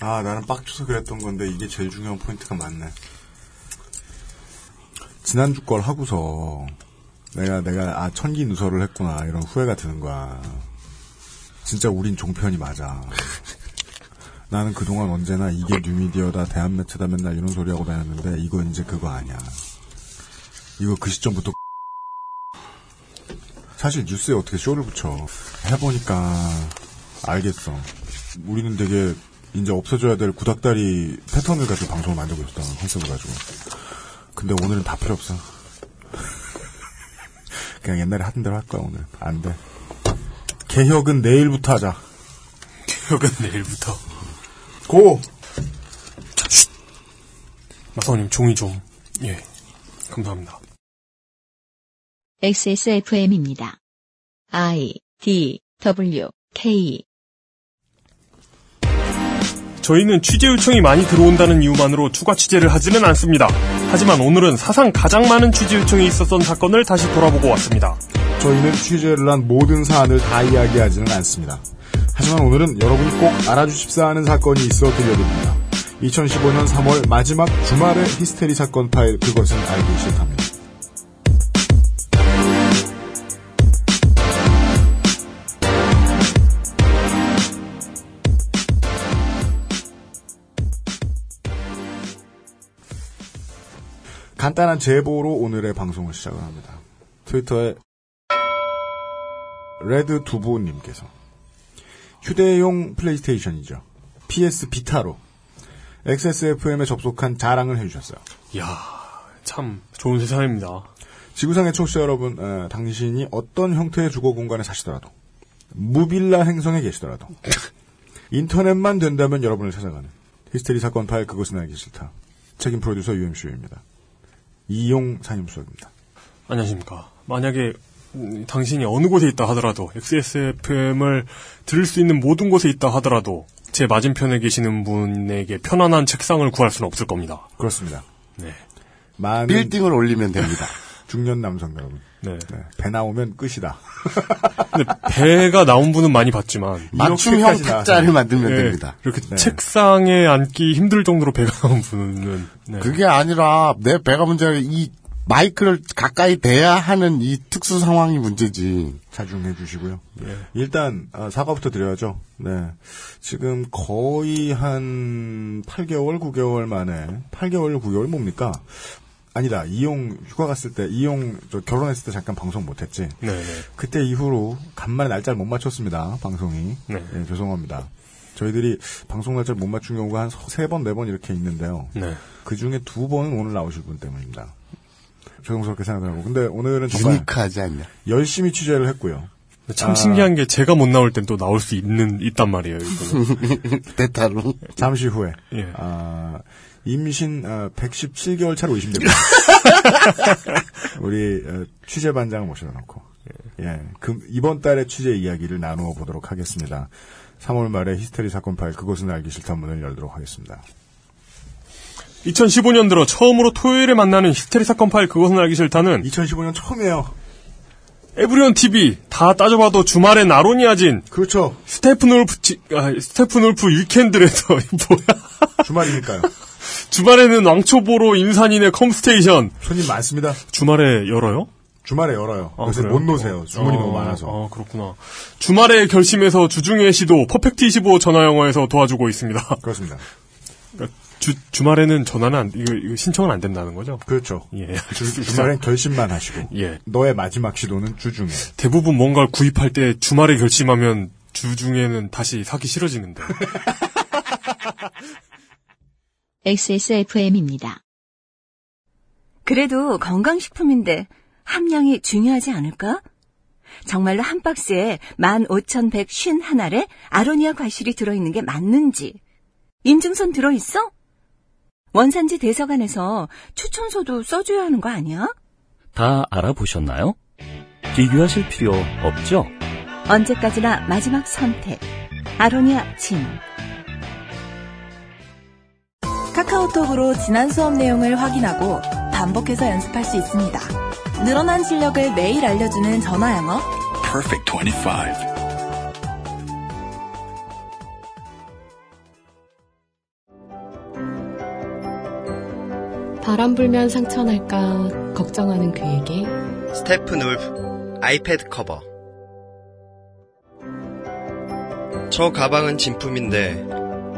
아, 나는 빡쳐서 그랬던 건데 이게 제일 중요한 포인트가 맞네. 지난주 걸 하고서 내가 내가 아 천기 누설을 했구나 이런 후회가 드는 거야. 진짜 우린 종편이 맞아. 나는 그동안 언제나 이게 뉴미디어다 대한매체다 맨날 이런 소리 하고 다녔는데 이거 이제 그거 아니야. 이거 그 시점부터 사실 뉴스에 어떻게 쇼를 붙여 해보니까 알겠어. 우리는 되게 이제 없어져야 될 구닥다리 패턴을 가지고 방송을 만들고 있었다. 컨셉을 가지고. 근데 오늘은 다 필요 없어. 그냥 옛날에 하던 대로 할 거야, 오늘. 안 돼. 개혁은 내일부터 하자. 개혁은 내일부터. 고! 마사오님 종이 좀. 예. 감사합니다. XSFM입니다. I D W K 저희는 취재 요청이 많이 들어온다는 이유만으로 추가 취재를 하지는 않습니다. 하지만 오늘은 사상 가장 많은 취재 요청이 있었던 사건을 다시 돌아보고 왔습니다. 저희는 취재를 한 모든 사안을 다 이야기하지는 않습니다. 하지만 오늘은 여러분이 꼭 알아주십사 하는 사건이 있어 들려드립니다. 2015년 3월 마지막 주말의 히스테리 사건 파일 그것은 알기 싫답니다. 간단한 제보로 오늘의 방송을 시작을 합니다. 트위터에 레드 두부님께서 휴대용 플레이스테이션이죠. PS 비타로 XSFM에 접속한 자랑을 해주셨어요. 이야, 참 좋은 세상입니다. 지구상의 청취자 여러분, 에, 당신이 어떤 형태의 주거 공간에 사시더라도 무빌라 행성에 계시더라도 인터넷만 된다면 여러분을 찾아가는 히스테리 사건 파일 그것은 알기 싫다. 책임 프로듀서 UMC입니다. 이용 산임수석입니다. 안녕하십니까. 만약에 음, 당신이 어느 곳에 있다 하더라도 XSFM을 들을 수 있는 모든 곳에 있다 하더라도 제 맞은편에 계시는 분에게 편안한 책상을 구할 수는 없을 겁니다. 그렇습니다. 네. 빌딩을 올리면 됩니다. 중년 남성 여러분. 네. 네, 배 나오면 끝이다. 근데 배가 나온 분은 많이 봤지만 맞춤형 탁자를. 만들면 네, 됩니다. 이렇게 네. 책상에 앉기 힘들 정도로 배가 나온 분은 네. 그게 아니라 내 배가 문제가 이 마이크를 가까이 대야 하는 이 특수 상황이 문제지. 자중해 주시고요. 예. 일단 아, 사과부터 드려야죠. 네. 지금 거의 한 8개월, 9개월 만에 8개월, 9개월 뭡니까? 아니다. 이용 휴가 갔을 때 이용 저 결혼했을 때 잠깐 방송 못 했지. 네, 네. 그때 이후로 간만에 날짜를 못 맞췄습니다. 방송이. 네. 예, 죄송합니다. 저희들이 방송 날짜를 못 맞춘 경우가 한 세 번, 네 번 이렇게 있는데요. 네. 그 중에 두 번은 오늘 나오실 분 때문입니다. 죄송스럽게 생각하고. 근데 오늘은 정말 유니크하지 않냐. 열심히 취재를 했고요. 참 신기한 게 제가 못 나올 땐 또 나올 수 있는 있단 말이에요. 이거는. 대타로. 잠시 후에 예. 아, 임신 어, 117개월 차로 의심됩니다. 우리 어, 취재 반장을 모셔다 놓고 예, 그, 이번 달의 취재 이야기를 나누어 보도록 하겠습니다. 3월 말에 히스테리 사건 파일 그것은 알기 싫다 문을 열도록 하겠습니다. 2015년 들어 처음으로 토요일에 만나는 히스테리 사건 파일 그것은 알기 싫다는 2015년 처음이에요. 에브리온 TV 다 따져봐도 주말엔 아로니아진 그렇죠. 스테픈 울프 지- 아, 스테픈 울프 위켄드에서 뭐야 주말이니까요. 주말에는 왕초보로 임산인의 컴스테이션 손님 많습니다. 주말에 열어요? 주말에 열어요. 아, 그래서 그래요? 못 노세요. 주문이 어, 너무 많아서. 아, 그렇구나. 주말에 결심해서 주중의 시도 퍼펙트 25 전화 영어에서 도와주고 있습니다. 그렇습니다. 주, 주말에는 전화는 안, 이거, 이거 신청은 안 된다는 거죠? 그렇죠. 예. 주, 주말엔 결심만 하시고 예. 너의 마지막 시도는 주중에. 대부분 뭔가를 구입할 때 주말에 결심하면 주중에는 다시 사기 싫어지는데. XSFM입니다. 그래도 건강식품인데 함량이 중요하지 않을까? 정말로 한 박스에 15,151알에 아로니아 과실이 들어있는 게 맞는지. 인증선 들어있어? 원산지 대서관에서 추천서도 써줘야 하는 거 아니야? 다 알아보셨나요? 비교하실 필요 없죠? 언제까지나 마지막 선택. 아로니아 진. 카카오톡으로 지난 수업 내용을 확인하고 반복해서 연습할 수 있습니다. 늘어난 실력을 매일 알려주는 전화 영어. Perfect 25. 바람 불면 상처 날까 걱정하는 그에게 스테픈 울프 아이패드 커버 저 가방은 진품인데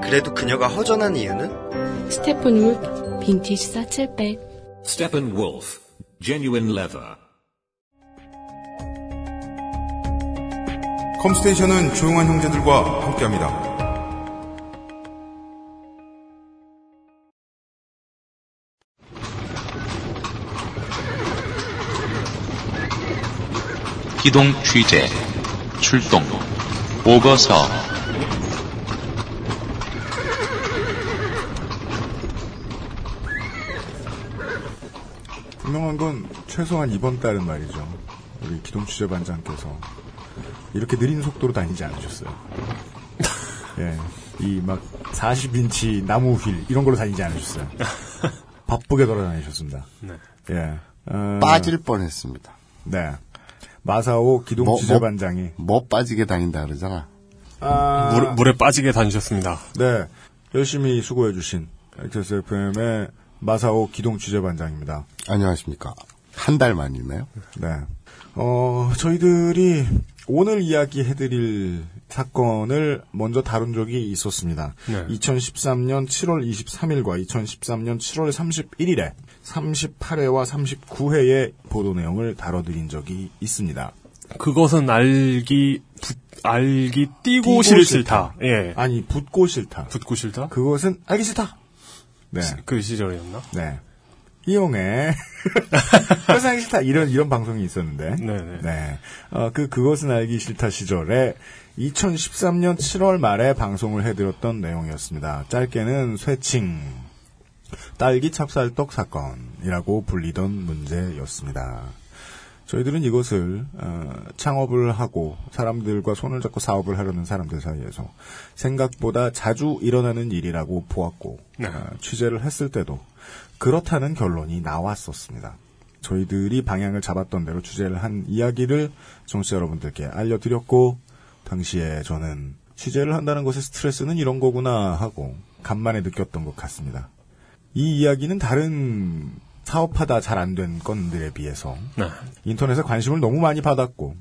그래도 그녀가 허전한 이유는? 스테픈 울프 빈티지 사칠백 Steppenwolf, genuine leather. 컴스테이션은 조용한 형제들과 함께합니다. 기동 취재 출동 보고서 분명한 건 최소한 이번 달은 말이죠. 우리 기동 취재반장께서 이렇게 느린 속도로 다니지 않으셨어요. 예, 이 막 40인치 나무 휠 이런 걸로 다니지 않으셨어요. 바쁘게 돌아다니셨습니다. 네. 예, 어, 빠질 뻔했습니다. 네, 마사오 기동 뭐, 취재반장이 뭐 빠지게 다닌다 그러잖아. 아, 물, 물에 빠지게 다니셨습니다. 네, 열심히 수고해 주신 XSFM의 마사오 기동 취재반장입니다. 안녕하십니까. 한 달 만이네요. 네. 어, 저희들이 오늘 이야기해드릴 사건을 먼저 다룬 적이 있었습니다. 네. 2013년 7월 23일과 2013년 7월 31일에 38회와 39회의 보도 내용을 다뤄드린 적이 있습니다. 그것은 알기, 붙, 알기 띄고 싫 싫다. 예. 아니, 붙고 싫다. 붙고 싫다? 그것은 알기 싫다. 네. 그 시절이었나? 네. 이용해. 세상 싫다. 이런, 이런 방송이 있었는데. 네네. 네. 어, 그, 그것은 알기 싫다 시절에 2013년 7월 말에 방송을 해드렸던 내용이었습니다. 짧게는 쇠칭, 딸기 찹쌀떡 사건이라고 불리던 문제였습니다. 저희들은 이것을 어, 창업을 하고 사람들과 손을 잡고 사업을 하려는 사람들 사이에서 생각보다 자주 일어나는 일이라고 보았고 네. 어, 취재를 했을 때도 그렇다는 결론이 나왔었습니다. 저희들이 방향을 잡았던 대로 취재를 한 이야기를 청취자 여러분들께 알려드렸고 당시에 저는 취재를 한다는 것의 스트레스는 이런 거구나 하고 간만에 느꼈던 것 같습니다. 이 이야기는 다른 사업하다 잘 안 된 건들에 비해서 네. 인터넷에 관심을 너무 많이 받았고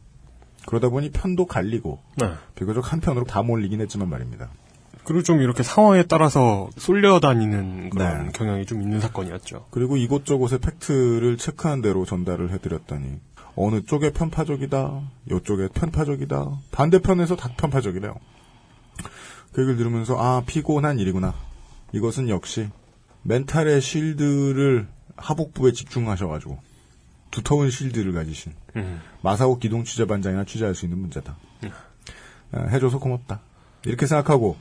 그러다 보니 편도 갈리고 네. 비교적 한 편으로 다 몰리긴 했지만 말입니다. 그리고 좀 이렇게 상황에 따라서 쏠려다니는 그런 네. 경향이 좀 있는 사건이었죠. 그리고 이곳저곳의 팩트를 체크한 대로 전달을 해드렸더니 어느 쪽에 편파적이다, 이쪽에 편파적이다, 반대편에서 다 편파적이래요. 그 얘기를 들으면서 아 피곤한 일이구나. 이것은 역시 멘탈의 실드를 하복부에 집중하셔가지고 두터운 실드를 가지신 음. 마사오 기동 취재반장이나 취재할 수 있는 문제다. 어, 해줘서 고맙다. 이렇게 생각하고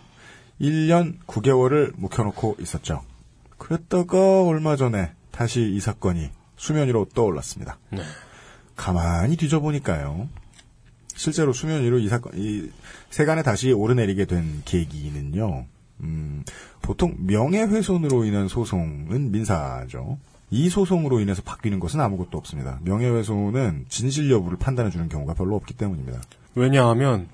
1년 9개월을 묵혀놓고 있었죠. 그랬다가 얼마 전에 다시 이 사건이 수면 위로 떠올랐습니다. 네. 가만히 뒤져보니까요. 실제로 수면 위로 이 사건, 이 세간에 다시 오르내리게 된 계기는요. 음, 보통 명예훼손으로 인한 소송은 민사죠. 이 소송으로 인해서 바뀌는 것은 아무것도 없습니다. 명예훼손은 진실 여부를 판단해 주는 경우가 별로 없기 때문입니다. 왜냐하면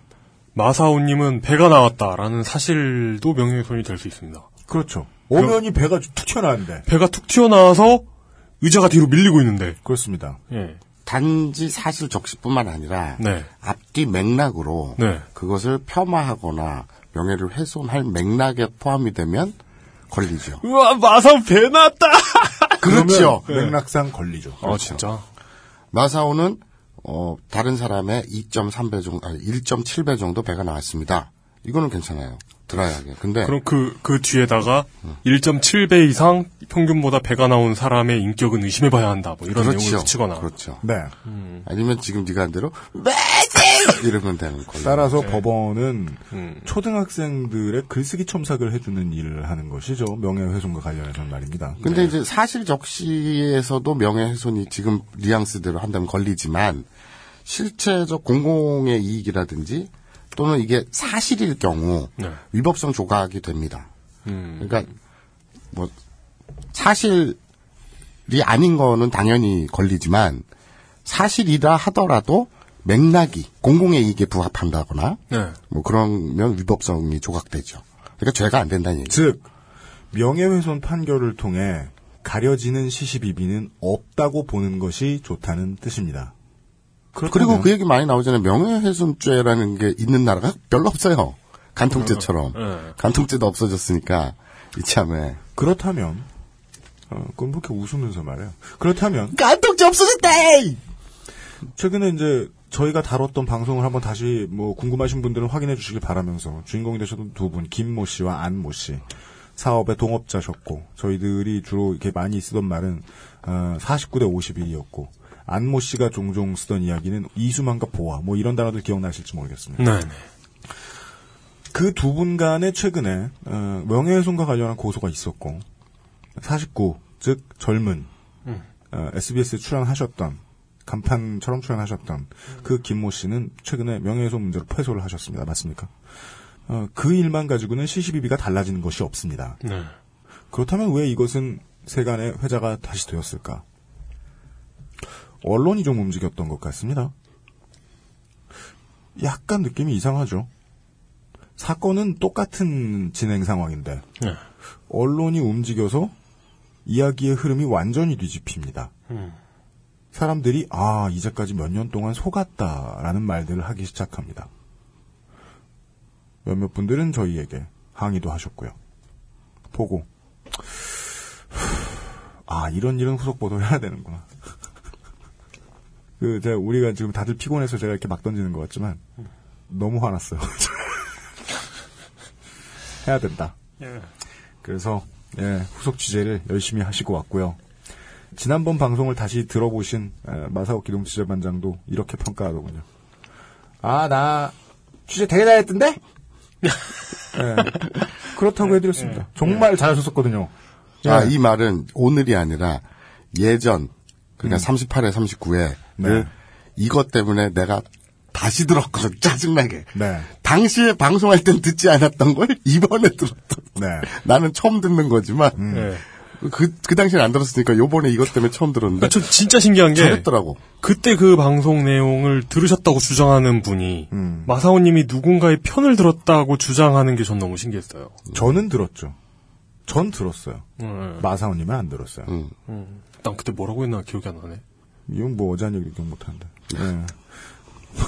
마사오님은 배가 나왔다라는 사실도 명예훼손이 될 수 있습니다. 그렇죠. 오면이 배가 툭 튀어나왔는데. 배가 툭 튀어나와서 의자가 뒤로 밀리고 있는데. 그렇습니다. 예. 단지 사실 적시뿐만 아니라 네. 앞뒤 맥락으로 네. 그것을 폄하하거나 명예를 훼손할 맥락에 포함이 되면 걸리죠. 우와 마사오 배 나왔다. 그렇죠. 그러면 맥락상 걸리죠. 아 진짜. 마사오는 어, 다른 사람의 2.3배 정도, 아니 1.7배 정도 배가 나왔습니다. 이거는 괜찮아요. 드라이하게. 근데 그럼 그, 그 뒤에다가 1.7배 이상 평균보다 배가 나온 사람의 인격은 의심해봐야 한다. 뭐 이런 그렇죠. 내용을 붙이거나. 그렇죠. 네. 아니면 지금 네가 한 대로 이러면 되는 거예요. 따라서 네. 법원은 음. 초등학생들의 글쓰기 첨삭을 해주는 일을 하는 것이죠. 명예훼손과 관련해서는 말입니다. 근데 네. 이제 사실 적시에서도 명예훼손이 지금 뉘앙스대로 한다면 걸리지만 실체적 공공의 이익이라든지 또는 이게 사실일 경우 네. 위법성 조각이 됩니다. 음. 그러니까 뭐 사실이 아닌 거는 당연히 걸리지만 사실이라 하더라도 맥락이 공공의 이익에 부합한다거나 네. 뭐 그러면 위법성이 조각되죠. 그러니까 죄가 안 된다는 얘기죠. 즉 명예훼손 판결을 통해 가려지는 시시비비는 없다고 보는 것이 좋다는 뜻입니다. 그리고 그 얘기 많이 나오잖아요. 명예훼손죄라는 게 있는 나라가 별로 없어요. 간통죄처럼. 네. 간통죄도 없어졌으니까 이참에. 그렇다면 어, 그건 뭐 이렇게 웃으면서 말해요. 그렇다면 간통죄 없어졌대! 최근에 이제 저희가 다뤘던 방송을 한번 다시 뭐 궁금하신 분들은 확인해 주시길 바라면서 주인공이 되셨던 두 분 김모 씨와 안모 씨 사업의 동업자셨고 저희들이 주로 이렇게 많이 쓰던 말은 어, 49대 51이었고 안모 씨가 종종 쓰던 이야기는 이수만과 보아 뭐 이런 단어들 기억나실지 모르겠습니다. 네. 그 두 분 간에 최근에 어, 명예훼손과 관련한 고소가 있었고 49, 즉 젊은 음. 어, SBS에 출연하셨던 간판처럼 출연하셨던 그 김모 씨는 최근에 명예훼손 문제로 패소를 하셨습니다. 맞습니까? 어, 그 일만 가지고는 시시비비가 달라지는 것이 없습니다. 네. 그렇다면 왜 이것은 세간의 회자가 다시 되었을까? 언론이 좀 움직였던 것 같습니다. 약간 느낌이 이상하죠. 사건은 똑같은 진행 상황인데 네. 언론이 움직여서 이야기의 흐름이 완전히 뒤집힙니다. 음. 사람들이 아 이제까지 몇 년 동안 속았다라는 말들을 하기 시작합니다. 몇몇 분들은 저희에게 항의도 하셨고요. 보고 아 이런 일은 후속 보도를 해야 되는구나. 그 제가 우리가 지금 다들 피곤해서 제가 이렇게 막 던지는 것 같지만 너무 화났어요. 해야 된다. 예. 그래서 예, 후속 취재를 열심히 하시고 왔고요. 지난번 방송을 다시 들어보신 에, 마사오 기동 취재반장도 이렇게 평가하더군요. 아, 나 취재 되게 잘했던데? 예, 그렇다고 해드렸습니다. 정말 잘하셨었거든요. 아, 예. 이 말은 오늘이 아니라 예전, 그러니까 38회, 39회, 음. 네. 를 이것 때문에 내가 다시 들었거든, 짜증나게. 네. 당시에 방송할 땐 듣지 않았던 걸 이번에 들었던. 네. 나는 처음 듣는 거지만, 네. 그, 그 당시엔 안 들었으니까 요번에 이것 때문에 처음 들었는데. 아, 저 진짜 신기한 게 잘했더라고. 그때 그 방송 내용을 들으셨다고 주장하는 분이 음. 마사오 님이 누군가의 편을 들었다고 주장하는 게 전 너무 신기했어요. 저는 들었죠. 전 들었어요. 음. 마사오 님은 안 들었어요. 음. 음. 난 그때 뭐라고 했나 기억이 안 나네. 이건 뭐 어제 한 얘기 기억 못하는데. 예.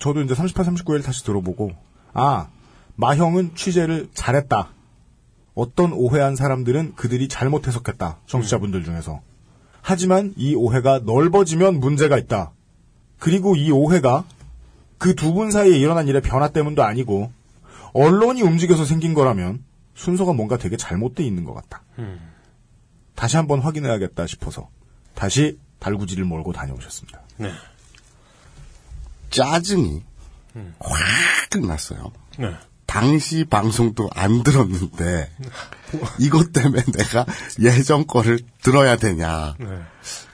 저도 이제 38, 39일 다시 들어보고, 아, 마형은 취재를 잘했다. 어떤 오해한 사람들은 그들이 잘못 해석했다. 청취자분들 중에서. 하지만 이 오해가 넓어지면 문제가 있다. 그리고 이 오해가 그 두 분 사이에 일어난 일의 변화 때문도 아니고, 언론이 움직여서 생긴 거라면 순서가 뭔가 되게 잘못돼 있는 것 같다. 다시 한번 확인해야겠다 싶어서 다시 달구지를 몰고 다녀오셨습니다. 네. 짜증이 확 났어요. 네. 당시 방송도 안 들었는데 이것 때문에 내가 예전 거를 들어야 되냐. 네.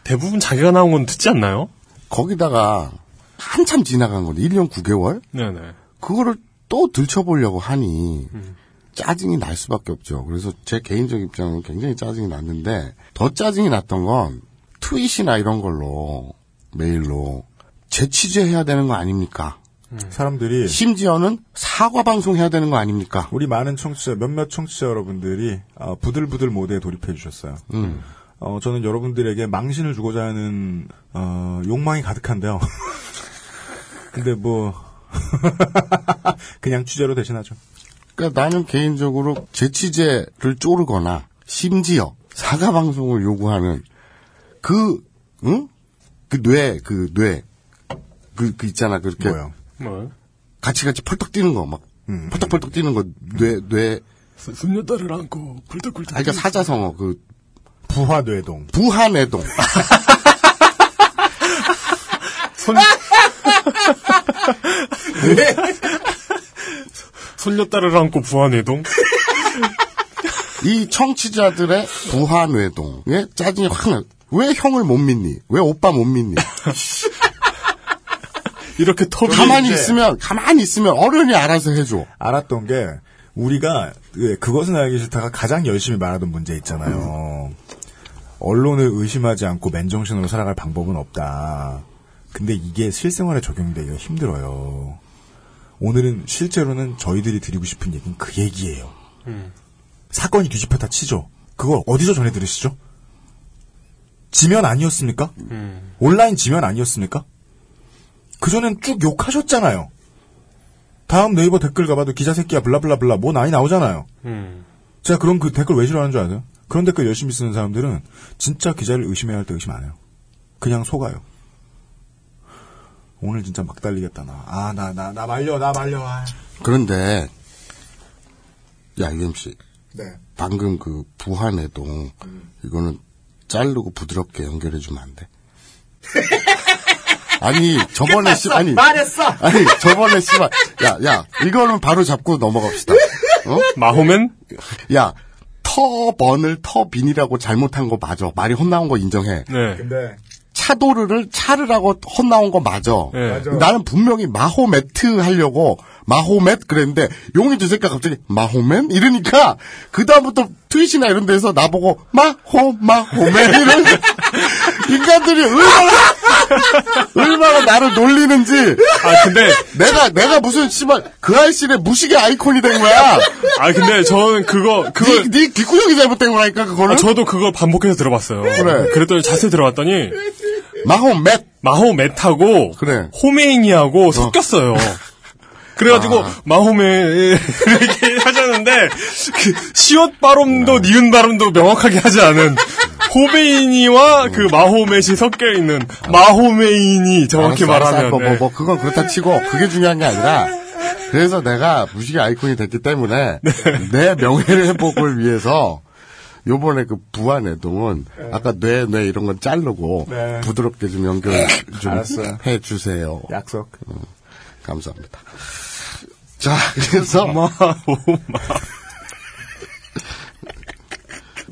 대부분 자기가 나온 건 듣지 않나요? 거기다가 한참 지나간 건데 1년 9개월? 네네. 그거를 또 들춰보려고 하니 짜증이 날 수밖에 없죠. 그래서 제 개인적 입장은 굉장히 짜증이 났는데 더 짜증이 났던 건 트윗이나 이런 걸로 메일로 재취재해야 되는 거 아닙니까? 사람들이 심지어는 사과 방송해야 되는 거 아닙니까? 우리 많은 청취자 몇몇 청취자 여러분들이 어, 부들부들 모드에 돌입해 주셨어요. 음. 어, 저는 여러분들에게 망신을 주고자 하는 어, 욕망이 가득한데요. 근데 뭐 그냥 취재로 대신하죠. 그러니까 나는 개인적으로 재취재를 쪼르거나 심지어 사과 방송을 요구하는 그, 응? 그 뇌, 그 뇌. 그, 그 있잖아. 그렇게. 뭐요? 뭐? 같이 같이 펄떡 뛰는 거, 막. 펄떡펄떡 뛰는 거, 뇌, 뇌. 손녀딸을 안고 굴떡굴떡. 아, 그러니까 사자성어, 그. 부하뇌동. 부하뇌동. 손. 손녀딸을 안고 부하내동. 이 청취자들의 부하뇌동에 짜증이 확 나. 왜 형을 못 믿니? 왜 오빠 못 믿니? 이렇게 톱이 가만히 있으면, 가만히 있으면 어른이 알아서 해줘. 알았던 게 우리가 그- 그것은 알기 싫다가 가장 열심히 말하던 문제 있잖아요. 언론을 의심하지 않고 맨정신으로 살아갈 방법은 없다. 근데 이게 실생활에 적용되기가 힘들어요. 오늘은 실제로는 저희들이 드리고 싶은 얘기는 그 얘기예요. 음. 사건이 뒤집혔다 치죠. 그거 어디서 전해 들으시죠? 지면 아니었습니까? 온라인 지면 아니었습니까? 그전엔 쭉 욕하셨잖아요. 다음 네이버 댓글 가봐도 기자 새끼야 블라블라블라 뭐 많이 나오잖아요. 음. 제가 그런 그 댓글 왜 싫어하는 줄 아세요? 그런 댓글 열심히 쓰는 사람들은 진짜 기자를 의심해야 할 때 의심 안 해요. 그냥 속아요. 오늘 진짜 막 달리겠다 나. 아 나 나 나 말려 나 말려. 아. 그런데 야 UMC 네. 방금 그 부한에도 이거는 자르고 부드럽게 연결해 주면 안 돼? 아니 저번에 씨 아니 말했어. 아니 저번에 씨발 야야 이거는 바로 잡고 넘어갑시다. 어? 마호맨? 야 터번을 터빈이라고 잘못한 거 맞아. 말이 혼나온 거 인정해. 네. 근데 차도르를 차르라고 혼나온 거 맞아. 네. 맞아. 나는 분명히 마호메트 하려고 마호멧 그랬는데 용이 두 새끼가 갑자기 마호맨 이러니까 그 다음부터 트윗이나 이런 데서 나보고 마호 마호맨 이런 인간들이 얼마나 얼마나 나를 놀리는지 아 근데 내가 내가 무슨 씨발 그 아이씨의 무식의 아이콘이 된 거야. 아 근데 저는 그거 그거 네, 네 귓구녕이 잘못된 거라니까 그거는. 아, 저도 그거 반복해서 들어봤어요. 그래. 그랬더니 자세히 들어봤더니 마호멧 마호메타고 그래. 호메인이하고 섞였어요. 그래가지고 아. 마호메 이렇게 하셨는데 그 시옷 발음도 네. 니은 발음도 명확하게 하지 않은 호메인이와 그 마호멧이 섞여 있는 마호메인이 정확히 알았어, 알았어. 말하면 뭐, 뭐, 네. 뭐, 그건 그렇다 치고, 그게 중요한 게 아니라, 그래서 내가 무식의 아이콘이 됐기 때문에, 네. 내 명예를 회복을 위해서, 요번에 그 부안애동은, 아까 뇌, 뇌 이런 건 자르고, 네. 부드럽게 좀 연결 좀. 해주세요. 약속. 감사합니다. 자, 그래서, 마호마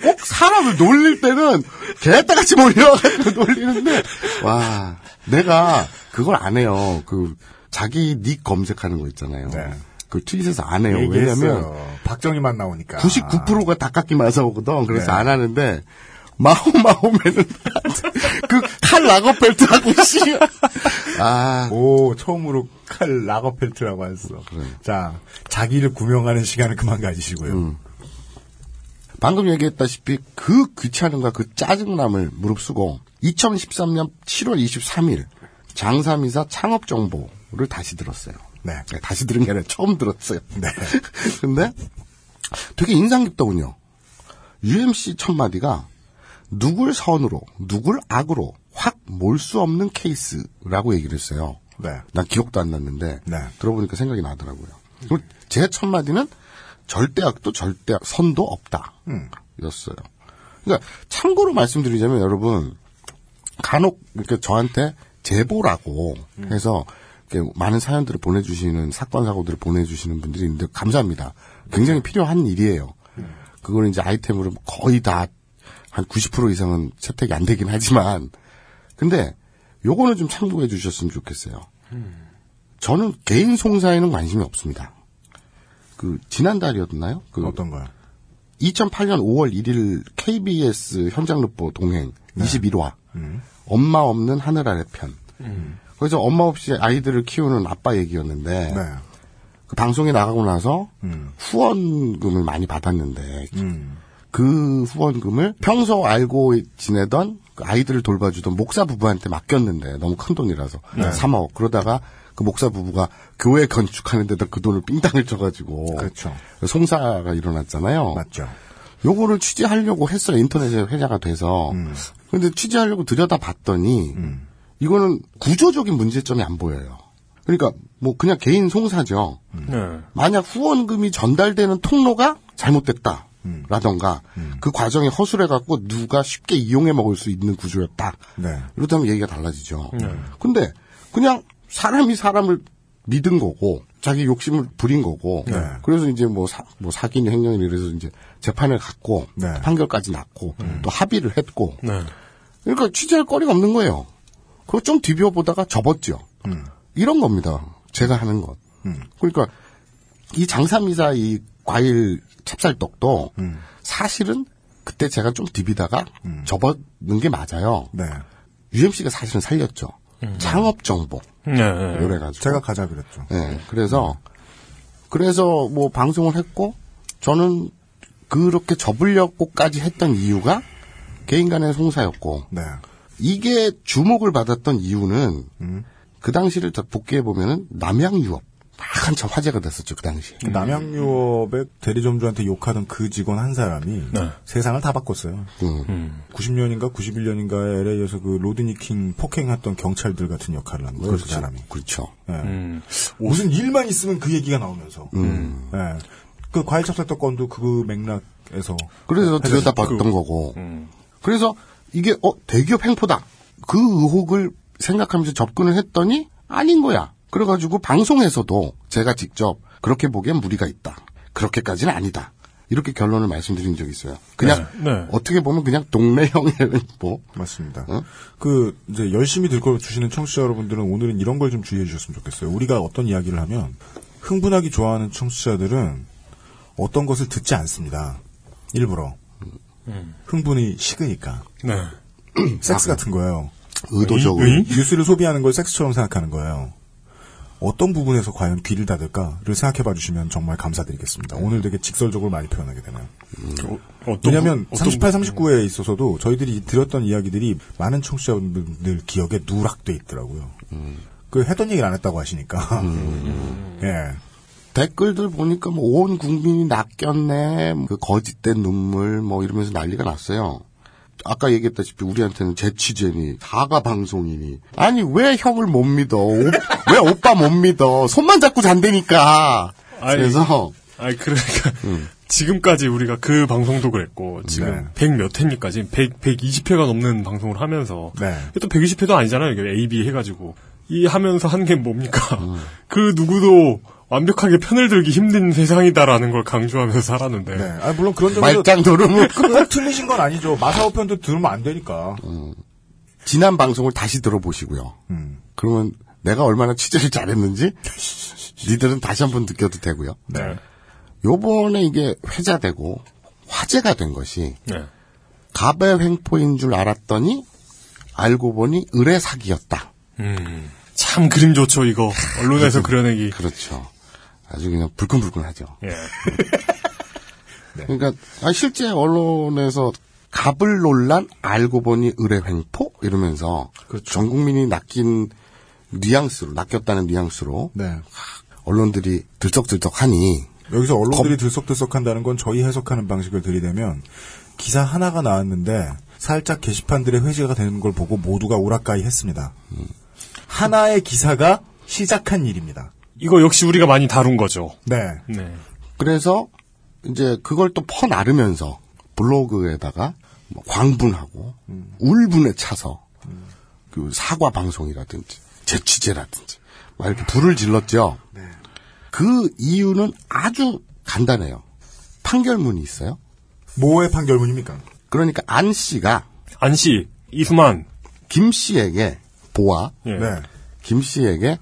꼭 사람을 놀릴 때는 개따같이 몰려가지고 놀리는데, 와, 내가 그걸 안 해요. 그, 자기 닉 검색하는 거 있잖아요. 네. 그 트윗에서 안 해요. 왜냐면, 박정희만 나오니까. 99%가 닭깎이 맞아오거든. 그래서 네. 안 하는데, 마호 마호면은, 그, 칼 라거펠트하고, 씨. 아, 오 처음으로 칼 라거펠트라고 했어. 자 자기를 구명하는 시간을 그만 가지시고요. 음. 방금 얘기했다시피 그 귀찮음과 그 짜증남을 무릅쓰고 2013년 7월 23일 장사미사 창업 정보를 다시 들었어요. 네. 다시 들은 게 아니라 처음 들었어요. 네. 근데 되게 인상 깊더군요. UMC 첫 마디가 누굴 선으로, 누굴 악으로 확 몰 수 없는 케이스라고 얘기를 했어요. 네. 난 기억도 안 났는데 네. 들어보니까 생각이 나더라고요. 그리고 제 첫 마디는 절대 악도 절대악 선도 없다. 음. 였어요. 그러니까 참고로 말씀드리자면 여러분 간혹 이렇게 저한테 제보라고 해서 이렇게 많은 사연들을 보내주시는 사건 사고들을 보내주시는 분들이 있는데 감사합니다. 굉장히 필요한 일이에요. 그거는 이제 아이템으로 거의 다 한 90% 이상은 채택이 안 되긴 하지만 근데 요거는 좀 참고해 주셨으면 좋겠어요. 저는 개인 송사에는 관심이 없습니다. 그 지난달이었나요? 그 어떤 거요? 2008년 5월 1일 KBS 현장 르포 동행 21화 엄마 없는 하늘 아래 편. 그래서 엄마 없이 아이들을 키우는 아빠 얘기였는데 네. 그 방송에 나가고 나서 음. 후원금을 많이 받았는데 음. 그 후원금을 평소 알고 지내던 그 아이들을 돌봐주던 목사 부부한테 맡겼는데 너무 큰 돈이라서 3억 그러다가 그 목사 부부가 교회 건축하는 데다 그 돈을 삥땅을 쳐가지고 그렇죠. 송사가 일어났잖아요. 맞죠. 요거를 취재하려고 했어요. 인터넷에 회자가 돼서. 음. 근데 취재하려고 들여다 봤더니 이거는 구조적인 문제점이 안 보여요. 그러니까 뭐 그냥 개인 송사죠. 네. 만약 후원금이 전달되는 통로가 잘못됐다. 라던가 그 과정이 허술해 갖고 누가 쉽게 이용해 먹을 수 있는 구조였다. 네. 이렇다면 얘기가 달라지죠. 네. 근데 그냥 사람이 사람을 믿은 거고 자기 욕심을 부린 거고 네. 그래서 이제 뭐, 사, 뭐 사기니 횡령이니 이래서 이제 재판을 갔고 네. 판결까지 났고 또 합의를 했고 네. 그러니까 취재할 거리가 없는 거예요. 그거 좀 뒤벼보다가 접었죠. 이런 겁니다. 제가 하는 것. 음. 그러니까 이 장사미사 이 과일 찹쌀떡도 음. 사실은 그때 제가 좀 디비다가 접었는 게 맞아요. 네. UMC가 사실은 살렸죠. 창업 정보. 네. 네. 이래가지고. 제가 가자 그랬죠. 예, 그래서, 그래서 뭐 방송을 했고, 저는 그렇게 접으려고까지 했던 이유가 개인 간의 송사였고 네. 이게 주목을 받았던 이유는 음. 그 당시를 더 복귀해 보면은 남양 유업 막 한참 화제가 됐었죠 그 당시. 그 남양유업의 대리점주한테 욕하던 그 직원 한 사람이 네. 세상을 다 바꿨어요. 음. 90년인가 91년인가에 LA에서 그 로드니킹 폭행했던 경찰들 같은 역할을 한 거예요. 그 그렇죠. 사람이. 그렇죠. 예. 음. 무슨 일만 있으면 그 얘기가 나오면서. 음. 예. 그 과일 찹쌀 떡 건도 그 맥락에서. 그래서 들여다봤던 그- 거고. 음. 그래서 이게 어 대기업 횡포다. 그 의혹을 생각하면서 접근을 했더니 아닌 거야. 그래가지고 방송에서도 제가 직접 그렇게 보기엔 무리가 있다. 그렇게까지는 아니다. 이렇게 결론을 말씀드린 적이 있어요. 그냥 네, 네. 어떻게 보면 그냥 동네형의 횡포. 맞습니다. 어? 그 이제 열심히 들고 주시는 청취자 여러분들은 오늘은 이런 걸 좀 주의해 주셨으면 좋겠어요. 우리가 어떤 이야기를 하면 흥분하기 좋아하는 청취자들은 어떤 것을 듣지 않습니다. 일부러 흥분이 식으니까 네. 섹스 같은 거예요. 의도적으로. 이- 뉴스를 소비하는 걸 섹스처럼 생각하는 거예요. 어떤 부분에서 과연 귀를 닫을까를 생각해 봐 주시면 정말 감사드리겠습니다. 오늘 되게 직설적으로 많이 표현하게 되네요. 어떤 왜냐하면 부- 어떤 38, 부- 39에 있어서도 저희들이 들었던 이야기들이 많은 청취자분들 기억에 누락돼 있더라고요. 그 했던 얘기를 안 했다고 하시니까. 예. 댓글들 보니까 뭐 온 국민이 낚였네. 그 거짓된 눈물 뭐 이러면서 난리가 났어요. 아까 얘기했다시피 우리한테는 재취제니 사과 방송이니 아니 왜 형을 못 믿어 오- 왜 오빠 못 믿어 손만 잡고 잔다니까 아니, 그래서 아니 그러니까 지금까지 우리가 그 방송도 그랬고 지금 네. 100몇 회입니까? 지금 100 120회가 넘는 방송을 하면서 네. 또 120회도 아니잖아요. 이게 A, B 해가지고 이 하면서 한 게 뭡니까? 그 누구도 완벽하게 편을 들기 힘든 세상이다라는 걸 강조하면서 살았는데 네. 아, 물론 그런 점에서 말짱 도루묵 꼭 틀리신 건 아니죠. 마사오 편도 들으면 안 되니까. 지난 방송을 다시 들어보시고요. 음. 그러면 내가 얼마나 취재를 잘했는지 니들은 다시 한번 느껴도 되고요. 네. 요번에 이게 회자되고 화제가 된 것이 네. 갑의 횡포인 줄 알았더니 알고 보니 의뢰 사기였다. 음, 참 그림 좋죠 이거 언론에서 그려내기. 그렇죠. 아주 그냥 불끈불끈하죠. 예. 그러니까 아, 실제 언론에서 갑을 논란 알고 보니 의뢰 횡포 이러면서 전 국민이 낚인 뉘앙스로 낚였다는 뉘앙스로 네. 언론들이 들썩들썩하니 여기서 언론들이 들썩들썩한다는 건 저희 해석하는 방식을 들이대면 기사 하나가 나왔는데 살짝 게시판들의 회자가 되는 걸 보고 모두가 오락가이 했습니다. 하나의 기사가 시작한 일입니다. 이거 역시 우리가 많이 다룬 거죠. 네. 네. 그래서 이제 그걸 또 퍼나르면서 블로그에다가 뭐 광분하고 울분에 차서 그 사과 방송이라든지 재취재라든지 막 이렇게 불을 질렀죠. 그 이유는 아주 간단해요. 판결문이 있어요. 뭐의 판결문입니까? 그러니까 안 씨가 안 씨, 이수만. 김 씨에게 보아 예. 네. 김 씨에게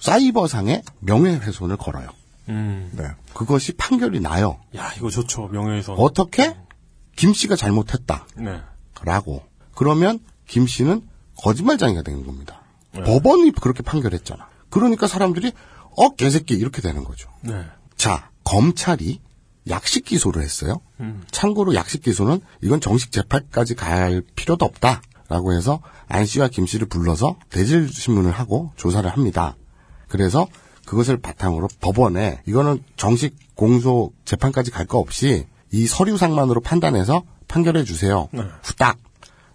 사이버상의 명예훼손을 걸어요. 음. 네. 그것이 판결이 나요. 야 이거 좋죠 명예훼손. 어떻게? 김 씨가 잘못했다. 네. 라고. 그러면 김 씨는 거짓말장이가 되는 겁니다. 네. 법원이 그렇게 판결했잖아. 그러니까 사람들이 어 개새끼 이렇게 되는 거죠. 네. 자 검찰이 약식 기소를 했어요. 음. 참고로 약식 기소는 이건 정식 재판까지 갈 필요도 없다라고 해서 안 씨와 김 씨를 불러서 대질 신문을 하고 조사를 합니다. 그래서 그것을 바탕으로 법원에 이거는 정식 공소 재판까지 갈 거 없이 이 서류상만으로 판단해서 판결해 주세요. 네. 후딱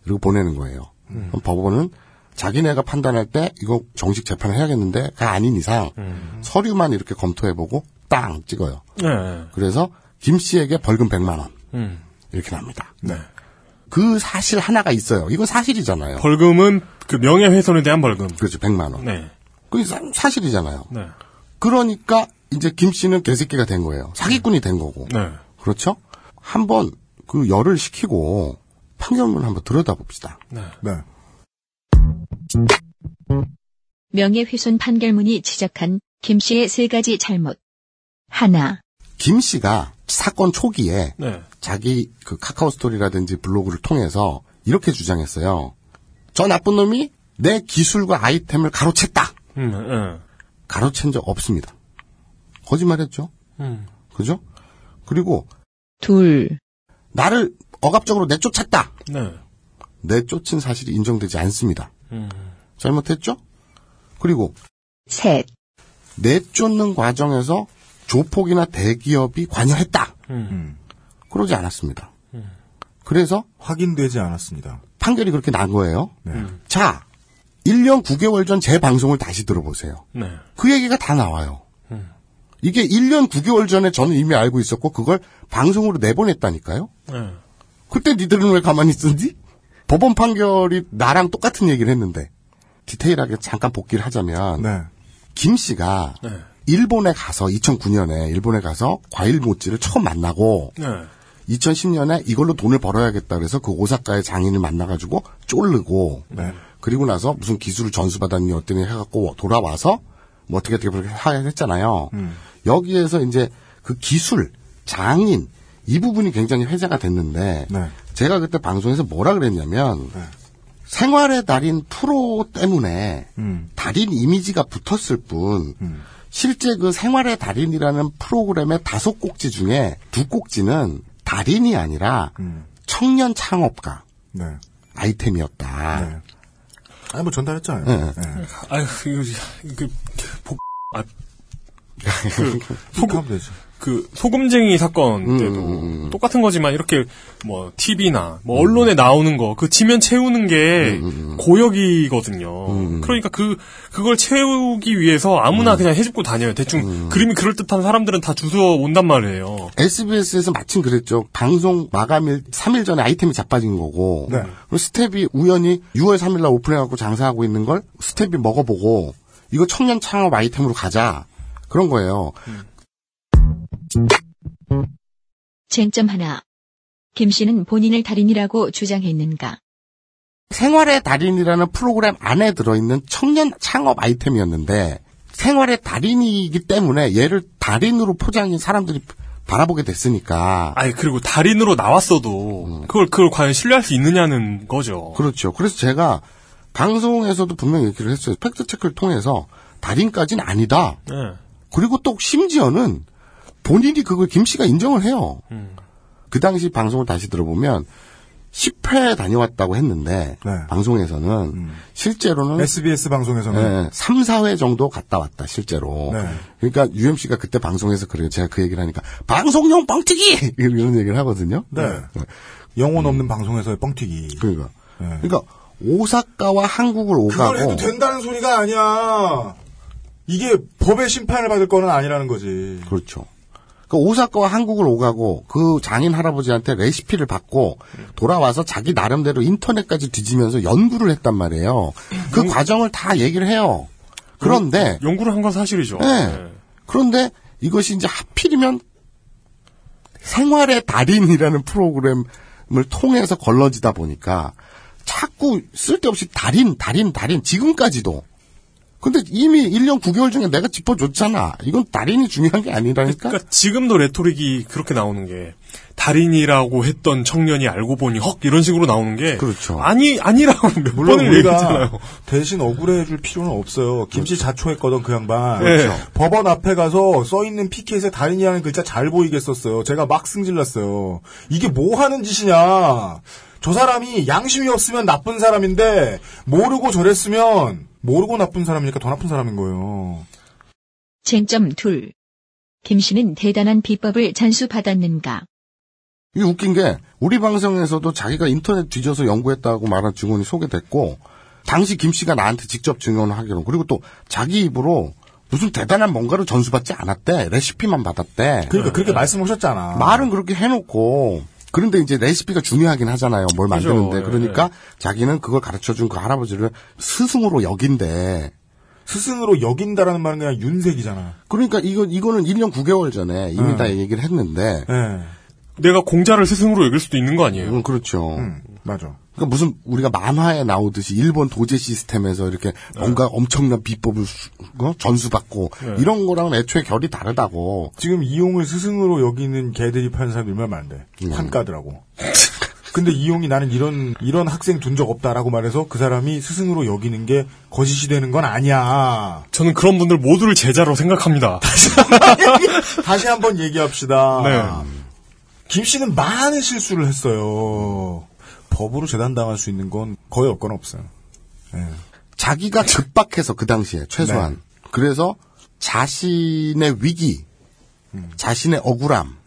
그리고 보내는 거예요. 음. 그럼 법원은 자기네가 판단할 때 이거 정식 재판을 해야겠는데가 아닌 이상 음. 서류만 이렇게 검토해보고 땅 찍어요. 네. 그래서 김 씨에게 벌금 100만 원 음. 이렇게 납니다. 네. 그 사실 하나가 있어요. 이건 사실이잖아요. 벌금은 그 명예훼손에 대한 벌금. 그렇죠. 100만 원. 네. 그게 사- 사실이잖아요. 네. 그러니까 이제 김 씨는 개새끼가 된 거예요. 사기꾼이 된 거고. 네. 그렇죠? 한번 그 열을 식히고 판결문 한번 들여다봅시다. 네. 네. 명예훼손 판결문이 지적한 김 씨의 세 가지 잘못. 하나, 김 씨가 사건 초기에 네. 자기 그 카카오 스토리라든지 블로그를 통해서 이렇게 주장했어요. 저 나쁜 놈이 내 기술과 아이템을 가로챘다. 음, 네. 가로챈 적 없습니다. 거짓말했죠. 음. 그죠? 그리고 둘, 나를 억압적으로 내쫓았다. 네. 내쫓은 사실이 인정되지 않습니다. 음. 잘못했죠? 그리고 셋, 내쫓는 과정에서 조폭이나 대기업이 관여했다. 음. 그러지 않았습니다. 그래서 확인되지 않았습니다. 판결이 그렇게 난 거예요. 네. 자, 1년 9개월 전 제 방송을 다시 들어보세요. 네. 그 얘기가 다 나와요. 음. 이게 1년 9개월 전에 저는 이미 알고 있었고 그걸 방송으로 내보냈다니까요. 네. 그때 니들은 왜 가만히 있었니? 법원 판결이 나랑 똑같은 얘기를 했는데 디테일하게 잠깐 복기를 하자면 네. 김 씨가 네. 일본에 가서 2009년에 일본에 가서 과일 모찌를 처음 만나고 네. 2010년에 이걸로 돈을 벌어야겠다 그래서 그 오사카의 장인을 만나가지고 쫄르고 네. 그리고 나서 무슨 기술을 전수받았니 어떠니 해갖고 돌아와서 뭐 어떻게 어떻게 그렇게 하- 했잖아요. 음. 여기에서 이제 그 기술 장인 이 부분이 굉장히 회자가 됐는데 네. 제가 그때 방송에서 뭐라 그랬냐면 생활의 달인 프로 때문에 음. 달인 이미지가 붙었을 뿐 실제 그 생활의 달인이라는 프로그램의 다섯 꼭지 중에 두 꼭지는 달인이 아니라 청년 창업가 네. 아이템이었다. 네. 아니 뭐 전달했잖아요. 네. 네. 아유, 이거, 그, 복, 아, 소금 되지. 그, 소금쟁이 사건 음, 때도 똑같은 거지만 이렇게 뭐, TV나 뭐, 언론에 나오는 거, 그 지면 채우는 게 음, 고역이거든요. 그러니까 그, 그걸 채우기 위해서 아무나 음. 그냥 해집고 다녀요. 대충 그림이 그럴 듯한 사람들은 다 주워 온단 말이에요. SBS에서 마침 그랬죠. 방송 마감일 3일 전에 아이템이 자빠진 거고. 네. 스텝이 우연히 6월 3일 날 오픈해갖고 장사하고 있는 걸 스텝이 먹어보고 이거 청년 창업 아이템으로 가자. 그런 거예요. 쟁점 하나. 김 씨는 본인을 달인이라고 주장했는가? 생활의 달인이라는 프로그램 안에 들어있는 청년 창업 아이템이었는데 생활의 달인이기 때문에 얘를 달인으로 포장인 사람들이 바라보게 됐으니까. 아니, 그리고 달인으로 나왔어도, 그걸, 그걸 과연 신뢰할 수 있느냐는 거죠. 그렇죠. 그래서 제가 방송에서도 분명히 얘기를 했어요. 팩트 체크를 통해서 달인까지는 아니다. 네. 그리고 또 심지어는 본인이 그걸 김 씨가 인정을 해요. 그 당시 방송을 다시 들어보면 10회 다녀왔다고 했는데 네. 방송에서는 실제로는 SBS 방송에서는 네, 3, 4회 정도 갔다 왔다 실제로. 네. 그러니까 UMC가 그때 방송에서 그래요. 제가 그 얘기를 하니까 방송용 뻥튀기 이런 얘기를 하거든요. 네. 영혼 없는 방송에서의 뻥튀기. 그러니까 네. 그러니까 오사카와 한국을 그걸 해도 오가고 된다는 소리가 아니야. 이게 법의 심판을 받을 거는 아니라는 거지. 그렇죠. 그 오사카와 한국을 오가고 그 장인 할아버지한테 레시피를 받고 돌아와서 자기 나름대로 인터넷까지 뒤지면서 연구를 했단 말이에요. 그 과정을 다 얘기를 해요. 그런데 연구를 한 건 사실이죠. 네. 그런데 이것이 이제 하필이면 생활의 달인이라는 프로그램을 통해서 걸러지다 보니까 자꾸 쓸데없이 달인, 달인, 달인 지금까지도 근데 이미 1년 9개월 중에 내가 짚어줬잖아. 이건 달인이 중요한 게 아니라니까. 그러니까 지금도 레토릭이 그렇게 나오는 게 달인이라고 했던 청년이 알고 보니 헉 이런 식으로 나오는 게 그렇죠. 아니 아니라고 몇 물론 번을 우리가 얘기했잖아요. 대신 억울해줄 필요는 없어요. 김씨 자초했거든 그 양반. 그렇죠. 법원 앞에 가서 써 있는 피켓에 달인이라는 글자 잘 보이게 썼어요. 제가 막 승질났어요. 이게 뭐 하는 짓이냐? 저 사람이 양심이 없으면 나쁜 사람인데 모르고 저랬으면 모르고 나쁜 사람이니까 더 나쁜 사람인 거예요. 쟁점 둘. 김 씨는 대단한 비법을 잔수받았는가? 이게 웃긴 게 우리 방송에서도 자기가 인터넷 뒤져서 연구했다고 말한 증언이 소개됐고 당시 김 씨가 나한테 직접 증언을 하기로 그리고 또 자기 입으로 무슨 대단한 뭔가를 전수받지 않았대 레시피만 받았대 그러니까 그렇게 말씀하셨잖아. 말은 그렇게 해놓고 그런데 이제 레시피가 중요하긴 하잖아요 뭘 그죠, 만드는데 예. 그러니까 자기는 그걸 가르쳐 준 그 할아버지를 스승으로 여긴대 스승으로 여긴다라는 말은 그냥 윤색이잖아. 그러니까 이거 이거는 1년 9개월 전에 이미 음. 다 얘기를 했는데 예. 내가 공자를 스승으로 여길 수도 있는 거 아니에요? 음, 그렇죠. 맞아. 그러니까 무슨 우리가 만화에 나오듯이 일본 도제 시스템에서 이렇게 뭔가 엄청난 비법을 수- 어? 전수받고 네. 이런 거랑은 애초에 결이 다르다고. 지금 이용을 스승으로 여기는 개들이 파는 사람이 얼마나 많은데. 음. 환가더라고. 근데 이용이 나는 이런, 이런 학생 둔 적 없다라고 말해서 그 사람이 스승으로 여기는 게 거짓이 되는 건 아니야. 저는 그런 분들 모두를 제자로 생각합니다. 다시 한번 얘기합시다. 네. 김 씨는 많은 실수를 했어요. 법으로 재단당할 수 있는 건 거의 없거나 없어요. 예. 자기가 급박해서 그 당시에 최소한 네. 그래서 자신의 위기, 자신의 억울함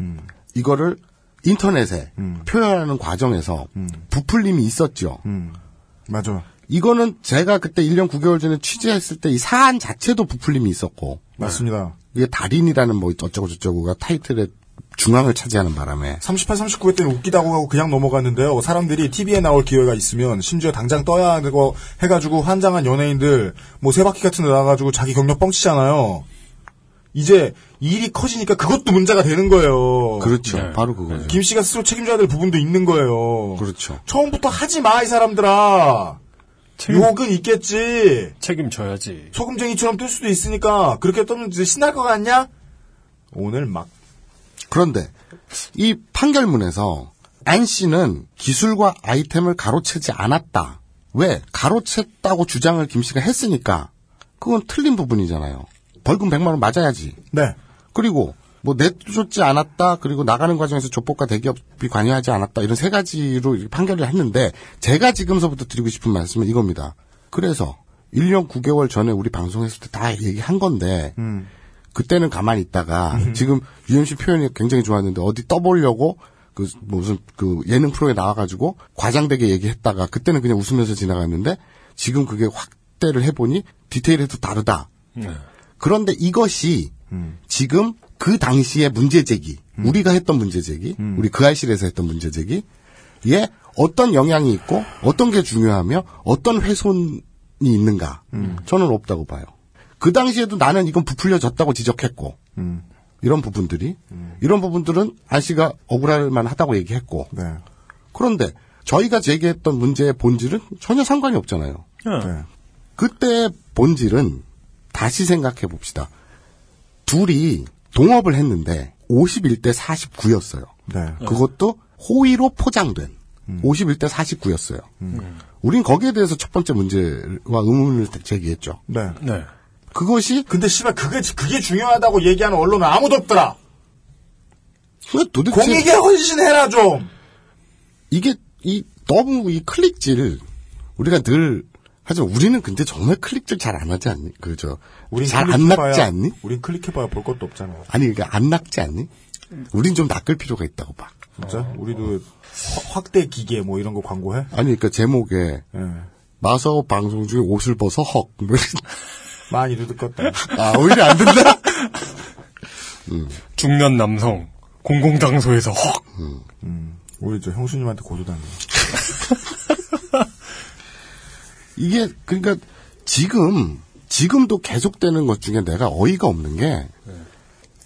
이거를 인터넷에 표현하는 과정에서 부풀림이 있었죠. 맞아. 이거는 제가 그때 1년 9개월 전에 취재했을 때 이 사안 자체도 부풀림이 있었고 맞습니다. 이게 달인이라는 뭐 어쩌고 저쩌고가 타이틀의 중앙을 차지하는 바람에 38, 39회 때는 웃기다고 하고 그냥 넘어갔는데요. 사람들이 TV에 나올 기회가 있으면 심지어 당장 떠야 되고 해가지고 환장한 연예인들 뭐 세바퀴 같은 데 나가가지고 자기 경력 뻥치잖아요. 이제 일이 커지니까 그것도 문제가 되는 거예요. 그렇죠. 바로 그거죠. 김 씨가 스스로 책임져야 될 부분도 있는 거예요. 그렇죠. 처음부터 하지 마, 이 사람들아. 욕은 있겠지. 책임져야지. 소금쟁이처럼 뜰 수도 있으니까 그렇게 이제 신날 것 같냐? 오늘 막 그런데 이 판결문에서 안 씨는 기술과 아이템을 가로채지 않았다. 왜? 가로챘다고 주장을 김 씨가 했으니까 그건 틀린 부분이잖아요. 벌금 100만 원 맞아야지. 네. 그리고 뭐 내쫓지 않았다. 그리고 나가는 과정에서 조폭과 대기업이 관여하지 않았다. 이런 세 가지로 판결을 했는데 제가 지금서부터 드리고 싶은 말씀은 이겁니다. 그래서 1년 9개월 전에 우리 방송했을 때 다 얘기한 건데 그때는 가만히 있다가 지금 UMC 표현이 굉장히 좋았는데 어디 떠보려고 그 무슨 그 예능 프로에 나와가지고 과장되게 얘기했다가 그때는 그냥 웃으면서 지나갔는데 지금 그게 확대를 해보니 디테일에도 다르다. 그런데 이것이 지금 그 당시의 문제 제기, 우리가 했던 문제 제기, 우리 그 알실에서 했던 문제 제기에 어떤 영향이 있고 어떤 게 중요하며 어떤 훼손이 있는가? 저는 없다고 봐요. 그 당시에도 나는 이건 부풀려졌다고 지적했고 이런 부분들이 이런 부분들은 안 씨가 억울할 만하다고 얘기했고 네. 그런데 저희가 제기했던 문제의 본질은 전혀 상관이 없잖아요. 네. 그때 본질은 다시 생각해 봅시다. 둘이 동업을 했는데 51대 49였어요. 네. 그것도 호의로 포장된 51대 49였어요. 우린 거기에 대해서 첫 번째 문제와 의문을 제기했죠. 네. 네. 그것이 근데 씨발 그게 그게 중요하다고 얘기하는 언론은 아무도 없더라. 도대체 공익에 헌신해라 좀. 이게 이 너무 이 클릭질 우리가 늘 하지만 우리는 근데 정말 클릭질 잘 안 하지 않니? 그죠? 우린 잘안 클릭해봐야- 낚지 않니? 우린 클릭해봐야 볼 것도 없잖아. 아니 그러니까 안 낚지 않니? 우린 좀 낚을 필요가 있다고 봐. 진짜? 우리도 허- 확대 기계 뭐 이런 거 광고해? 아니 그러니까 제목에 예. 마서 방송 중에 옷을 벗어 헉. 많이 듣겠다. 아 오히려 안 된다. 중년 남성 공공장소에서 헉. 우리 저 형수님한테 고소당해. 이게 그러니까 지금 지금도 계속되는 것 중에 내가 어이가 없는 게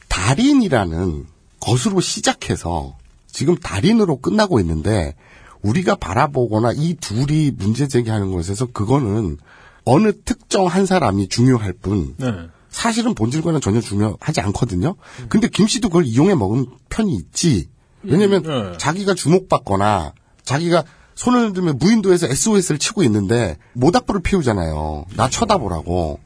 달인이라는 것으로 시작해서 지금 달인으로 끝나고 있는데 우리가 바라보거나 이 둘이 문제 제기하는 것에서 그거는 어느 특정 한 사람이 중요할 뿐 네. 사실은 본질과는 전혀 중요하지 않거든요. 근데 김 씨도 그걸 이용해 먹은 편이 있지. 왜냐면 네. 자기가 주목받거나 자기가 손을 들면 무인도에서 SOS를 치고 있는데 모닥불을 피우잖아요. 나 쳐다보라고.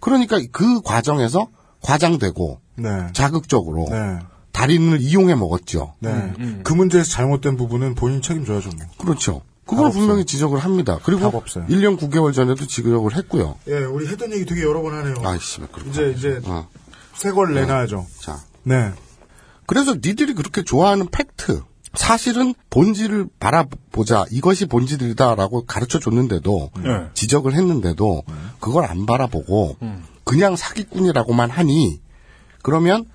그러니까 그 과정에서 과장되고 네. 자극적으로 네. 달인을 이용해 먹었죠. 네. 그 문제에서 잘못된 부분은 본인 책임져야죠. 뭐. 그렇죠. 그걸 답 분명히 없어요. 지적을 합니다. 그리고 답 없어요. 1년 9개월 전에도 지적을 했고요. 예, 우리 했던 얘기 되게 여러 번 하네요. 아이씨, 그렇구나. 이제 이제 어. 새걸 내놔야죠. 자, 네. 그래서 니들이 그렇게 좋아하는 팩트. 사실은 본질을 바라보자. 이것이 본질이다라고 가르쳐 줬는데도, 네. 지적을 했는데도, 그걸 안 바라보고, 그냥 사기꾼이라고만 하니, 그러면,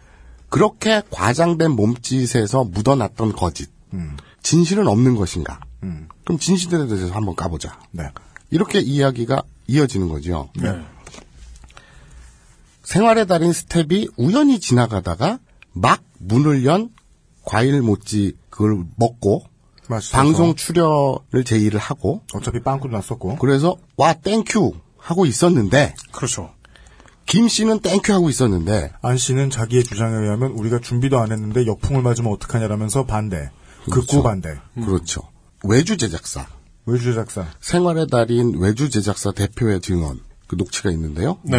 그렇게 과장된 몸짓에서 묻어났던 거짓. 진실은 없는 것인가? 그럼 진실에 대해서 한번 까보자. 네. 이렇게 이야기가 이어지는 거죠. 네. 생활의 달인 스텝이 우연히 지나가다가 막 문을 연 과일 모찌 그걸 먹고 맛있어서. 방송 출연을 제의를 하고 어차피 빵꾸도 났었고. 그래서 와 thank you 하고 있었는데 그렇죠. 김 씨는 thank you 하고 있었는데 안 씨는 자기의 주장에 의하면 우리가 준비도 안 했는데 역풍을 맞으면 어떡하냐라면서 반대. 그렇죠. 극구 반대. 그렇죠 외주 제작사 외주 제작사. 생활의 달인 외주 제작사 대표의 증언 그 녹취가 있는데요. 네.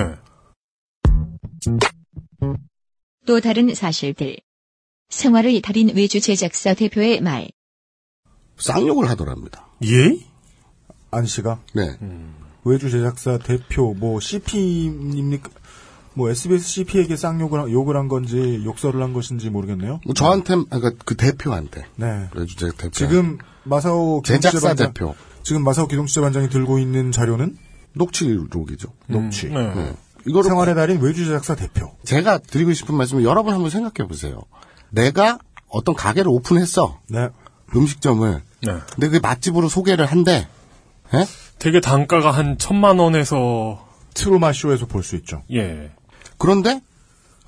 또 다른 사실들. 생활의 달인 외주 제작사 대표의 말. 쌍욕을 하더랍니다. 예? 안 씨가 네. 외주 제작사 대표 뭐 CP입니까? 뭐 SBS CP에게 쌍욕을 한- 욕을 한 건지 욕설을 한 것인지 모르겠네요. 뭐 저한테 그러니까 그 대표한테 네. 외주제 대표 지금 마사오 제작사 기동취재반장- 대표 지금 마사오 기동취재반장이 들고 있는 자료는 녹취록이죠. 녹취. 네. 네. 이거를 생활의 달인 외주 제작사 대표. 제가 드리고 싶은 말씀은 여러분 한번 생각해 보세요. 내가 어떤 가게를 오픈했어. 네. 음식점을. 네. 근데 그 맛집으로 소개를 한대. 예? 되게 단가가 한 천만 원에서 트루마 쇼에서 볼 수 있죠. 예. 그런데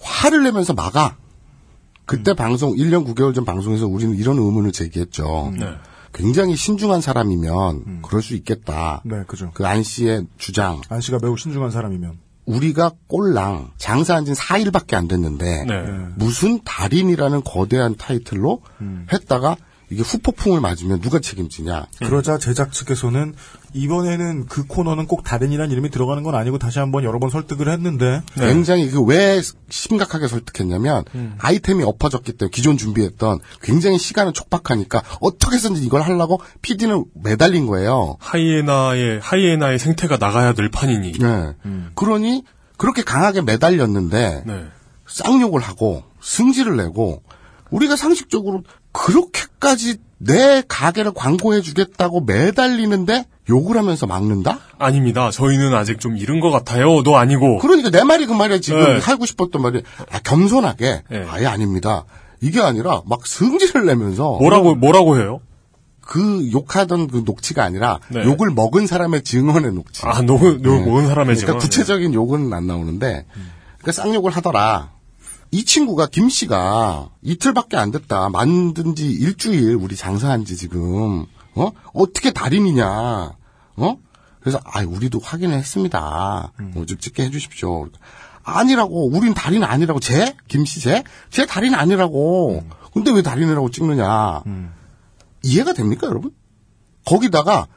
화를 내면서 막아. 그때 방송 1년 9개월 전 방송에서 우리는 이런 의문을 제기했죠. 네. 굉장히 신중한 사람이면 그럴 수 있겠다. 네, 그죠. 그 안 씨의 주장. 안 씨가 매우 신중한 사람이면. 우리가 꼴랑 장사한 지는 4일밖에 안 됐는데 네. 무슨 달인이라는 거대한 타이틀로 했다가 이게 후폭풍을 맞으면 누가 책임지냐. 그러자 제작 측에서는 이번에는 그 코너는 꼭 달인이라는 이름이 들어가는 건 아니고 다시 한번 여러 번 설득을 했는데 굉장히 그 왜 심각하게 설득했냐면 아이템이 엎어졌기 때문에 기존 준비했던 굉장히 시간은 촉박하니까 어떻게 해서든지 이걸 하려고 PD는 매달린 거예요. 하이에나의 하이에나의 생태가 나가야 될 판이니. 네. 그러니 그렇게 강하게 매달렸는데 네. 쌍욕을 하고 승질을 내고 우리가 상식적으로 그렇게까지 내 가게를 광고해 주겠다고 매달리는데 욕을 하면서 막는다? 아닙니다. 저희는 아직 좀 이른 것 같아요. 너 아니고. 그러니까 내 말이 그 말이야 지금 네. 하고 싶었던 말이 아, 겸손하게 네. 아예 아닙니다. 이게 아니라 막 승질을 내면서 뭐라고 뭐라고 해요? 그 욕하던 그 녹취가 아니라 네. 욕을 먹은 사람의 증언의 녹취. 아, 녹, 녹, 네. 모은 사람의 그러니까 지금. 구체적인 욕은 안 나오는데 그러니까 쌍욕을 하더라. 이 친구가 김 씨가 이틀밖에 안 됐다. 만든 지 일주일 우리 장사한 지 지금. 어? 어떻게 달인이냐? 어? 그래서 아 우리도 확인을 했습니다. 뭐좀 찍게 해 주십시오. 아니라고. 우린 달인 아니라고. 쟤 김씨 쟤쟤 달인 아니라고. 근데 왜 달인이라고 찍느냐? 이해가 됩니까 여러분? 거기다가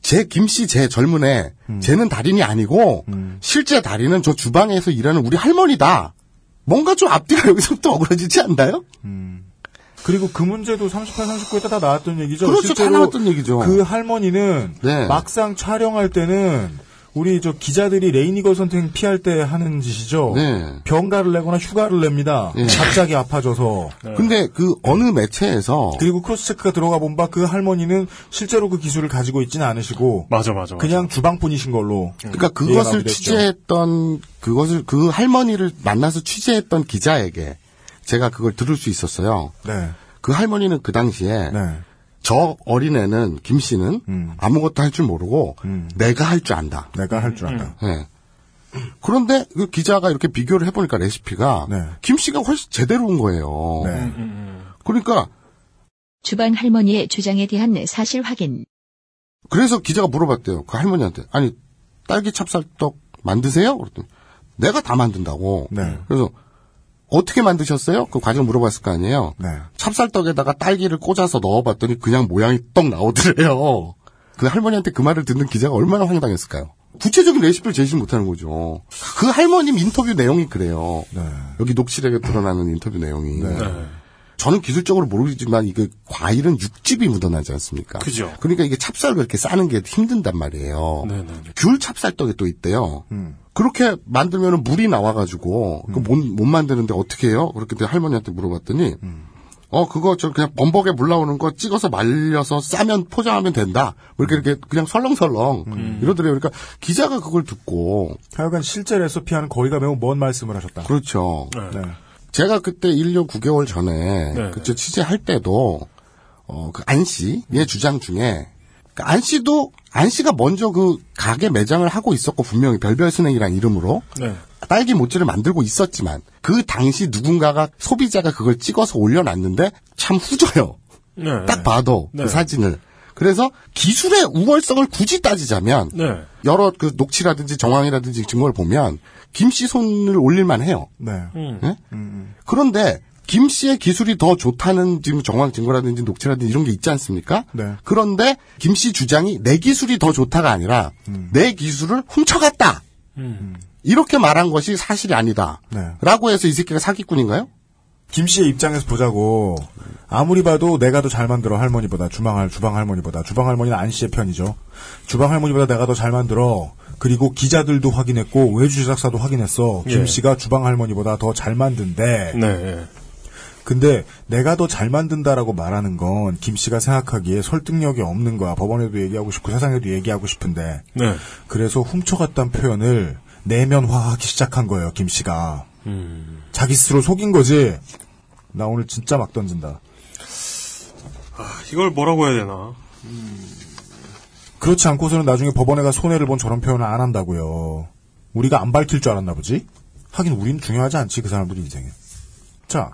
제 김씨 제 젊은 애 쟤는 달인이 아니고 실제 달인은 저 주방에서 일하는 우리 할머니다. 뭔가 좀 앞뒤가 여기서부터 어그러지지 않나요? 그리고 그 문제도 38, 39에 다 나왔던 얘기죠. 그렇죠, 다 나왔던 얘기죠. 그 할머니는 네. 막상 촬영할 때는 우리 저 기자들이 레이니걸 선생 피할 때 하는 짓이죠. 네. 병가를 내거나 휴가를 냅니다. 네. 갑자기 아파져서. 근데 그 어느 매체에서 그리고 크로스체크가 들어가 본 바 그 할머니는 실제로 그 기술을 가지고 있지는 않으시고 맞아, 맞아. 맞아. 그냥 주방분이신 걸로. 그러니까 이해가 그것을. 취재했던 그것을 그 할머니를 만나서 취재했던 기자에게 제가 그걸 들을 수 있었어요. 네. 그 할머니는 그 당시에 네. 저 어린애는 김 씨는 음. 아무것도 할 줄 모르고 음. 내가 할 줄 안다. 내가 할 줄 안다. 네. 그런데 그 기자가 이렇게 비교를 해보니까 레시피가 네. 김 씨가 훨씬 제대로 온 거예요. 네. 그러니까 주방 할머니의 주장에 대한 사실 확인. 그래서 기자가 물어봤대요. 그 할머니한테 아니 딸기 찹쌀떡 만드세요? 그랬더니 내가 다 만든다고. 네. 그래서 어떻게 만드셨어요? 그 과정을 물어봤을 거 아니에요. 네. 찹쌀떡에다가 딸기를 꽂아서 넣어봤더니 그냥 모양이 떡 나오더래요. 그 할머니한테 그 말을 듣는 기자가 얼마나 황당했을까요? 구체적인 레시피를 제시 못하는 거죠. 그 할머님 인터뷰 내용이 그래요. 네. 여기 녹취록에 드러나는 인터뷰 내용이. 네. 저는 기술적으로 모르지만 이게 과일은 육즙이 묻어나지 않습니까? 그죠. 그러니까 이게 찹쌀을 그렇게 싸는 게 힘든단 말이에요. 네네. 귤 찹쌀떡이 또 있대요. 음. 그렇게 만들면 물이 나와가지고 그 못, 못 만드는데 어떻게 해요? 그렇게 할머니한테 물어봤더니 어 그거 저 그냥 범벅에 물 나오는 거 찍어서 말려서 싸면 포장하면 된다. 뭐 이렇게 이렇게 그냥 설렁설렁 이러더래요. 그러니까 기자가 그걸 듣고 하여간 실제 레시피와는 거리가 매우 먼 말씀을 하셨다. 그렇죠. 네. 제가 그때 1년 9개월 전에 네. 그때 취재할 때도 어, 그 안 씨의 주장 중에 그 안씨도 안 씨가 먼저 그 가게 매장을 하고 있었고 분명히 별별순행이라는 이름으로 네. 딸기 모찌를 만들고 있었지만 그 당시 누군가가 소비자가 그걸 찍어서 올려놨는데 참 후져요. 네. 딱 봐도 네. 그 사진을. 그래서 기술의 우월성을 굳이 따지자면 네. 여러 그 녹취라든지 정황이라든지 증거를 보면 김씨 손을 올릴만 해요. 네. 음. 예? 그런데 김 씨의 기술이 더 좋다는 지금 정황 증거라든지 녹취라든지 이런 게 있지 않습니까? 네. 그런데 김 씨 주장이 내 기술이 더 좋다가 아니라 내 기술을 훔쳐갔다. 음. 이렇게 말한 것이 사실이 아니다. 네. 라고 해서 이 새끼가 사기꾼인가요? 김 씨의 입장에서 보자고 아무리 봐도 내가 더 잘 만들어 할머니보다 주방 할 주방 할머니보다 주방 할머니는 안 씨의 편이죠. 주방 할머니보다 내가 더 잘 만들어. 그리고 기자들도 확인했고 외주 제작사도 확인했어. 김 예. 씨가 주방 할머니보다 더 잘 만든대. 네. 근데 내가 더 잘 만든다라고 말하는 건 김 씨가 생각하기에 설득력이 없는 거야. 법원에도 얘기하고 싶고 세상에도 얘기하고 싶은데. 네. 그래서 훔쳐갔다는 표현을 내면화하기 시작한 거예요. 김 씨가. 음. 자기 스스로 속인 거지. 나 오늘 진짜 막 던진다. 아, 이걸 뭐라고 해야 되나? 그렇지 않고서는 나중에 법원에 가 손해를 본 저런 표현을 안 한다고요. 우리가 안 밝힐 줄 알았나 보지? 하긴 우린 중요하지 않지 그 사람들 인생에. 자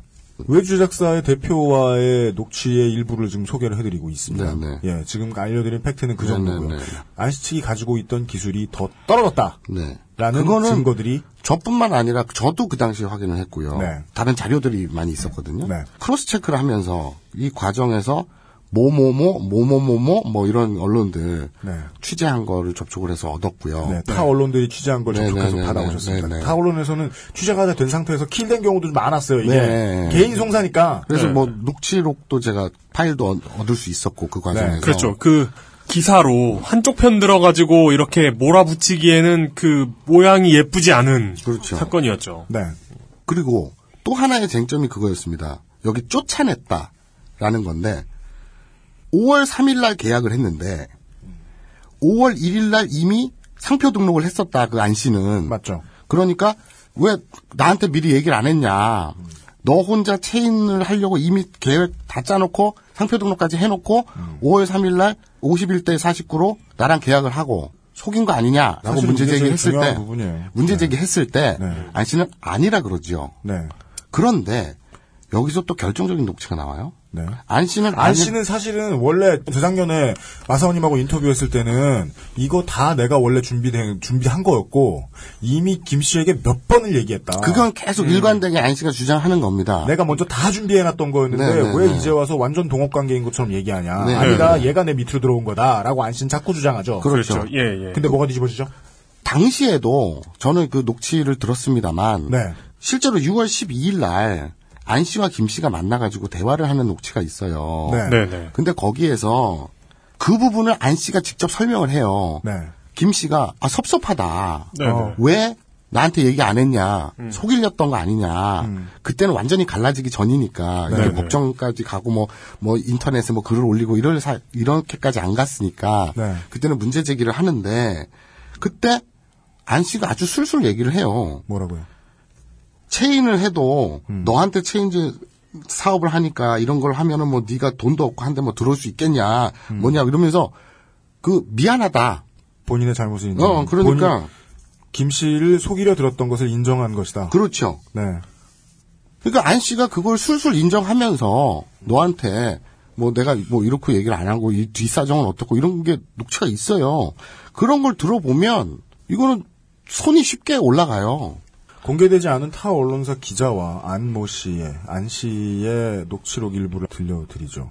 외주 제작사의 대표와의 녹취의 일부를 지금 소개를 해드리고 있습니다. 네, 예, 지금 알려드린 팩트는 그 네, 정도고요. 네, 네. 안 씨 측이 가지고 있던 기술이 더 떨어졌다. 네. 라는 증거들이 저뿐만 아니라 저도 그 당시에 확인을 했고요. 네. 다른 자료들이 많이 있었거든요. 네. cross check를 하면서 이 과정에서 뭐뭐뭐 뭐뭐뭐뭐 뭐 이런 언론들 네. 취재한 거를 접촉을 해서 얻었고요. 네, 타 언론들이 취재한 걸 네, 접촉해서 네, 네, 받아오셨습니다. 네, 네. 타 언론에서는 취재가 다 된 상태에서 kill된 경우도 좀 많았어요. 이게 네. 개인 송사니까. 그래서 네. 뭐 녹취록도 제가 파일도 얻- 얻을 수 있었고 그 과정에서 그렇죠. 그 기사로 한쪽 편 들어가지고 이렇게 몰아붙이기에는 그 모양이 예쁘지 않은 그렇죠. 사건이었죠. 네. 그리고 또 하나의 쟁점이 그거였습니다. 여기 쫓아냈다라는 건데 5월 3일 날 계약을 했는데 5월 1일 날 이미 상표 등록을 했었다 그 안 씨는 맞죠. 그러니까 왜 나한테 미리 얘기를 안 했냐? 너 혼자 체인을 하려고 이미 계획 다 짜놓고 상표 등록까지 해놓고 5월 3일 날 51대 49로 나랑 계약을 하고 속인 거 아니냐라고 문제 제일 제기했을 때. 문제 네. 제기했을 때 네. 안 씨는 아니라 그러죠. 네. 그런데 여기서 또 결정적인 녹취가 나와요. 네. 안 씨는 안 씨는 사실은 원래 재작년에 마사오님하고 인터뷰했을 때는 이거 다 내가 원래 준비된 준비한 거였고 이미 김 씨에게 몇 번을 얘기했다. 그건 계속 일관되게 안 씨가 주장하는 겁니다. 내가 먼저 다 준비해놨던 거였는데 네, 네, 왜 네. 이제 와서 완전 동업 관계인 것처럼 얘기하냐? 네, 아니다, 네, 네. 얘가 내 밑으로 들어온 거다라고 안 씨는 자꾸 주장하죠. 그렇죠. 예, 예. 근데 뭐가 뒤집어지죠? 당시에도 저는 그 녹취를 들었습니다만 네. 실제로 6월 12일 날 안 씨와 김 씨가 만나가지고 대화를 하는 녹취가 있어요. 네. 네, 네. 근데 거기에서 그 부분을 안 씨가 직접 설명을 해요. 네. 김 씨가 아 섭섭하다. 네, 어. 네. 왜 나한테 얘기 안 했냐? 속일렸던 거 아니냐? 음. 그때는 완전히 갈라지기 전이니까 이렇게 네, 네. 법정까지 가고 뭐뭐 인터넷에 뭐 글을 올리고 이럴 사, 이렇게까지 안 갔으니까 네. 그때는 문제 제기를 하는데 그때 안 씨가 아주 술술 얘기를 해요. 뭐라고요? 체인을 해도 음. 너한테 체인지 사업을 하니까 이런 걸 하면은 뭐 네가 돈도 없고 한데 뭐 들어올 수 있겠냐? 음. 뭐냐 이러면서 그 미안하다. 본인의 잘못을 인정. 어 그러니까 본인, 김 씨를 속이려 들었던 것을 인정한 것이다. 그렇죠. 네. 그러니까 안 씨가 그걸 술술 인정하면서 너한테 뭐 내가 뭐 이렇게 얘기를 안 하고 이 뒷사정은 어떻고 이런 게 녹취가 있어요. 그런 걸 들어보면 이거는 손이 쉽게 올라가요. 공개되지 않은 타 언론사 기자와 안 모 씨의 안 씨의 녹취록 일부를 들려드리죠.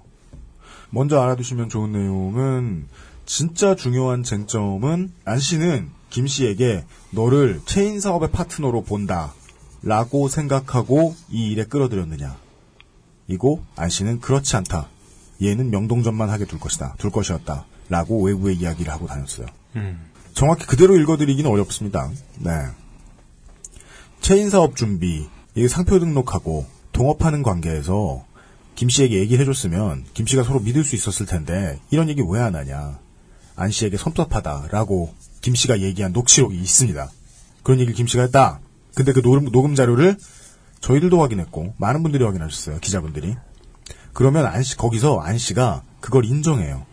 먼저 알아두시면 좋은 내용은 진짜 중요한 쟁점은 안 씨는 김 씨에게 너를 체인 사업의 파트너로 본다 라고 생각하고 이 일에 끌어들였느냐. 이고 안 씨는 그렇지 않다. 얘는 명동전만 하게 둘 것이다. 둘 것이었다. 라고 외부에 이야기를 하고 다녔어요. 음. 정확히 그대로 읽어드리기는 어렵습니다. 네. 체인 사업 준비, 상표 등록하고 동업하는 관계에서 김 씨에게 얘기를 해줬으면 김 씨가 서로 믿을 수 있었을 텐데 이런 얘기 왜 안 하냐. 안 씨에게 섭섭하다라고 김 씨가 얘기한 녹취록이 있습니다. 그런 얘기를 김 씨가 했다. 근데 그 녹음, 녹음 자료를 저희들도 확인했고 많은 분들이 확인하셨어요. 기자분들이. 그러면 안 씨, 거기서 안 씨가 그걸 인정해요.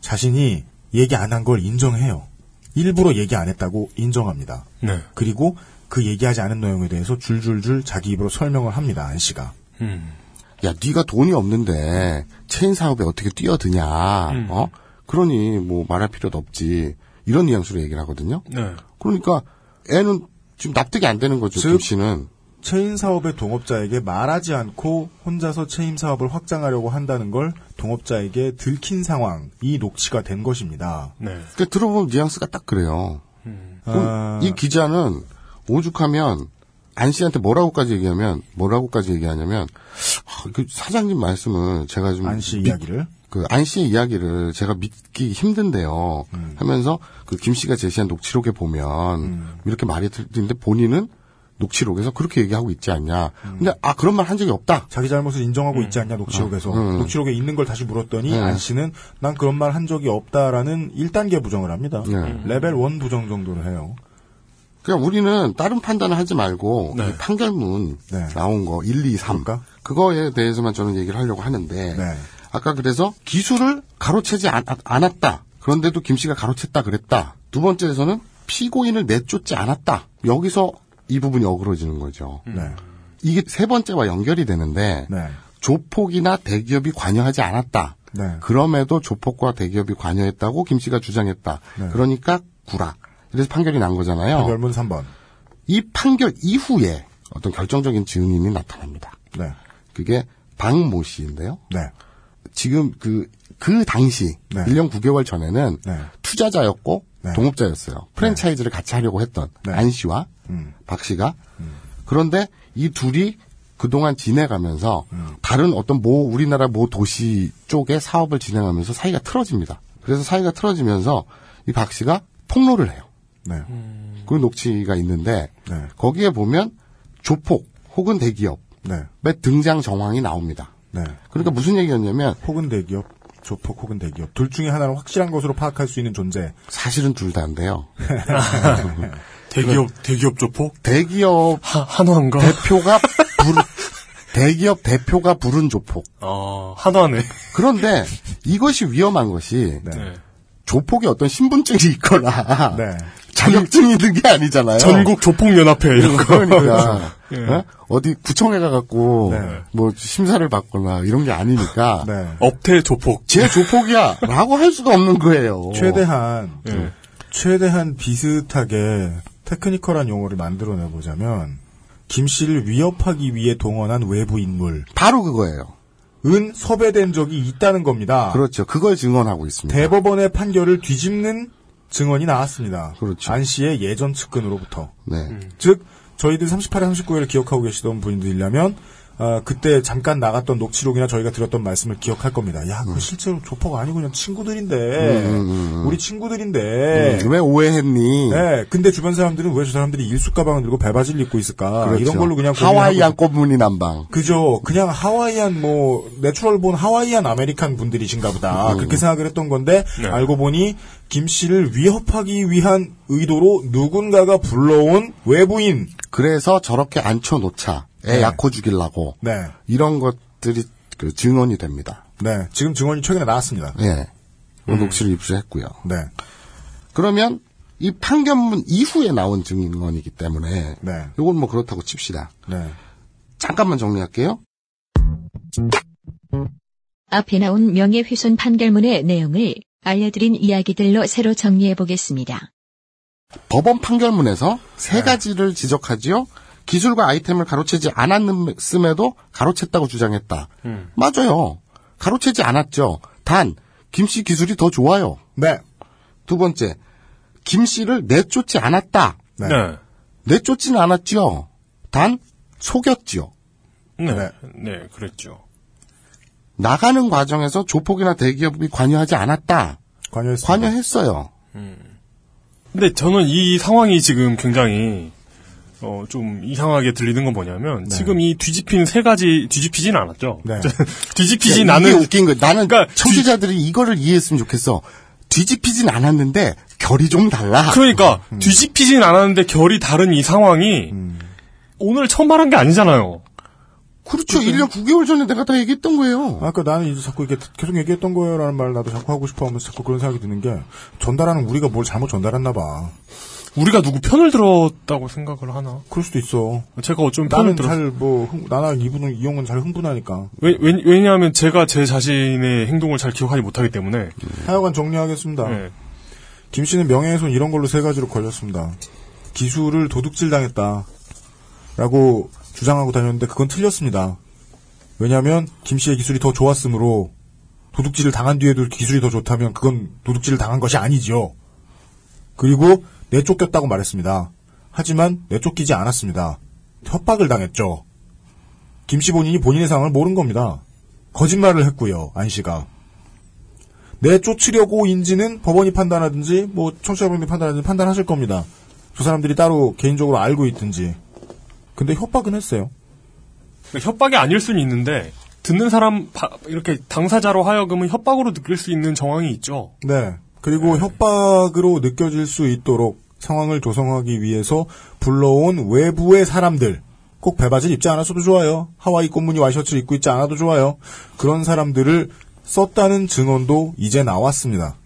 자신이 얘기 안 한 걸 인정해요. 일부러 얘기 안 했다고 인정합니다. 네. 그리고 그 얘기하지 않은 내용에 대해서 줄줄줄 자기 입으로 설명을 합니다. 안 씨가. 음. 야, 네가 돈이 없는데 체인 사업에 어떻게 뛰어드냐? 음. 어? 그러니 뭐 말할 필요도 없지. 이런 뉘앙스로 얘기를 하거든요. 네. 그러니까 애는 지금 납득이 안 되는 거죠. 즉, 김 씨는. 체인 사업의 동업자에게 말하지 않고 혼자서 체인 사업을 확장하려고 한다는 걸 동업자에게 들킨 상황이 녹취가 된 것입니다. 네. 그러니까 들어보면 뉘앙스가 딱 그래요. 아, 이 기자는 오죽하면 안 씨한테 뭐라고까지 얘기하면 뭐라고까지 얘기하냐면 아, 그 사장님 말씀을 제가 좀 안씨 믿- 이야기를 그 안 씨의 이야기를 제가 믿기 힘든데요. 음. 하면서 그 김 씨가 제시한 녹취록에 보면 음. 이렇게 말이 들리는데 본인은 녹취록에서 그렇게 얘기하고 있지 않냐. 음. 근데 아 그런 말 한 적이 없다. 자기 잘못을 인정하고 있지 않냐 녹취록에서 어, 음. 녹취록에 있는 걸 다시 물었더니 네. 안 씨는 난 그런 말 한 적이 없다라는 1단계 부정을 합니다. 네. 레벨 1 부정 정도를 해요. 그냥 우리는 다른 판단을 하지 말고 네. 이 판결문 네. 나온 거 1, 2, 3 그거에 대해서만 저는 얘기를 하려고 하는데 네. 아까 그래서 기술을 가로채지 않, 았다 그런데도 김 씨가 가로챘다 그랬다. 두 번째에서는 피고인을 내쫓지 않았다. 여기서 이 부분이 어그러지는 거죠. 네. 이게 세 번째와 연결이 되는데 네. 조폭이나 대기업이 관여하지 않았다. 네. 그럼에도 조폭과 대기업이 관여했다고 김 씨가 주장했다. 네. 그러니까 구라. 이래서 판결이 난 거잖아요. 판결문 3번. 이 판결 이후에 어떤 결정적인 증인이 나타납니다. 네. 그게 박모 씨인데요. 네. 지금 그, 그 당시, 네. 1년 9개월 전에는 네. 투자자였고 네. 동업자였어요. 프랜차이즈를 같이 하려고 했던 네. 안 씨와 음. 박 씨가. 그런데 이 둘이 그동안 지내가면서 음. 다른 어떤 모 우리나라 모 도시 쪽에 사업을 진행하면서 사이가 틀어집니다. 그래서 사이가 틀어지면서 이 박 씨가 폭로를 해요. 네. 그 녹취가 있는데 네. 거기에 보면 조폭 혹은 대기업의 네. 등장 정황이 나옵니다. 네. 그러니까 무슨 얘기였냐면 혹은 대기업, 조폭 혹은 대기업. 둘 중에 하나는 확실한 것으로 파악할 수 있는 존재. 사실은 둘 다인데요. 대기업 대기업 조폭 대기업 하, 한화인가? 대표가 부른 대기업 대표가 부른 조폭. 아 한화네. 그런데 이것이 위험한 것이 네. 네. 조폭이 어떤 신분증이 있거나 네. 자격증이 있는 게 아니잖아요. 전국 조폭 연합회 이런 거. 그러니까 예. 어? 어디 구청에 가갖고 네. 뭐 심사를 받거나 이런 게 아니니까 네. 업태 조폭. 제 조폭이야라고 할 수가 없는 거예요. 최대한 예. 최대한 비슷하게 테크니컬한 용어를 만들어내 보자면 김 씨를 위협하기 위해 동원한 외부 인물 바로 그거예요. 은 섭외된 적이 있다는 겁니다. 그렇죠. 그걸 증언하고 있습니다. 대법원의 판결을 뒤집는 증언이 나왔습니다. 그렇죠. 안 씨의 예전 측근으로부터. 네. 즉 저희들 38회 39회를 기억하고 계시던 분들이라면 아, 그때 잠깐 나갔던 녹취록이나 저희가 들었던 말씀을 기억할 겁니다. 야, 그 실제로 조퍼가 아니고 그냥 친구들인데, 음, 우리 친구들인데, 음, 왜 오해했니? 네, 근데 주변 사람들은 왜 저 사람들이 일수 가방을 들고 배바지를 입고 있을까? 그렇죠. 이런 걸로 그냥 하와이안 꽃무늬 남방. 그죠. 그냥 하와이안 뭐 natural born Hawaiian American 분들이신가 보다. 음. 그렇게 생각을 했던 건데 네. 알고 보니 김 씨를 위협하기 위한 의도로 누군가가 불러온 외부인. 그래서 저렇게 앉혀놓자 에 네. 야코 죽이려고 네. 이런 것들이 그 증언이 됩니다. 네. 지금 증언이 최근에 나왔습니다. 예. 그 녹취를 입수했고요. 네. 그러면 이 판결문 이후에 나온 증언이기 때문에 네. 이건 뭐 그렇다고 칩시다. 네. 잠깐만 정리할게요. 앞에 나온 명예훼손 판결문의 내용을 알려드린 이야기들로 새로 정리해 보겠습니다. 법원 판결문에서 세 네. 가지를 지적하지요. 기술과 아이템을 가로채지 않았음에도 가로챘다고 주장했다. 음. 맞아요. 가로채지 않았죠. 단, 김씨 기술이 더 좋아요. 네. 두 번째, 김 씨를 내쫓지 않았다. 네. 네. 내쫓지는 않았죠. 단, 속였지요. 네. 네. 네. 그랬죠. 나가는 과정에서 조폭이나 대기업이 관여하지 않았다. 관여했습니다. 관여했어요. 근데 저는 이 상황이 지금 굉장히 어, 좀 이상하게 들리는 건 뭐냐면 네. 지금 이 뒤집힌 세 가지 뒤집히진 않았죠. 네. 뒤집히진 이게 않은 웃긴 거. 나는 그러니까 청취자들이 이거를 이해했으면 좋겠어. 뒤집히진 않았는데 결이 좀 달라. 그러니까 음. 뒤집히진 않았는데 결이 다른 이 상황이 오늘 처음 말한 게 아니잖아요. 그렇죠. 1년 9개월 전에 내가 다 얘기했던 거예요. 아까 나는 이제 자꾸 이렇게 계속 얘기했던 거예요라는 말 나도 자꾸 하고 싶어 하면서 자꾸 그런 생각이 드는 게 전달하는 우리가 뭘 잘못 전달했나 봐. 우리가 누구 편을 들었다고 생각을 하나? 그럴 수도 있어. 제가 어쩌면 편을 나는 들었. 잘뭐 나나 이분은 이용은 잘 흥분하니까. 왜, 왜, 왜 냐하면 제가 제 자신의 행동을 잘 기억하지 못하기 때문에. 하여간 정리하겠습니다. 네. 김 씨는 명예훼손 이런 걸로 세 가지로 걸렸습니다. 기술을 도둑질 당했다. 라고 주장하고 다녔는데 그건 틀렸습니다. 왜냐하면 김 씨의 기술이 더 좋았으므로 도둑질을 당한 뒤에도 기술이 더 좋다면 그건 도둑질을 당한 것이 아니지요. 그리고 내쫓겼다고 말했습니다. 하지만 내쫓기지 않았습니다. 협박을 당했죠. 김씨 본인이 본인의 상황을 모른 겁니다. 거짓말을 했고요. 안 씨가. 내쫓으려고인지는 법원이 판단하든지 뭐 청취자분들이 판단하든지 판단하실 겁니다. 두 사람들이 따로 개인적으로 알고 있든지. 근데 협박은 했어요. 그러니까 협박이 아닐 수는 있는데 듣는 사람 바- 이렇게 당사자로 하여금은 협박으로 느낄 수 있는 정황이 있죠. 네. 그리고 협박으로 느껴질 수 있도록 상황을 조성하기 위해서 불러온 외부의 사람들. 꼭 배바지를 입지 않았어도 좋아요. 하와이 꽃무늬 와이셔츠를 입고 있지 않아도 좋아요. 그런 사람들을 썼다는 증언도 이제 나왔습니다.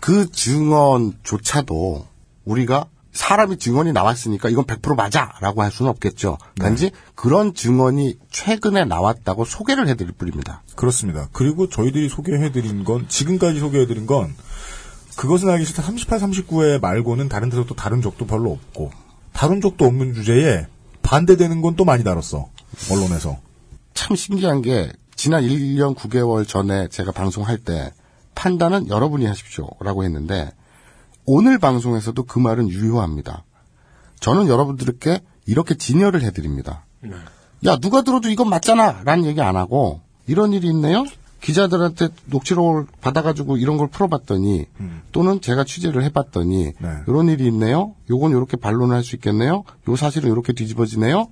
그 증언조차도 우리가 사람이 증언이 나왔으니까 이건 100% 맞아라고 할 수는 없겠죠. 단지 그런 증언이 최근에 나왔다고 소개를 해드릴 뿐입니다. 그렇습니다. 그리고 저희들이 소개해드린 건, 지금까지 소개해드린 건, 그것은 알기 싫다 38, 39회 말고는 다른 데서 또 다룬 적도 별로 없고, 다룬 적도 없는 주제에 반대되는 건 또 많이 다뤘어. 언론에서. 참 신기한 게 지난 1년 9개월 전에 제가 방송할 때 판단은 여러분이 하십시오라고 했는데 오늘 방송에서도 그 말은 유효합니다. 저는 여러분들께 이렇게 진열을 해드립니다. 야 누가 들어도 이건 맞잖아 라는 얘기 안 하고 이런 일이 있네요? 기자들한테 녹취록을 받아가지고 이런 걸 풀어봤더니 또는 제가 취재를 해봤더니 이런 일이 있네요? 요건 이렇게 반론을 할 수 있겠네요? 요 사실은 이렇게 뒤집어지네요?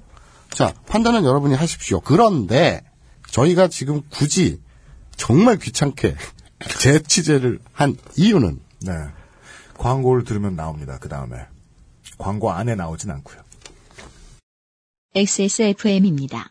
자 판단은 여러분이 하십시오. 그런데 저희가 지금 굳이 정말 귀찮게 재 취재를 한 이유는 네. 광고를 들으면 나옵니다. 그 다음에. 광고 안에 나오진 않고요. XSFM입니다.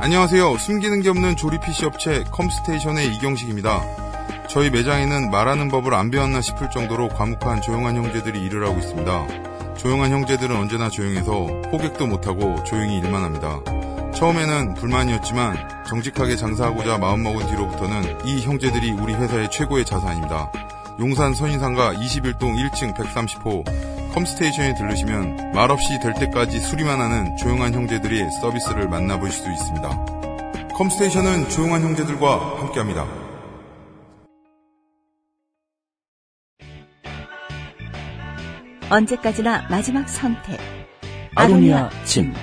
안녕하세요. 숨기는 게 없는 조립 PC 업체 컴스테이션의 이경식입니다. 저희 매장에는 말하는 법을 안 배웠나 싶을 정도로 과묵한 조용한 형제들이 일을 하고 있습니다. 조용한 형제들은 언제나 조용해서 호객도 못하고 조용히 일만 합니다. 처음에는 불만이었지만 정직하게 장사하고자 마음먹은 뒤로부터는 이 형제들이 우리 회사의 최고의 자산입니다. 용산 선인상가 21동 1층 130호 컴스테이션에 들르시면 말없이 될 때까지 수리만 하는 조용한 형제들의 서비스를 만나보실 수 있습니다. 컴스테이션은 조용한 형제들과 함께합니다. 언제까지나 마지막 선택. 아로니아 진.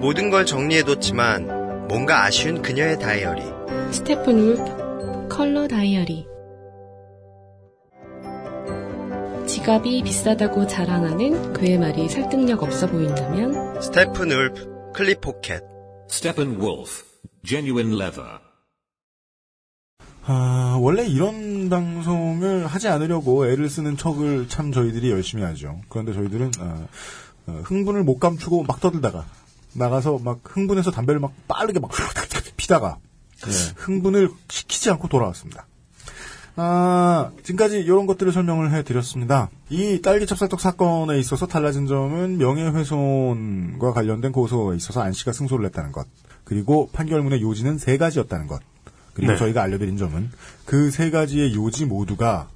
모든 걸 정리해뒀지만 뭔가 아쉬운 그녀의 다이어리. Steppenwolf 컬러 다이어리 지갑이 비싸다고 자랑하는 그의 말이 설득력 없어 보인다면 Steppenwolf 클립 포켓. Steppenwolf, genuine leather. 아, 원래 이런 방송을 하지 않으려고 애를 쓰는 척을 참 저희들이 열심히 하죠. 그런데 저희들은 아, 어, 흥분을 못 감추고 막 떠들다가 나가서 막 흥분해서 담배를 막 빠르게 막 피다가 네, 흥분을 시키지 않고 돌아왔습니다. 아, 지금까지 이런 것들을 설명을 해드렸습니다. 이 딸기 찹쌀떡 사건에 있어서 달라진 점은 명예훼손과 관련된 고소에 있어서 안 씨가 승소를 했다는 것. 그리고 판결문의 요지는 세 가지였다는 것. 그리고 네. 저희가 알려드린 점은 그 세 가지의 요지 모두가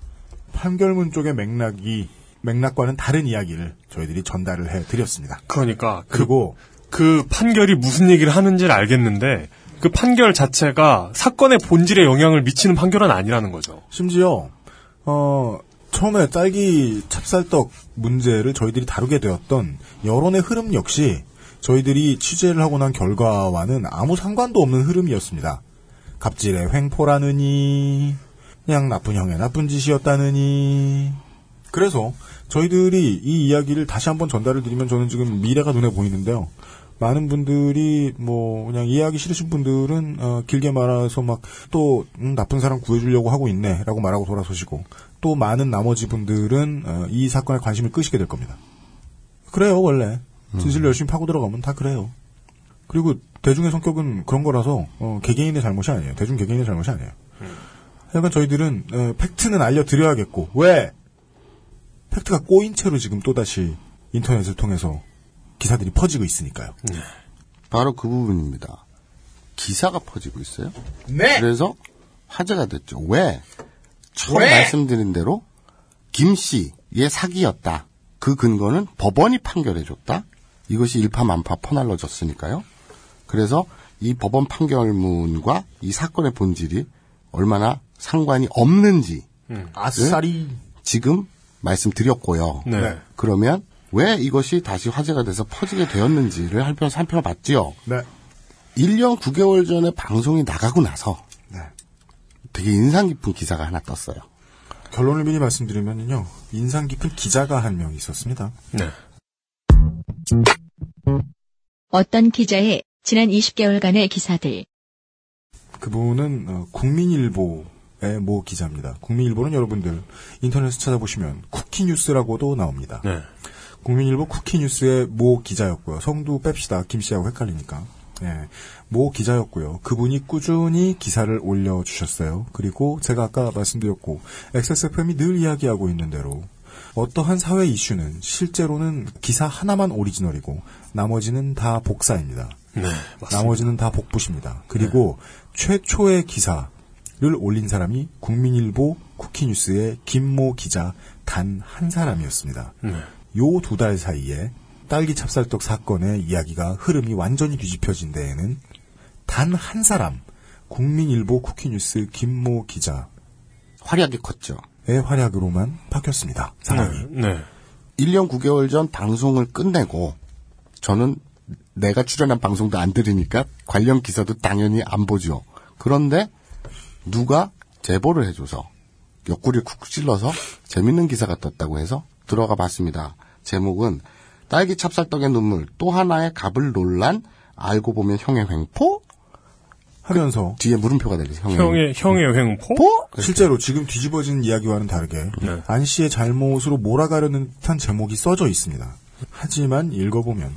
판결문 쪽의 맥락이 맥락과는 다른 이야기를 저희들이 전달을 해드렸습니다. 그러니까 그, 그리고 그 판결이 무슨 얘기를 하는지를 알겠는데 그 판결 자체가 사건의 본질에 영향을 미치는 판결은 아니라는 거죠. 심지어 어 처음에 딸기 찹쌀떡 문제를 저희들이 다루게 되었던 여론의 흐름 역시 저희들이 취재를 하고 난 결과와는 아무 상관도 없는 흐름이었습니다. 갑질의 횡포라느니 그냥 나쁜 형의 나쁜 짓이었다느니 그래서 저희들이 이 이야기를 다시 한번 전달을 드리면 저는 지금 미래가 눈에 보이는데요. 많은 분들이 뭐 그냥 이해하기 싫으신 분들은 어, 길게 말해서 막또 나쁜 사람 구해주려고 하고 있네라고 말하고 돌아서시고 또 많은 나머지 분들은 어, 이 사건에 관심을 끄시게 될 겁니다. 그래요 원래 진실 열심히 파고 들어가면 다 그래요. 그리고 대중의 성격은 그런 거라서 어, 개개인의 잘못이 아니에요. 대중 개개인의 잘못이 아니에요. 하여간 저희들은 어, 팩트는 알려드려야겠고 왜 팩트가 꼬인 채로 지금 또다시 인터넷을 통해서 기사들이 퍼지고 있으니까요. 바로 그 부분입니다. 기사가 퍼지고 있어요. 네. 그래서 화제가 됐죠. 왜? 처음 왜? 말씀드린 대로 김 씨의 사기였다. 그 근거는 법원이 판결해줬다. 이것이 일파만파 퍼날러졌으니까요. 그래서 이 법원 판결문과 이 사건의 본질이 얼마나 상관이 없는지 아싸리 지금 말씀드렸고요. 네. 그러면 왜 이것이 다시 화제가 돼서 퍼지게 되었는지를 한편 살펴봤지요. 네. 1년 9개월 전에 방송이 나가고 나서 네. 되게 인상 깊은 기사가 하나 떴어요. 결론을 미리 말씀드리면요. 인상 깊은 기자가 한 명 있었습니다. 네. 어떤 기자의 지난 20개월간의 기사들. 그분은 어, 국민일보의 모 기자입니다. 국민일보는 여러분들 인터넷에 찾아보시면 쿠키뉴스라고도 나옵니다. 네. 국민일보 쿠키뉴스의 모 기자였고요. 성도 뺍시다. 김 씨하고 헷갈리니까. 예, 모 기자였고요. 그분이 꾸준히 기사를 올려주셨어요. 그리고 제가 아까 말씀드렸고 XSFM이 늘 이야기하고 있는 대로 어떠한 사회 이슈는 실제로는 기사 하나만 오리지널이고 나머지는 다 복사입니다. 네, 맞습니다. 나머지는 다 복붙입니다. 그리고 최초의 기사를 올린 사람이 국민일보 쿠키뉴스의 김모 기자 단 한 사람이었습니다. 네. 요 두 달 사이에 딸기 찹쌀떡 사건의 이야기가 흐름이 완전히 뒤집혀진 데에는 단 한 사람 국민일보 쿠키뉴스 김모 기자의 활약이 컸죠. 활약으로만 바뀌었습니다. 사람이. 네. 1년 9개월 전 방송을 끝내고 저는 내가 출연한 방송도 안 들으니까 관련 기사도 당연히 안 보죠. 그런데 누가 제보를 해줘서 옆구리를 쿡쿡 찔러서 재밌는 기사가 떴다고 해서 들어가 봤습니다. 제목은 딸기 찹쌀떡의 눈물 또 하나의 갑을 논란 알고 보면 형의 횡포 하면서 뒤에 물음표가 달리죠. 형의, 형의 형의 횡포? 실제로 지금 뒤집어진 이야기와는 다르게 네. 안 씨의 잘못으로 몰아가려는 듯한 제목이 써져 있습니다. 하지만 읽어보면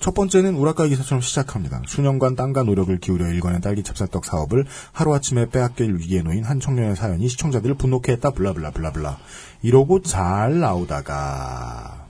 첫 번째는 우라카이 기사처럼 시작합니다. 수년간 땀과 노력을 기울여 일궈낸 딸기 찹쌀떡 사업을 하루아침에 빼앗길 위기에 놓인 한 청년의 사연이 시청자들을 분노케 했다 블라블라 블라블라 이러고 잘 나오다가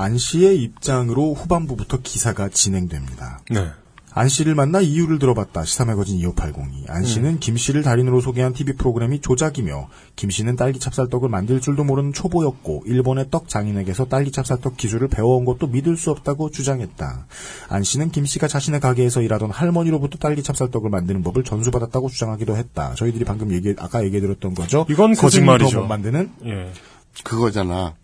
안 씨의 입장으로 후반부부터 기사가 진행됩니다. 네. 안 씨를 만나 이유를 들어봤다. 시사매거진 2580이. 안 씨는 김 씨를 달인으로 소개한 TV 프로그램이 조작이며 김 씨는 딸기 찹쌀떡을 만들 줄도 모르는 초보였고 일본의 떡 장인에게서 딸기 찹쌀떡 기술을 배워온 것도 믿을 수 없다고 주장했다. 안 씨는 김 씨가 자신의 가게에서 일하던 할머니로부터 딸기 찹쌀떡을 만드는 법을 전수받았다고 주장하기도 했다. 저희들이 방금 얘기 아까 얘기해 드렸던 거죠. 이건 거짓말이죠. 만드는 예. 그거잖아.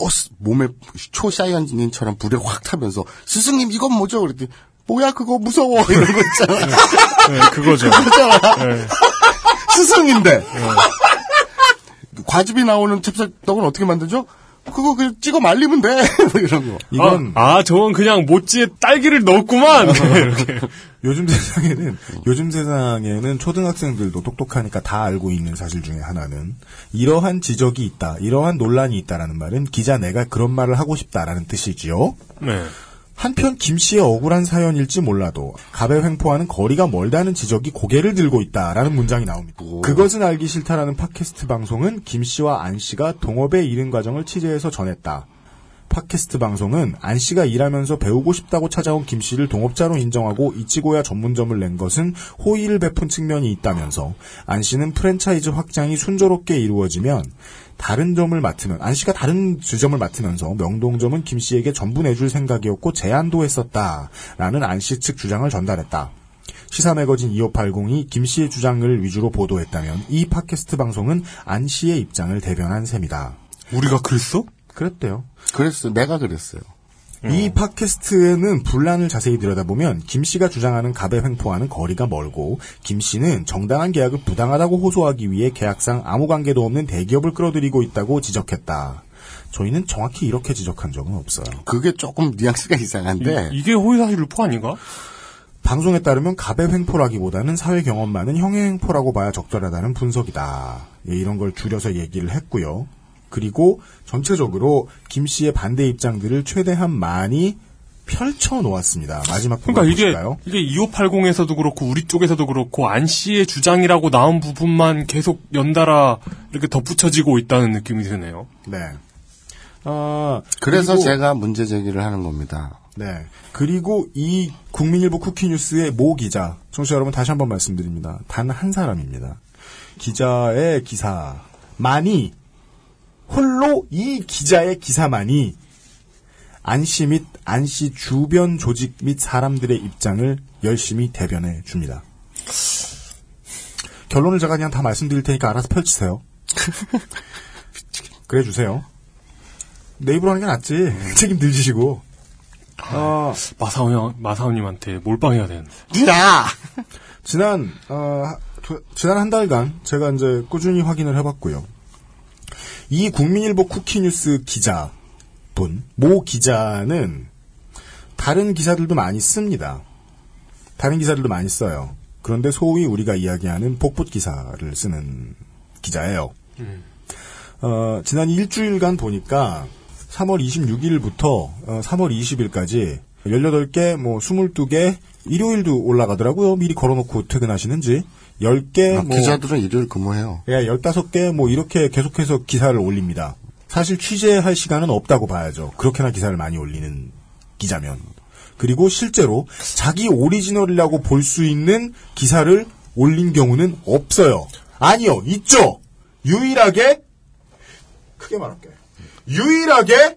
어, 스- 몸에 초사이언진처럼 불에 확 타면서 스승님 이건 뭐죠? 그랬더니 뭐야 그거 무서워 이런 거 있잖아. 네, 그거죠. 그거잖아. 네. 스승인데 과즙이 나오는 찹쌀떡은 어떻게 만들죠? 그거 그냥 찍어 말리면 돼. 뭐 이런 거. 이건 아, 아, 저건 그냥 모찌에 딸기를 넣었구만. 이렇게. 요즘 세상에는 요즘 세상에는 초등학생들도 똑똑하니까 다 알고 있는 사실 중에 하나는 이러한 지적이 있다, 이러한 논란이 있다라는 말은 기자 내가 그런 말을 하고 싶다라는 뜻이지요. 네. 한편 김 씨의 억울한 사연일지 몰라도 갑의 횡포와는 거리가 멀다는 지적이 고개를 들고 있다라는 문장이 나옵니다. 그것은 알기 싫다라는 팟캐스트 방송은 김 씨와 안 씨가 동업에 이른 과정을 취재해서 전했다. 팟캐스트 방송은 안 씨가 일하면서 배우고 싶다고 찾아온 김 씨를 동업자로 인정하고 이치고야 전문점을 낸 것은 호의를 베푼 측면이 있다면서 안 씨는 프랜차이즈 확장이 순조롭게 이루어지면 다른 점을 맡으면 안 씨가 다른 주점을 맡으면서 명동점은 김 씨에게 전부 내줄 생각이었고 제안도 했었다라는 안 씨 측 주장을 전달했다. 시사 매거진 2580이 김 씨의 주장을 위주로 보도했다면 이 팟캐스트 방송은 안 씨의 입장을 대변한 셈이다. 우리가 그랬어? 그랬대요. 그랬어. 내가 그랬어요. 이 팟캐스트에는 분란을 자세히 들여다보면 김 씨가 주장하는 갑의 횡포와는 거리가 멀고 김 씨는 정당한 계약을 부당하다고 호소하기 위해 계약상 아무 관계도 없는 대기업을 끌어들이고 있다고 지적했다. 저희는 정확히 이렇게 지적한 적은 없어요. 그게 조금 뉘앙스가 이상한데 이, 게 호의사실 유포 아닌가? 방송에 따르면 갑의 횡포라기보다는 사회 경험 많은 형의 횡포라고 봐야 적절하다는 분석이다. 예, 이런 걸 줄여서 얘기를 했고요. 그리고 전체적으로 김 씨의 반대 입장들을 최대한 많이 펼쳐 놓았습니다. 마지막 부분 그러니까 이게 보실까요? 이게 2580에서도 그렇고 우리 쪽에서도 그렇고 안 씨의 주장이라고 나온 부분만 계속 연달아 이렇게 덧붙여지고 있다는 느낌이 드네요. 네. 어, 그래서 그리고- 제가 문제 제기를 하는 겁니다. 네. 그리고 이 국민일보 쿠키 뉴스의 모 기자, 청취자 여러분 다시 한번 말씀드립니다. 단 한 사람입니다. 기자의 기사만이, 홀로 이 기자의 기사만이 안씨 및 안씨 주변 조직 및 사람들의 입장을 열심히 대변해 줍니다. 결론을 제가 그냥 다 말씀드릴 테니까 알아서 펼치세요. 그래 주세요. 내 입으로 하는 게 낫지. 책임들 지시고. 어, 마사오 형, 마사오님한테 몰빵해야 되는데. 야! 지난, 어, 두- 지난 한 달간 제가 이제 꾸준히 확인을 해봤고요. 이 국민일보 쿠키뉴스 기자분, 모 기자는 다른 기사들도 많이 씁니다. 다른 기사들도 많이 써요. 그런데 소위 우리가 이야기하는 복붙 기사를 쓰는 기자예요. 어, 지난 일주일간 보니까 3월 26일부터 어, 3월 20일까지 18개, 뭐 22개, 일요일도 올라가더라고요. 미리 걸어놓고 퇴근하시는지. 10개, 아, 뭐. 기자들은 일요일 근무해요. 예, 15개, 뭐 이렇게 계속해서 기사를 올립니다. 사실 취재할 시간은 없다고 봐야죠. 그렇게나 기사를 많이 올리는 기자면. 그리고 실제로 자기 오리지널이라고 볼 수 있는 기사를 올린 경우는 없어요. 아니요, 있죠! 유일하게, 크게 말할게. 유일하게,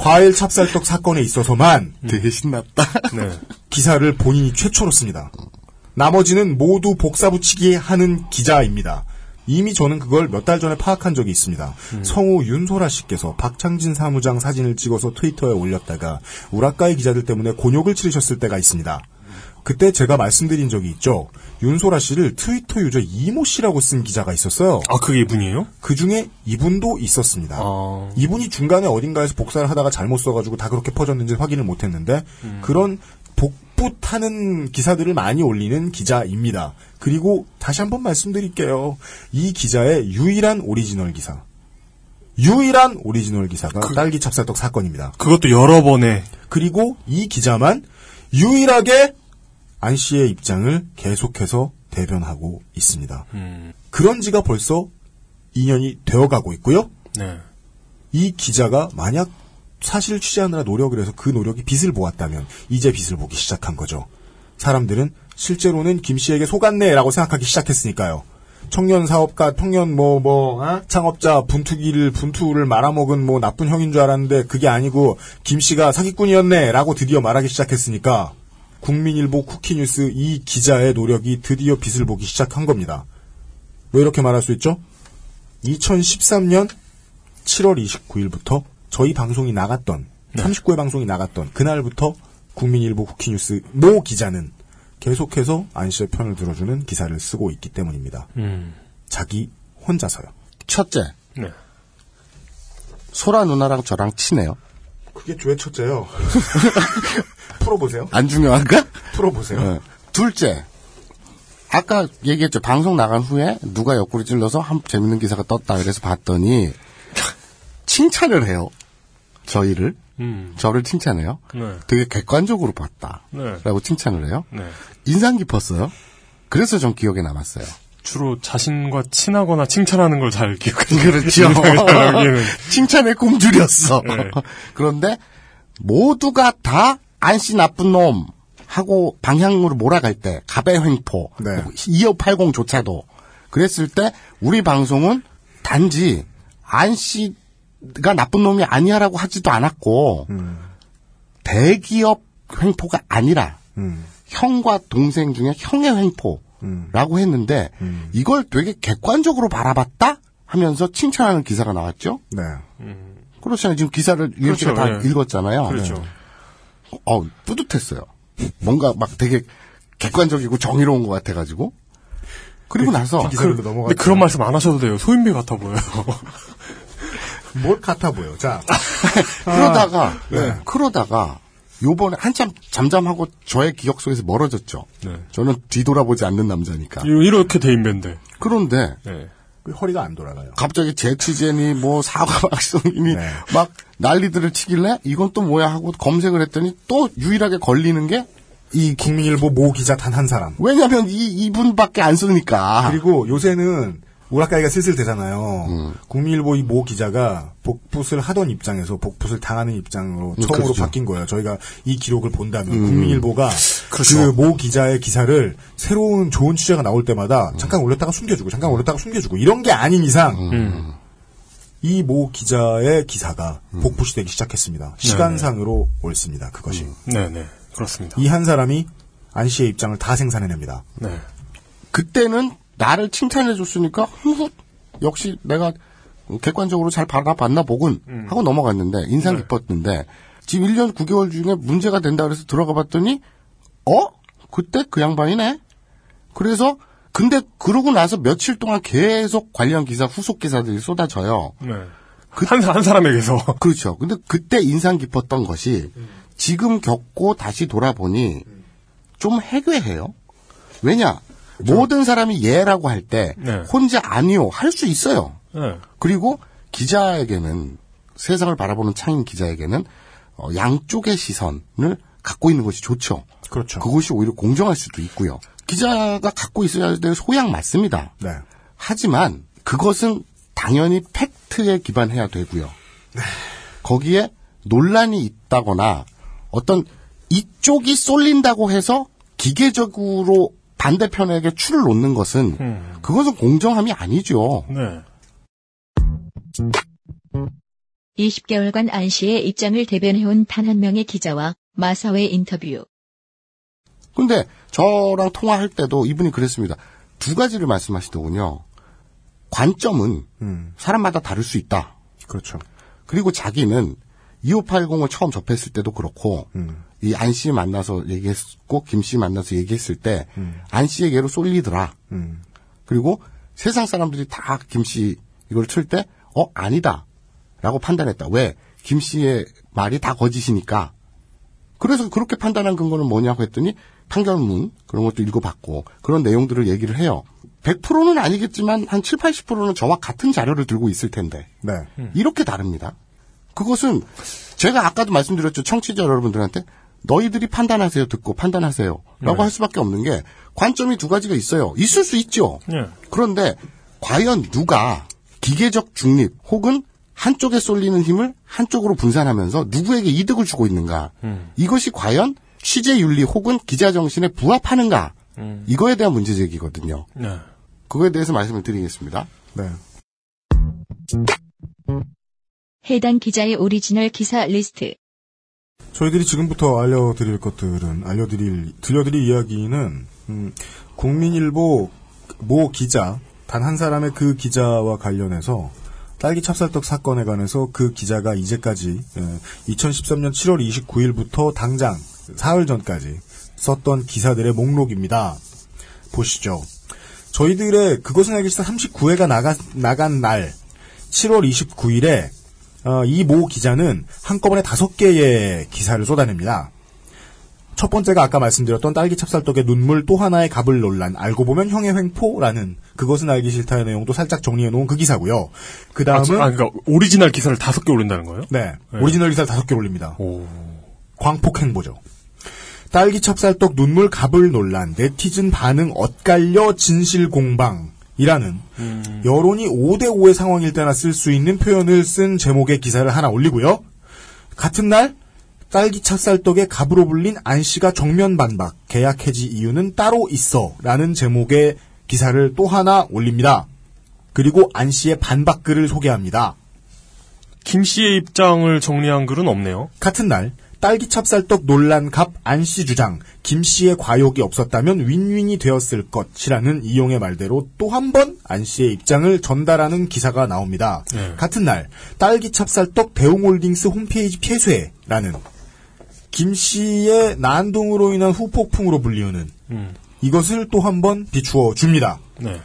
과일 찹쌀떡 사건에 있어서만 되게 신났다. 네. 기사를 본인이 최초로 씁니다. 나머지는 모두 복사 붙이기 하는 기자입니다. 이미 저는 그걸 몇 달 전에 파악한 적이 있습니다. 성우 윤소라 씨께서 박창진 사무장 사진을 찍어서 트위터에 올렸다가 우라카이 기자들 때문에 곤욕을 치르셨을 때가 있습니다. 그때 제가 말씀드린 적이 있죠. 윤소라 씨를 트위터 유저 이모 씨라고 쓴 기자가 있었어요. 아, 그게 이분이에요? 그 중에 이분도 있었습니다. 아. 이분이 중간에 어딘가에서 복사를 하다가 잘못 써가지고 다 그렇게 퍼졌는지 확인을 못했는데 그런 복 붙하는 기사들을 많이 올리는 기자입니다. 그리고 다시 한번 말씀드릴게요. 이 기자의 유일한 오리지널 기사. 유일한 오리지널 기사가 딸기 찹쌀떡 사건입니다. 그것도 여러 번에. 그리고 이 기자만 유일하게 안 씨의 입장을 계속해서 대변하고 있습니다. 그런 지가 벌써 2년이 되어가고 있고요. 네. 이 기자가 만약 사실 취재하느라 노력을 해서 그 노력이 빛을 보았다면 이제 빛을 보기 시작한 거죠. 사람들은 실제로는 김 씨에게 속았네라고 생각하기 시작했으니까요. 청년 사업가, 청년 뭐, 뭐, 어? 창업자, 분투기를, 분투를 말아먹은 뭐 나쁜 형인 줄 알았는데 그게 아니고 김 씨가 사기꾼이었네 라고 드디어 말하기 시작했으니까 국민일보 쿠키뉴스 이 기자의 노력이 드디어 빛을 보기 시작한 겁니다. 왜 이렇게 말할 수 있죠? 2013년 7월 29일부터 저희 방송이 나갔던 39회 방송이 나갔던 그날부터 국민일보 쿠키뉴스 모 기자는 계속해서 안 씨의 편을 들어주는 기사를 쓰고 있기 때문입니다. 음. 자기 혼자서요. 첫째, 네. 소라 누나랑 저랑 친해요. 그게 왜 첫째요? 풀어보세요. 안 중요한가? 풀어보세요. 네. 둘째, 아까 얘기했죠. 방송 나간 후에 누가 옆구리 찔러서 한 재밌는 기사가 떴다. 그래서 봤더니 칭찬을 해요. 저희를. 음. 저를 칭찬해요. 네. 되게 객관적으로 봤다. 네. 라고 칭찬을 해요. 네. 인상 깊었어요. 그래서 전 기억에 남았어요. 주로 자신과 친하거나 칭찬하는 걸 잘 기억하는 그렇죠. 칭찬의 꼼줄이었어. 네. 그런데 모두가 다 안씨 나쁜 놈 하고 방향으로 몰아갈 때 갑의 횡포 네. 2580조차도 그랬을 때 우리 방송은 단지 안씨 가 나쁜 놈이 아니야라고 하지도 않았고 대기업 횡포가 아니라 음. 형과 동생 중에 형의 횡포라고 했는데 이걸 되게 객관적으로 바라봤다 하면서 칭찬하는 기사가 나왔죠. 네. 그렇잖아요. 지금 기사를 UMC가 그렇죠, 다 예. 읽었잖아요. 그렇죠. 네. 어, 뿌듯했어요. 뭔가 막 되게 객관적이고 정의로운 것 같아가지고. 그리고 나서 기사로 그. 근데 그런 말씀 안 하셔도 돼요. 소인배 같아 보여요. 뭘 같아 보여. 자. 그러다가 네. 그러다가 요번에 한참 잠잠하고 저의 기억 속에서 멀어졌죠. 네. 저는 뒤돌아보지 않는 남자니까. 이렇게 돼 있는데. 그런데 네. 그 허리가 안 돌아가요. 갑자기 재치제니 뭐 사과 박성이니 네. 막 난리들을 치길래 이건 또 뭐야 하고 검색을 했더니 또 유일하게 걸리는 게 이 국민일보 모 기자 단 한 사람. 왜냐면 이 이분밖에 안 쓰니까. 그리고 요새는 우라카이가 슬슬 되잖아요. 음. 국민일보 이 모 기자가 복붙을 하던 입장에서 복붙을 당하는 입장으로 음, 처음으로 그렇죠. 바뀐 거예요. 저희가 이 기록을 본다면 음. 국민일보가 그렇죠. 그모 기자의 기사를 새로운 좋은 취재가 나올 음. 때마다 잠깐 올렸다가 숨겨주고 잠깐 올렸다가 숨겨주고 이런 게 아닌 이상 음. 이모 기자의 기사가 음. 복붙이 되기 시작했습니다. 시간상으로 옳습니다. 그것이. 네네. 그렇습니다. 이 한 사람이 안 씨의 입장을 다 생산해냅니다. 네. 그때는 나를 칭찬해 줬으니까 후 역시 내가 객관적으로 잘 받아봤나 보군 하고 넘어갔는데 인상 깊었는데 지금 1년 9개월 중에 문제가 된다 그래서 들어가 봤더니 어? 그때 그 양반이네? 그래서 근데 그러고 나서 며칠 동안 계속 관련 기사 후속 기사들이 쏟아져요. 네. 한, 한 사람에게서. 그렇죠. 근데 그때 인상 깊었던 것이 지금 겪고 다시 돌아보니 좀 해괴해요. 왜냐? 모든 사람이 예라고 할때 네. 혼자 아니요 할 수 있어요. 네. 그리고 기자에게는 세상을 바라보는 창인 기자에게는 어, 양쪽의 시선을 갖고 있는 것이 좋죠. 그렇죠. 그것이 오히려 공정할 수도 있고요. 기자가 갖고 있어야 될 소양 맞습니다. 네. 하지만 그것은 당연히 팩트에 기반해야 되고요. 거기에 논란이 있다거나 어떤 이쪽이 쏠린다고 해서 기계적으로 반대편에게 추를 놓는 것은 음. 그것은 공정함이 아니죠. 네. 20개월간 안 씨의 입장을 대변해온 단 한 명의 기자와 마사회 인터뷰. 근데 저랑 통화할 때도 이분이 그랬습니다. 두 가지를 말씀하시더군요. 관점은 음, 사람마다 다를 수 있다. 그렇죠. 그리고 자기는 2580을 처음 접했을 때도 그렇고 음, 이 안 씨 만나서 얘기했고 김 씨 만나서 얘기했을 때안 씨에게로 쏠리더라. 음, 그리고 세상 사람들이 다 김 씨 이걸 틀 때 어 아니다라고 판단했다. 왜? 김 씨의 말이 다 거짓이니까. 그래서 그렇게 판단한 근거는 뭐냐고 했더니 판결문 그런 것도 읽어봤고 그런 내용들을 얘기를 해요. 100%는 아니겠지만 한 7, 80%는 저와 같은 자료를 들고 있을 텐데 네. 이렇게 다릅니다. 그것은 제가 아까도 말씀드렸죠. 청취자 여러분들한테 너희들이 판단하세요. 듣고 판단하세요. 라고 네. 할 수밖에 없는 게 관점이 두 가지가 있어요. 있을 수 있죠. 네. 그런데 과연 누가 기계적 중립 혹은 한쪽에 쏠리는 힘을 한쪽으로 분산하면서 누구에게 이득을 주고 있는가? 음. 이것이 과연 취재 윤리 혹은 기자 정신에 부합하는가? 음. 이거에 대한 문제 제기거든요. 네. 그거에 대해서 말씀을 드리겠습니다. 네. 해당 기자의 오리지널 기사 리스트. 저희들이 지금부터 알려드릴 것들은 알려드릴 들려드릴 이야기는 음, 국민일보 모 기자 단 한 사람의 그 기자와 관련해서 딸기 찹쌀떡 사건에 관해서 그 기자가 이제까지 예, 2013년 7월 29일부터 당장 사흘 전까지 썼던 기사들의 목록입니다. 보시죠. 저희들의 그것은 알기 싫다 39회가 나가, 나간 날 7월 29일에 어, 이모 기자는 한꺼번에 다섯 개의 기사를 쏟아냅니다. 첫 번째가 아까 말씀드렸던 딸기 찹쌀떡의 눈물 또 하나의 갑을 논란 알고 보면 형의 횡포라는 그것은 알기 싫다의 내용도 살짝 정리해 놓은 그 기사고요. 그 아, 다음은 지- 아, 그러니까 오리지널 기사를 다섯 개 올린다는 거예요? 네, 네. 오리지널 기사를 다섯 개 올립니다. 오. 광폭 행보죠. 딸기 찹쌀떡 눈물 갑을 논란 네티즌 반응 엇갈려 진실 공방 이라는 여론이 5대5의 상황일 때나 쓸 수 있는 표현을 쓴 제목의 기사를 하나 올리고요. 같은 날 딸기 찹쌀떡의 갑으로 불린 안 씨가 정면 반박 계약 해지 이유는 따로 있어 라는 제목의 기사를 또 하나 올립니다. 그리고 안 씨의 반박 글을 소개합니다. 김 씨의 입장을 정리한 글은 없네요. 같은 날 딸기 찹쌀떡 논란 갑 안 씨 주장 김 씨의 과욕이 없었다면 윈윈이 되었을 것이라는 이용의 말대로 또 한 번 안 씨의 입장을 전달하는 기사가 나옵니다. 네. 같은 날 딸기 찹쌀떡 대웅홀딩스 홈페이지 폐쇄라는 김 씨의 난동으로 인한 후폭풍으로 불리우는 음. 이것을 또 한 번 비추어 줍니다. 네.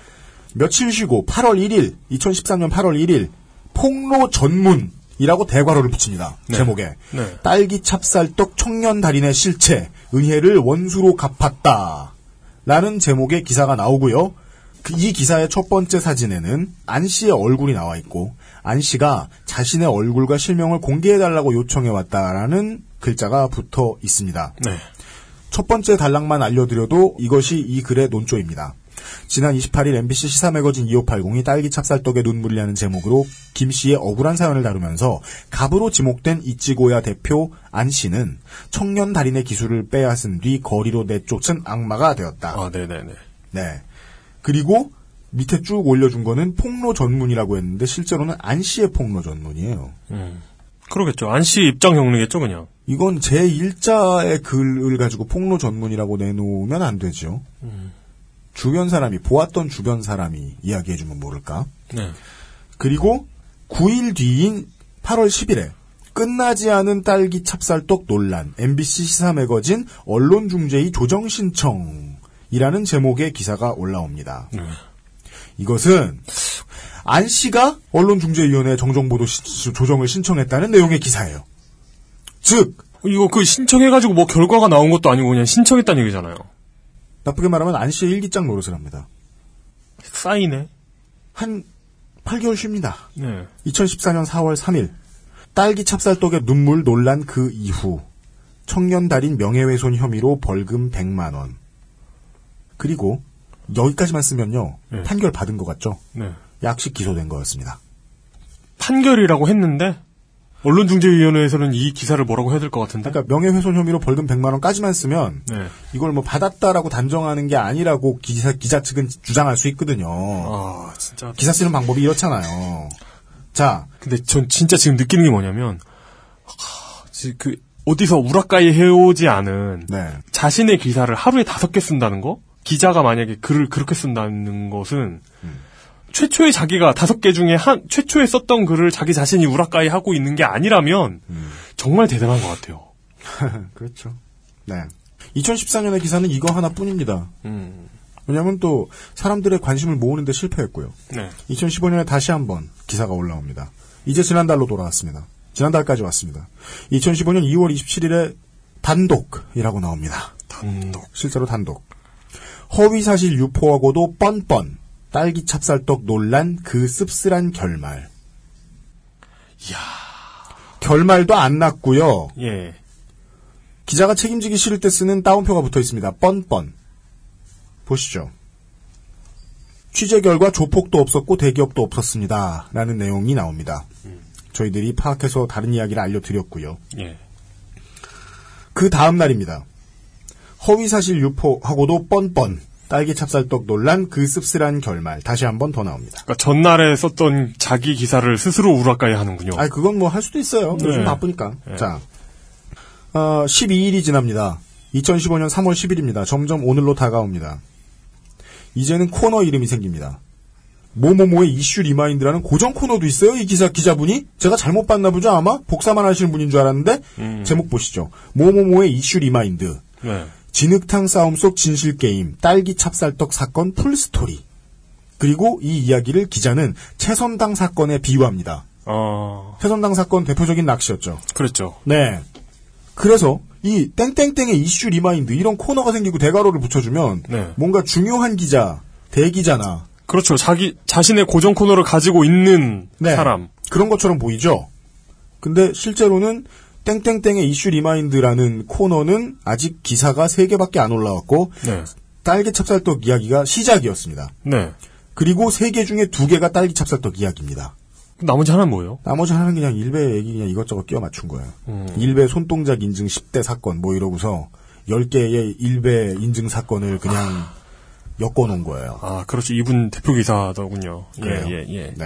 며칠 쉬고 8월 1일, 2013년 8월 1일 폭로 전문 이라고 대괄호를 붙입니다. 네. 제목에 네. 딸기 찹쌀떡 청년 달인의 실체 은혜를 원수로 갚았다. 라는 제목의 기사가 나오고요. 그이 기사의 첫 번째 사진에는 안 씨의 얼굴이 나와 있고 안 씨가 자신의 얼굴과 실명을 공개해달라고 요청해 왔다라는 글자가 붙어 있습니다. 네. 첫 번째 단락만 알려드려도 이것이 이 글의 논조입니다. 지난 28일 MBC 시사 매거진 2580이 딸기 찹쌀떡에 눈물이라는 제목으로 김 씨의 억울한 사연을 다루면서 갑으로 지목된 이찌고야 대표 안 씨는 청년 달인의 기술을 빼앗은 뒤 거리로 내쫓은 악마가 되었다. 아, 네네네. 네. 그리고 밑에 쭉 올려준 거는 폭로 전문이라고 했는데 실제로는 안 씨의 폭로 전문이에요. 음. 그러겠죠. 안 씨 입장 경로겠죠, 그냥. 이건 제 일자의 글을 가지고 폭로 전문이라고 내놓으면 안 되죠. 음. 주변 사람이 보았던 주변 사람이 이야기해주면 모를까. 네. 그리고 9일 뒤인 8월 10일에 끝나지 않은 딸기 찹쌀떡 논란 MBC 시사 매거진 언론 중재위 조정 신청이라는 제목의 기사가 올라옵니다. 네. 이것은 안 씨가 언론중재위원회 정정보도 시- 조정을 신청했다는 내용의 기사예요. 즉 이거 그 신청해가지고 뭐 결과가 나온 것도 아니고 그냥 신청했다는 얘기잖아요. 나쁘게 말하면 안 씨의 일기장 노릇을 합니다. 쌓이네. 한 8개월 쉽니다. 네. 2014년 4월 3일 딸기 찹쌀떡의 눈물 논란 그 이후 청년 달인 명예훼손 혐의로 벌금 100만 원. 그리고 여기까지만 쓰면요 네. 판결 받은 것 같죠? 네. 약식 기소된 거였습니다. 판결이라고 했는데 언론중재위원회에서는 이 기사를 뭐라고 해야 될 것 같은데. 그러니까 명예훼손 혐의로 벌금 100만 원까지만 쓰면 네. 이걸 뭐 받았다라고 단정하는 게 아니라고 기사 기자 측은 주장할 수 있거든요. 아 진짜. 기사 쓰는 방법이 이렇잖아요. 자, 근데 전 진짜 지금 느끼는 게 뭐냐면 하, 지- 그 어디서 우라카이 해오지 않은 네. 자신의 기사를 하루에 다섯 개 쓴다는 거? 기자가 만약에 글을 그렇게 쓴다는 것은 최초에 자기가 다섯 개 중에 한 최초에 썼던 글을 자기 자신이 우라카이 하고 있는 게 아니라면 정말 대단한 것 같아요. 그렇죠. 네. 2014년의 기사는 이거 하나뿐입니다. 음. 왜냐하면 또 사람들의 관심을 모으는데 실패했고요. 네. 2015년에 다시 한번 기사가 올라옵니다. 이제 지난달로 돌아왔습니다. 지난달까지 왔습니다. 2015년 2월 27일에 단독이라고 나옵니다. 단독. 실제로 단독. 허위사실 유포하고도 뻔뻔. 딸기 찹쌀떡 논란 그 씁쓸한 결말. 이야. 결말도 안 났고요. 예. 기자가 책임지기 싫을 때 쓰는 따옴표가 붙어 있습니다. 뻔뻔. 보시죠. 취재 결과 조폭도 없었고 대기업도 없었습니다. 라는 내용이 나옵니다. 저희들이 파악해서 다른 이야기를 알려드렸고요. 예. 그 다음 날입니다. 허위사실 유포하고도 뻔뻔. 딸기 찹쌀떡 논란 그 씁쓸한 결말. 다시 한 번 더 나옵니다. 그러니까 전날에 썼던 자기 기사를 스스로 우라카이 하는군요. 아, 그건 뭐 할 수도 있어요. 요즘 네. 바쁘니까. 네. 자, 어, 12일이 지납니다. 2015년 3월 10일입니다. 점점 오늘로 다가옵니다. 이제는 코너 이름이 생깁니다. 모모모의 이슈 remind라는 고정 코너도 있어요. 이 기사 기자분이 제가 잘못 봤나 보죠. 아마 복사만 하시는 분인 줄 알았는데 음. 제목 보시죠. 모모모의 이슈 remind. 네. 진흙탕 싸움 속 진실 게임, 딸기 찹쌀떡 사건 full 스토리. 그리고 이 이야기를 기자는 채선당 사건에 비유합니다. 어, 채선당 사건 대표적인 낚시였죠. 그랬죠. 네. 그래서 이 땡땡땡의 이슈 remind 이런 코너가 생기고 대괄호를 붙여주면 네. 뭔가 중요한 기자, 대기자나 그렇죠. 자기 자신의 고정 코너를 가지고 있는 네. 사람. 그런 것처럼 보이죠. 근데 실제로는 땡땡땡의 이슈 remind라는 코너는 아직 기사가 3개밖에 안 올라왔고 네. 딸기 찹쌀떡 이야기가 시작이었습니다. 네. 그리고 3개 중에 2개가 딸기 찹쌀떡 이야기입니다. 나머지 하나는 뭐예요? 나머지 하나는 그냥 일베 얘기 그냥 이것저것 끼워 맞춘 거예요. 음. 일베 손동작 인증 10대 사건 뭐 이러고서 10개의 일베 인증 사건을 그냥 엮어 놓은 거예요. 아, 그렇죠. 이분 대표 기사더군요. 그래요. 예, 예, 예. 네.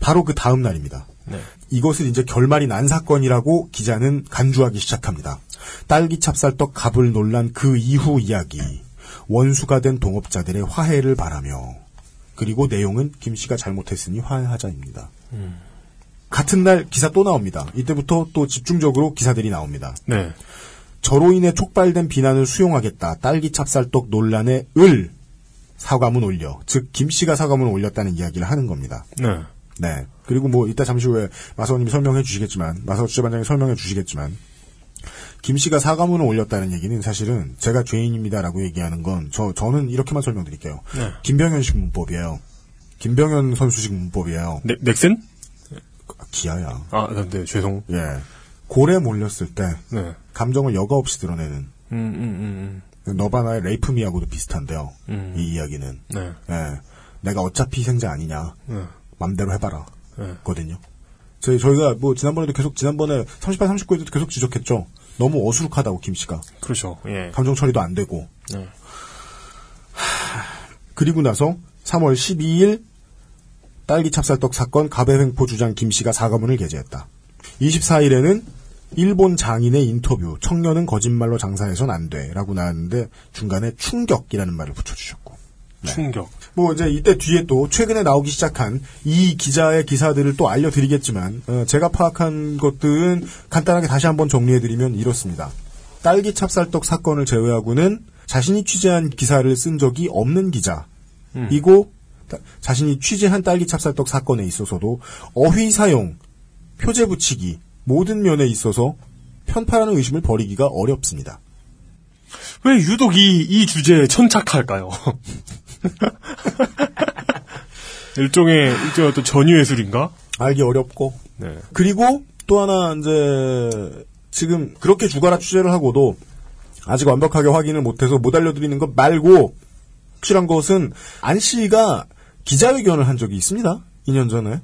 바로 그 다음 날입니다. 네. 이것을 이제 결말이 난 사건이라고 기자는 간주하기 시작합니다. 딸기 찹쌀떡 갑을 논란 그 이후 이야기. 원수가 된 동업자들의 화해를 바라며. 그리고 내용은 김 씨가 잘못했으니 화해하자입니다. 같은 날 기사 또 나옵니다. 이때부터 또 집중적으로 기사들이 나옵니다. 네. 저로 인해 촉발된 비난을 수용하겠다. 딸기 찹쌀떡 논란에 을 사과문 올려. 즉 김 씨가 사과문을 올렸다는 이야기를 하는 겁니다. 네. 네. 그리고 뭐 이따 잠시 후에 마사오님이 설명해 주시겠지만 마사오 취재반장이 설명해 주시겠지만 김 씨가 사과문을 올렸다는 얘기는 사실은 제가 죄인입니다라고 얘기하는 건 저 저는 이렇게만 설명드릴게요. 네. 김병현식 문법이에요. 김병현 선수식 문법이에요. 넥, 넥센? 기아야. 아, 네, 죄송. 예. 고래 몰렸을 때 네. 감정을 여과 없이 드러내는 음, 음, 음, 너바나의 레이프미하고도 비슷한데요. 음. 이 이야기는. 네. 예. 내가 어차피 희생자 아니냐. 네. 맘대로 해봐라. 네. 거든요. 저희, 저희가 뭐 지난번에도 계속 지난번에 38, 39에도 계속 지적했죠. 너무 어수룩하다고 김 씨가. 그렇죠. 예. 감정 처리도 안 되고. 네. 그리고 나서 3월 12일 딸기 찹쌀떡 사건 가배횡포 주장 김 씨가 사과문을 게재했다. 24일에는 일본 장인의 인터뷰 청년은 거짓말로 장사해선 안 돼라고 나왔는데 중간에 충격이라는 말을 붙여주셨고 충격. 뭐 이제 이때 뒤에 또 최근에 나오기 시작한 이 기자의 기사들을 또 알려드리겠지만 어, 제가 파악한 것들은 간단하게 다시 한번 정리해드리면 이렇습니다. 딸기 찹쌀떡 사건을 제외하고는 자신이 취재한 기사를 쓴 적이 없는 기자이고 다- 자신이 취재한 딸기 찹쌀떡 사건에 있어서도 어휘 사용, 표제 붙이기 모든 면에 있어서 편파라는 의심을 버리기가 어렵습니다. 왜 유독 이, 이 주제에 천착할까요? 일종의, 일종의 어떤 전유 예술인가? 알기 어렵고 네. 그리고 또 하나 이제 지금 그렇게 주가라 취재를 하고도 아직 완벽하게 확인을 못해서 못 알려드리는 것 말고 확실한 것은 안 씨가 기자회견을 한 적이 있습니다. 2년 전에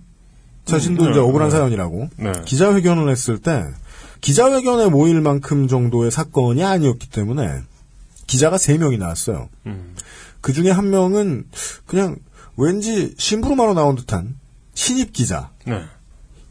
자신도 음, 이제 네, 억울한 네. 사연이라고 네. 기자회견을 했을 때 기자회견에 모일 만큼 정도의 사건이 아니었기 때문에 기자가 3명이 나왔어요. 음. 그 중에 한 명은 그냥 왠지 심부름하러 나온 듯한 신입 기자. 네.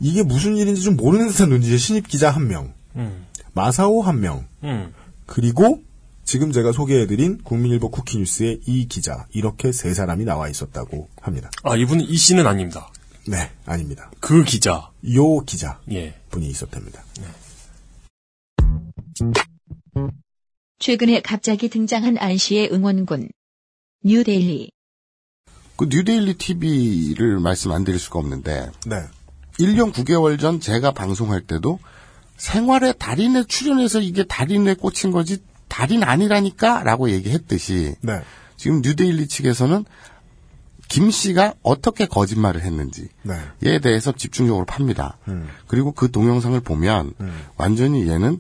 이게 무슨 일인지 좀 모르는 듯한 눈치의 신입 기자 한 명, 음. 마사오 한 명, 음. 그리고 지금 제가 소개해드린 국민일보 쿠키뉴스의 이 기자 이렇게 세 사람이 나와 있었다고 합니다. 아, 이분은 이 씨는 아닙니다. 네, 아닙니다. 그 기자. 요 기자 예. 분이 있었답니다. 최근에 갑자기 등장한 안 씨의 응원군. 뉴데일리. 그 뉴데일리 TV를 말씀 안 드릴 수가 없는데 네. 1년 9개월 전 제가 방송할 때도 생활의 달인에 출연해서 이게 달인에 꽂힌 거지 달인 아니라니까 라고 얘기했듯이 네. 지금 뉴데일리 측에서는 김 씨가 어떻게 거짓말을 했는지 네. 에 대해서 집중적으로 팝니다. 음. 그리고 그 동영상을 보면 음. 완전히 얘는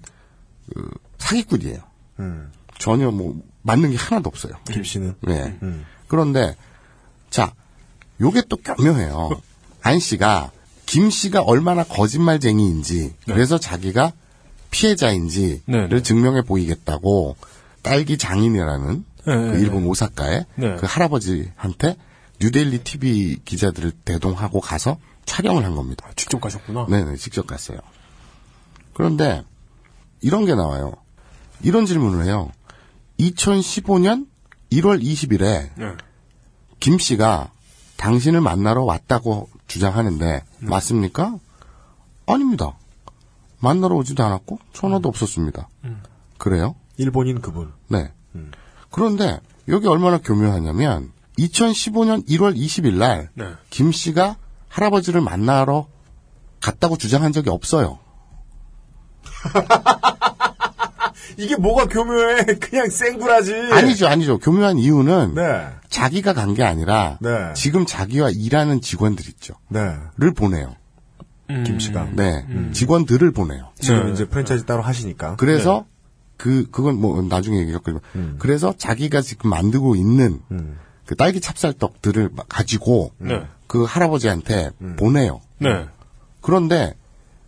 그 사기꾼이에요. 음. 전혀 뭐 맞는 게 하나도 없어요. 김 씨는. 네. 음. 그런데 자, 요게 또 교묘해요. 안 씨가 김 씨가 얼마나 거짓말쟁이인지 그래서 자기가 피해자인지를 네, 네. 증명해 보이겠다고 딸기 장인이라는 네, 그 네, 일본 오사카의 네. 그 할아버지한테 뉴델리 TV 기자들을 대동하고 가서 촬영을 한 겁니다. 직접 가셨구나. 네네, 직접 갔어요. 그런데 이런 게 나와요. 이런 질문을 해요. 2015년 1월 20일에 네. 김 씨가 당신을 만나러 왔다고 주장하는데 맞습니까? 아닙니다. 만나러 오지도 않았고 전화도 없었습니다. 그래요? 일본인 그분. 네. 그런데 여기 얼마나 교묘하냐면 2015년 1월 20일 날 네. 김 씨가 할아버지를 만나러 갔다고 주장한 적이 없어요. 이게 뭐가 교묘해? 그냥 생구라지. 아니죠, 아니죠. 교묘한 이유는 네. 자기가 간 게 아니라 네. 지금 자기와 일하는 직원들 있죠. 네. 를 보내요. 김 씨가. 네. 직원들을 보내요. 지금 네. 이제 프랜차이즈 따로 하시니까. 그래서 그 그건 뭐 나중에 얘기할 거지만 그래서 자기가 지금 만들고 있는 음. 그 딸기 찹쌀떡들을 막 가지고 네. 그 할아버지한테 보내요. 네. 그런데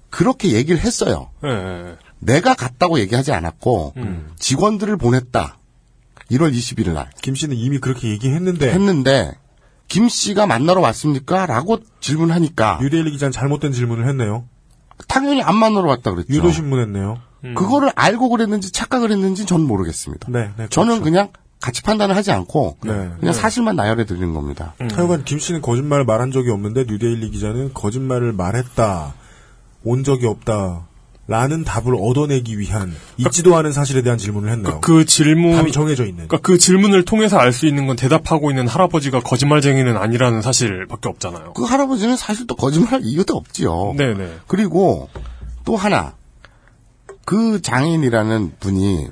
그렇게 얘기를 했어요. 네. 네. 내가 갔다고 얘기하지 않았고 음. 직원들을 보냈다. 1월 21일 날 김 씨는 이미 그렇게 얘기했는데 했는데 김 씨가 만나러 왔습니까? 라고 질문하니까 유데일리 기자는 잘못된 질문을 했네요. 당연히 안 만나러 왔다 그랬죠. 유도신문 했네요. 그거를 알고 그랬는지 착각을 했는지 전 모르겠습니다. 네, 네. 저는 그렇죠. 그냥 같이 판단을 하지 않고 네. 그냥 사실만 나열해 드리는 겁니다. 하여간 김 씨는 거짓말을 말한 적이 없는데 뉴데일리 기자는 거짓말을 말했다. 온 적이 없다. 라는 답을 얻어내기 위한 있지도 않은 사실에 대한 질문을 했네요. 그 질문 답이 정해져 있는. 그러니까 그 질문을 통해서 알 수 있는 건 대답하고 있는 할아버지가 거짓말쟁이는 아니라는 사실밖에 없잖아요. 그 할아버지는 사실 또 거짓말할 이유도 없지요. 네네. 그리고 또 하나 그 장인이라는 분이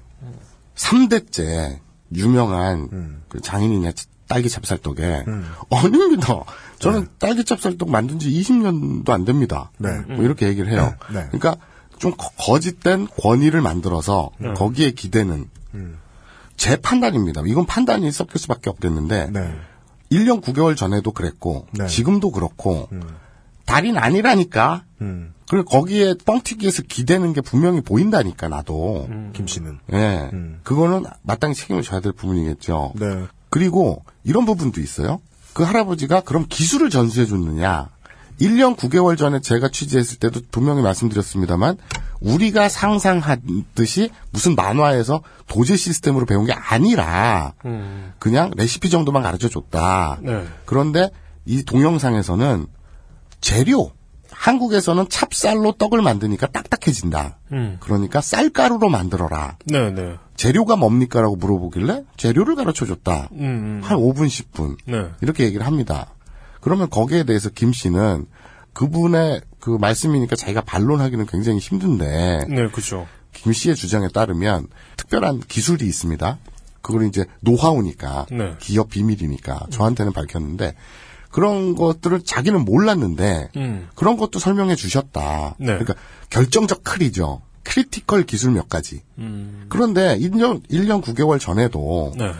3대째 유명한 그 장인이냐 딸기 찹쌀떡에 아닙니다. 저는 딸기 찹쌀떡 만든 지 20년도 안 됩니다. 네. 뭐 이렇게 얘기를 해요. 네, 네. 그러니까 좀 거- 거짓된 권위를 만들어서 네. 거기에 기대는 제 판단입니다. 이건 판단이 섞일 수밖에 없겠는데 네. 1년 9개월 전에도 그랬고 네. 지금도 그렇고 달인 아니라니까. 음. 그리고 거기에 뻥튀기에서 기대는 게 분명히 보인다니까 나도. 김 씨는. 예. 그거는 마땅히 책임을 져야 될 부분이겠죠. 네. 그리고 이런 부분도 있어요. 그 할아버지가 그럼 기술을 전수해 줬느냐? 1년 9개월 전에 제가 취재했을 때도 분명히 말씀드렸습니다만 우리가 상상하듯이 무슨 만화에서 도제 시스템으로 배운 게 아니라 음. 그냥 레시피 정도만 가르쳐 줬다. 네. 그런데 이 동영상에서는 재료 한국에서는 찹쌀로 떡을 만드니까 딱딱해진다. 음. 그러니까 쌀가루로 만들어라. 네, 네. 재료가 뭡니까라고 물어보길래 재료를 가르쳐 줬다. 음, 음. 한 5분 10분 네. 이렇게 얘기를 합니다. 그러면 거기에 대해서 김 씨는 그분의 그 말씀이니까 자기가 반론하기는 굉장히 힘든데 네, 그죠. 김 씨의 주장에 따르면 특별한 기술이 있습니다. 그걸 이제 노하우니까 네. 기업 비밀이니까 저한테는 밝혔는데 그런 것들을 자기는 몰랐는데 음. 그런 것도 설명해 주셨다. 네. 그러니까 결정적 클이죠. critical 기술 몇 가지. 음. 그런데 1년, 1년 9개월 전에도 네.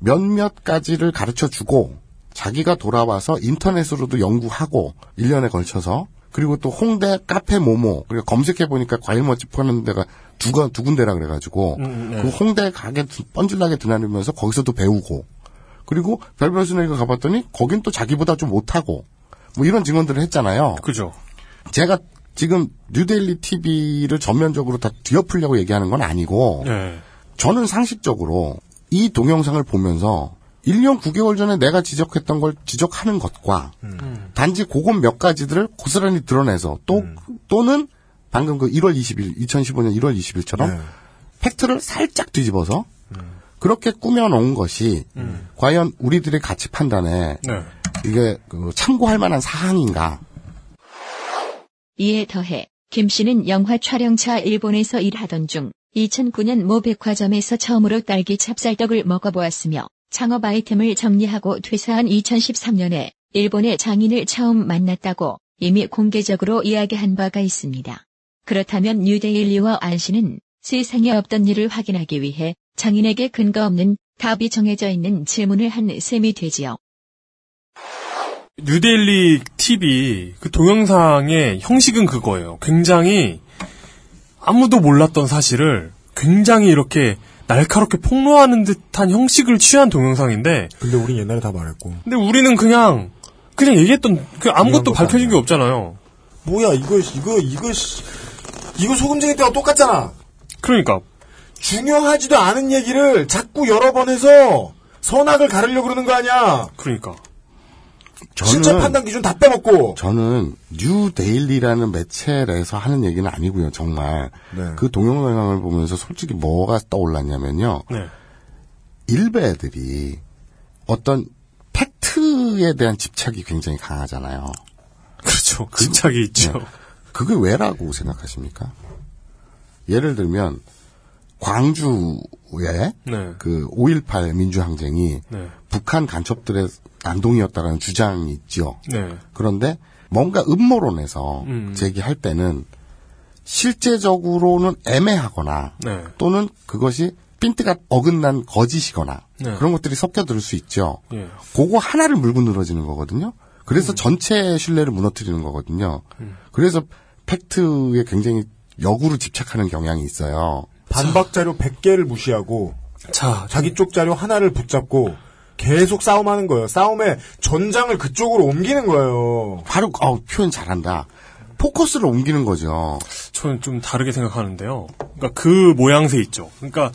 몇몇 가지를 가르쳐 주고 자기가 돌아와서 인터넷으로도 연구하고 1년에 걸쳐서 그리고 또 홍대 카페 모모 그리고 검색해 보니까 과일 맛집 파는 데가 두, 건- 두 군데라 그래가지고 음, 네. 그 홍대 가게 드- 뻔질나게 드나들면서 거기서 도 배우고 그리고 별별 순회가 가봤더니 거긴 또 자기보다 좀 못하고 뭐 이런 증언들을 했잖아요. 그죠. 제가 지금 뉴데일리 TV를 전면적으로 다 뒤엎으려고 얘기하는 건 아니고 네. 저는 상식적으로 이 동영상을 보면서 1년 9개월 전에 내가 지적했던 걸 지적하는 것과 단지 그것 몇 가지들을 고스란히 드러내서 또 또는 방금 그 1월 20일 2015년 1월 20일처럼 네. 팩트를 살짝 뒤집어서 그렇게 꾸며놓은 것이 과연 우리들의 가치 판단에 네. 이게 그 참고할 만한 사항인가? 이에 더해 김 씨는 영화 촬영차 일본에서 일하던 중 2009년 모 백화점에서 처음으로 딸기 찹쌀떡을 먹어보았으며 창업 아이템을 정리하고 퇴사한 2013년에 일본의 장인을 처음 만났다고 이미 공개적으로 이야기한 바가 있습니다. 그렇다면 뉴데일리와 안 씨는 세상에 없던 일을 확인하기 위해 장인에게 근거 없는 답이 정해져 있는 질문을 한 셈이 되지요. 뉴데일리 TV 그 동영상의 형식은 그거예요. 굉장히 아무도 몰랐던 사실을 굉장히 이렇게 날카롭게 폭로하는 듯한 형식을 취한 동영상인데 근데 우린 옛날에 다 말했고. 근데 우리는 그냥 그냥 얘기했던 그 아무것도 것도 밝혀진 게 없잖아요. 뭐야 이거 이거 이거 씨, 이거 소금쟁이 때와 똑같잖아. 그러니까 중요하지도 않은 얘기를 자꾸 여러 번 해서 선악을 가르려고 그러는 거 아니야. 그러니까 실제 판단 기준 다 빼먹고. 저는 뉴 데일리라는 매체에서 하는 얘기는 아니고요, 정말. 네. 그 동영상을 보면서 솔직히 뭐가 떠올랐냐면요. 네. 일베들이 어떤 팩트에 대한 집착이 굉장히 강하잖아요. 그렇죠. 집착이 있죠. 네. 그게 왜라고 생각하십니까? 예를 들면 광주에 네. 그5.18 민주항쟁이 네. 북한 간첩들의 난동이었다라는 주장이 있죠. 네. 그런데 뭔가 음모론에서 음. 제기할 때는 실제적으로는 애매하거나 네. 또는 그것이 핀트가 어긋난 거짓이거나 네. 그런 것들이 섞여들 수 있죠. 예. 그거 하나를 물고 늘어지는 거거든요. 그래서 전체 신뢰를 무너뜨리는 거거든요. 음. 그래서 팩트에 굉장히 역으로 집착하는 경향이 있어요. 반박 자료 100개를 무시하고 자, 자기 쪽 자료 하나를 붙잡고 계속 싸움하는 거예요. 싸움의 전장을 그쪽으로 옮기는 거예요. 바로 어, 표현 잘한다. 포커스를 옮기는 거죠. 저는 좀 다르게 생각하는데요. 그러니까 그 모양새 있죠. 그러니까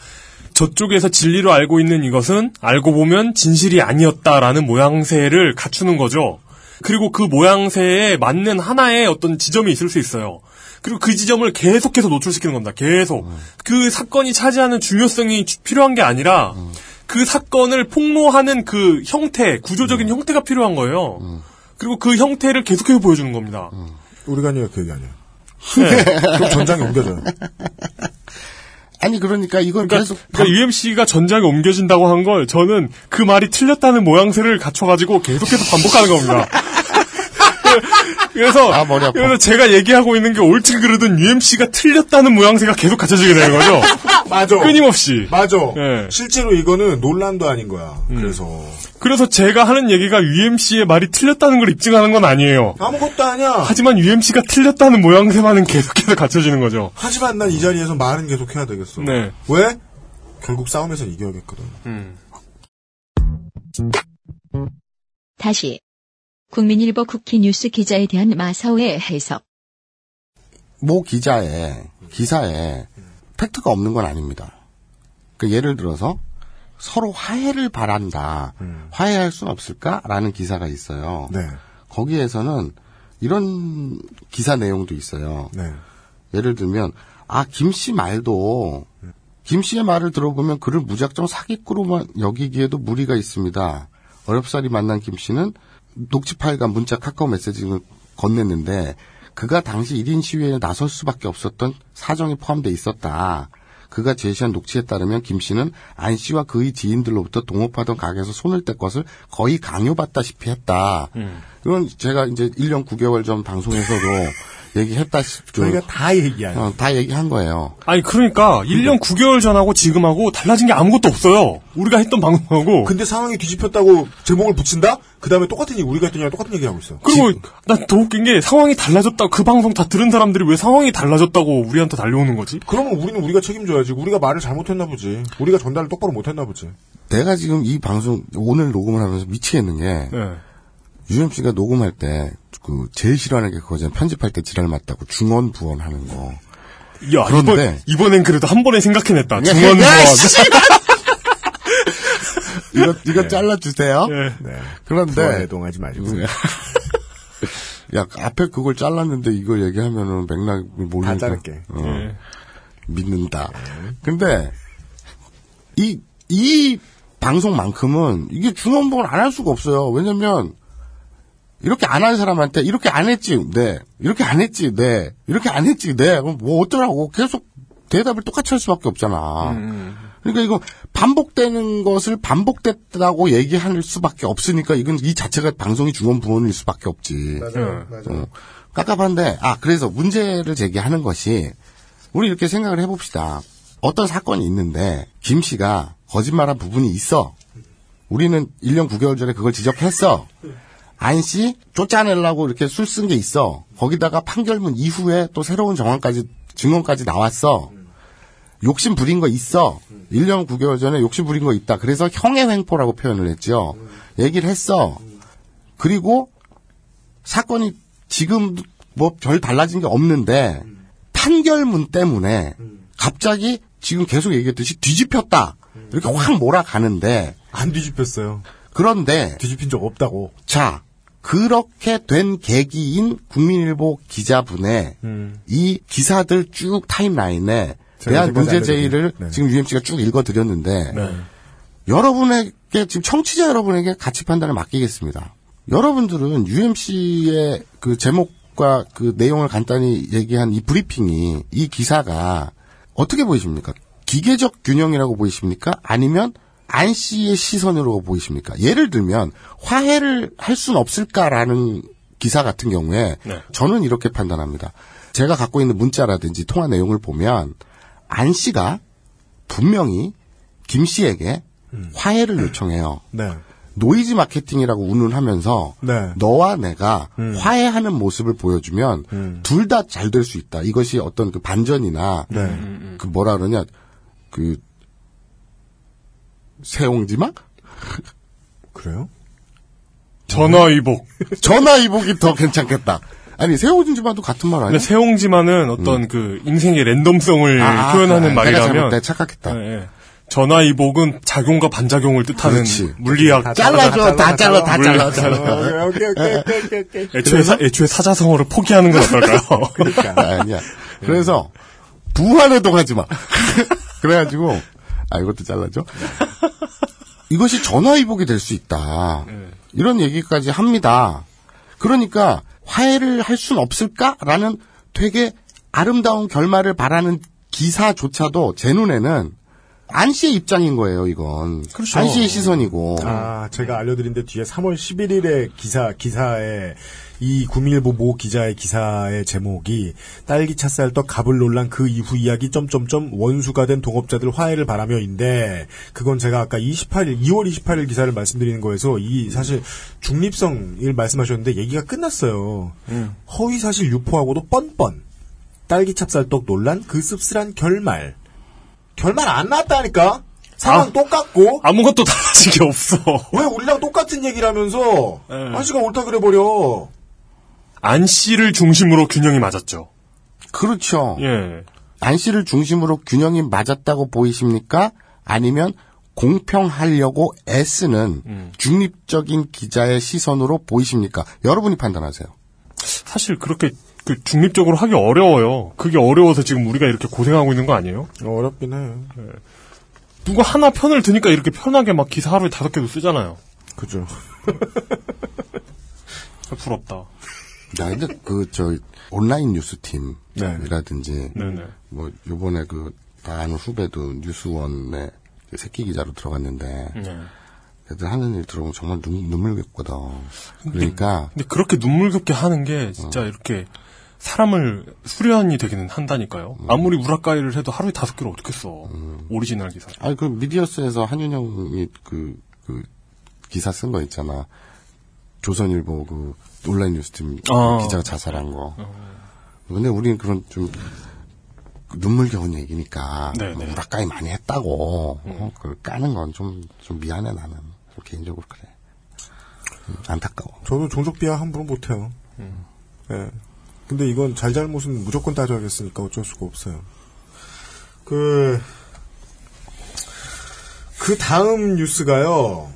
저쪽에서 진리로 알고 있는 이것은 알고 보면 진실이 아니었다라는 모양새를 갖추는 거죠. 그리고 그 모양새에 맞는 하나의 어떤 지점이 있을 수 있어요. 그리고 그 지점을 계속해서 노출시키는 겁니다. 계속. 그 사건이 차지하는 중요성이 주- 필요한 게 아니라 그 사건을 폭로하는 그 형태, 구조적인 형태가 필요한 거예요. 그리고 그 형태를 계속해서 보여주는 겁니다. 우리가 아니라 그 얘기 아니에요. 네. 그럼 전장에 옮겨져요. 아니 그러니까 이걸 그러니까, 계속 그러니까 UMC가 전장에 옮겨진다고 한 걸 저는 그 말이 틀렸다는 모양새를 갖춰가지고 계속해서 반복하는 겁니다. 그래서 아, 머리 아파. 그래서 제가 얘기하고 있는 게 옳든 그르든 UMC가 틀렸다는 모양새가 계속 갖춰지게 되는 거죠. 맞아. 끊임없이. 맞아. 예. 실제로 이거는 논란도 아닌 거야. 그래서 그래서 제가 하는 얘기가 UMC의 말이 틀렸다는 걸 입증하는 건 아니에요. 아무것도 아니야. 하지만 UMC가 틀렸다는 모양새만은 계속해서 갖춰지는 거죠. 하지만 난 이 자리에서 말은 계속 해야 되겠어. 네. 왜? 결국 싸움에서 이겨야겠거든. 다시 국민일보 국회 뉴스 기자에 대한 마사오의 해석. 모 기자의 기사에 팩트가 없는 건 아닙니다. 그 예를 들어서 서로 화해를 바란다. 화해할 수는 없을까라는 기사가 있어요. 네. 거기에서는 이런 기사 내용도 있어요. 네. 예를 들면 아 김 씨 말도 김 씨의 말을 들어보면 그를 무작정 사기꾼으로만 여기기에도 무리가 있습니다. 어렵사리 만난 김 씨는 녹취 파일과 문자 카카오 메시지를 건넸는데 그가 당시 1인 시위에 나설 수밖에 없었던 사정이 포함되어 있었다. 그가 제시한 녹취에 따르면 김 씨는 안 씨와 그의 지인들로부터 동업하던 가게에서 손을 뗄 것을 거의 강요받다시피 했다. 이건 제가 이제 1년 9개월 전 방송에서도 얘기했다시피 저희가 다 얘기한. 어, 다 얘기한 거예요. 아니 그러니까 1년 9개월 전하고 지금하고 달라진 게 아무것도 없어요. 우리가 했던 방송하고. 근데 상황이 뒤집혔다고 제목을 붙인다? 그 다음에 똑같은 얘기, 우리가 했던 얘기랑 똑같은 얘기 하고 있어. 그리고 난 더 웃긴 게 상황이 달라졌다. 그 방송 다 들은 사람들이 왜 상황이 달라졌다고 우리한테 달려오는 거지? 그러면 우리는 우리가 책임져야지. 우리가 말을 잘못했나 보지. 우리가 전달을 똑바로 못했나 보지. 내가 지금 이 방송 오늘 녹음을 하면서 미치겠는 게 네. 유엠씨가 녹음할 때 그 제일 싫어하는 게 그거잖아요. 편집할 때 지랄 맞다고 중원 부원 하는 거. 야 그런데- 이번 이번 엔 그래도 한 번에 생각해냈다. 부원. 씨! 이거 이거 잘라주세요. 네. 그런데 부원해동하지 마시고. 야 앞에 그걸 잘랐는데 이걸 얘기하면은 맥락을 모르니까 다 자를게. 어, 네. 믿는다. 근데 이이 방송만큼은 이게 중원부원 안할 수가 없어요. 왜냐면 이렇게 안 한 사람한테 이렇게 안 했지, 네. 이렇게 안 했지, 네. 이렇게 안 했지, 네. 그럼 뭐 어쩌라고 계속 대답을 똑같이 할 수밖에 없잖아. 그러니까 이거 반복되는 것을 반복됐다고 얘기할 수밖에 없으니까 이건 이 자체가 방송이 중원부원일 수밖에 없지. 맞아요. 맞아요. 어, 깝깝한데, 아, 그래서 문제를 제기하는 것이, 우리 이렇게 생각을 해봅시다. 어떤 사건이 있는데, 김 씨가 거짓말한 부분이 있어. 우리는 1년 9개월 전에 그걸 지적했어. 안 씨, 쫓아내려고 이렇게 술 쓴 게 있어. 거기다가 판결문 이후에 또 새로운 정황까지, 증언까지 나왔어. 욕심 부린 거 있어. 1년 9개월 전에 욕심 부린 거 있다. 그래서 형의 횡포라고 표현을 했죠. 얘기를 했어. 그리고 사건이 지금 뭐 별 달라진 게 없는데 판결문 때문에 갑자기 지금 계속 얘기했듯이 뒤집혔다. 이렇게 확 몰아가는데 안 뒤집혔어요. 그런데 뒤집힌 적 없다고. 자 그렇게 된 계기인 국민일보 기자분의 이 기사들 쭉 타임라인에 대한 문제 제의를 네. 지금 UMC가 쭉 읽어드렸는데 네. 여러분에게 지금 청취자 여러분에게 가치 판단을 맡기겠습니다. 여러분들은 UMC의 그 제목과 그 내용을 간단히 얘기한 이 브리핑이 이 기사가 어떻게 보이십니까? 기계적 균형이라고 보이십니까? 아니면 안 씨의 시선으로 보이십니까? 예를 들면 화해를 할 수는 없을까라는 기사 같은 경우에 네. 저는 이렇게 판단합니다. 제가 갖고 있는 문자라든지 통화 내용을 보면 안 씨가 분명히 김 씨에게 화해를 요청해요. 네. 노이즈 마케팅이라고 운운하면서 네. 너와 내가 화해하는 모습을 보여주면 둘다 잘 될 수 있다. 이것이 어떤 그 반전이나 네. 그 뭐라 그러냐 그 새옹지마 그래요? 전화위복. 전화위복이 더 괜찮겠다. 아니 세옹지마도 같은 말 아니야? 세옹지마는 어떤 그 인생의 랜덤성을 아, 표현하는 아, 말이라면 내가 착각했다. 예, 예. 전화위복은 작용과 반작용을 뜻하는 그렇지. 물리학 잘라줘, 다 잘라, 다 잘라. 잘라. 오케이, 오케이, 오케이, 오케이, 오케이. 애초에, 사, 애초에 사자성어를 포기하는 건 어떨까요? 그러니까. 아니야. 그래서 부활해동 하지 마. 그래가지고 아 이것도 잘라줘. 이것이 전화위복이 될 수 있다. 이런 얘기까지 합니다. 그러니까 화해를 할 수는 없을까라는 되게 아름다운 결말을 바라는 기사조차도 제 눈에는 안 씨의 입장인 거예요, 이건. 그렇죠. 안 씨의 시선이고. 아, 제가 알려드린데 뒤에 3월 11일에 기사, 기사에, 이 구밀보 모 기자의 기사의 제목이 딸기 찹쌀떡 갑을 논란 그 이후 이야기 점점점 원수가 된 동업자들 화해를 바라며인데 그건 제가 아까 28일 2월 28일 기사를 말씀드리는 거에서 이 사실 중립성을 말씀하셨는데 얘기가 끝났어요. 허위 사실 유포하고도 뻔뻔 딸기 찹쌀떡 논란 그 씁쓸한 결말 결말 안 났다니까 상황 똑같고 아무것도 달라진 게 없어. 왜 우리랑 똑같은 얘기를 하면서 네. 한 씨가 옳다 그래 버려. 안 씨를 중심으로 균형이 맞았죠. 그렇죠. 예. 안 씨를 중심으로 균형이 맞았다고 보이십니까? 아니면 공평하려고 애쓰는 음. 중립적인 기자의 시선으로 보이십니까? 여러분이 판단하세요. 사실 그렇게 그 중립적으로 하기 어려워요. 그게 어려워서 지금 우리가 이렇게 고생하고 있는 거 아니에요? 어렵긴 해요. 누가 하나 편을 드니까 이렇게 편하게 막 기사 하루에 다섯 개도 쓰잖아요. 그죠. 부럽다. 야, 근데 그, 저, 온라인 뉴스팀이라든지, 네네. 뭐, 요번에 그, 다 아는 후배도 뉴스원에 새끼 기자로 들어갔는데, 네. 애들 하는 일 들어보면 정말 눈, 눈물겹거든. 그러니까, 근데 그렇게 눈물겹게 하는 게 진짜 어. 이렇게 사람을 수련이 되기는 한다니까요. 음. 아무리 우라까이를 해도 하루에 다섯 개를 어떻게 써. 오리지널 기사. 아니, 그 미디어스에서 한윤형이 그, 그, 기사 쓴 거 있잖아. 조선일보 그, 온라인 뉴스팀 아. 기자가 자살한 거. 근데 우리는 그런 좀, 눈물겨운 얘기니까, 네, 네. 우락가이 많이 했다고, 어, 그걸 까는 건 좀, 좀 미안해, 나는. 좀 개인적으로 그래. 음, 안타까워. 저도 종족 비하 함부로 못해요. 예. 근데 이건 잘잘못은 무조건 따져야겠으니까 어쩔 수가 없어요. 그, 그 다음 뉴스가요,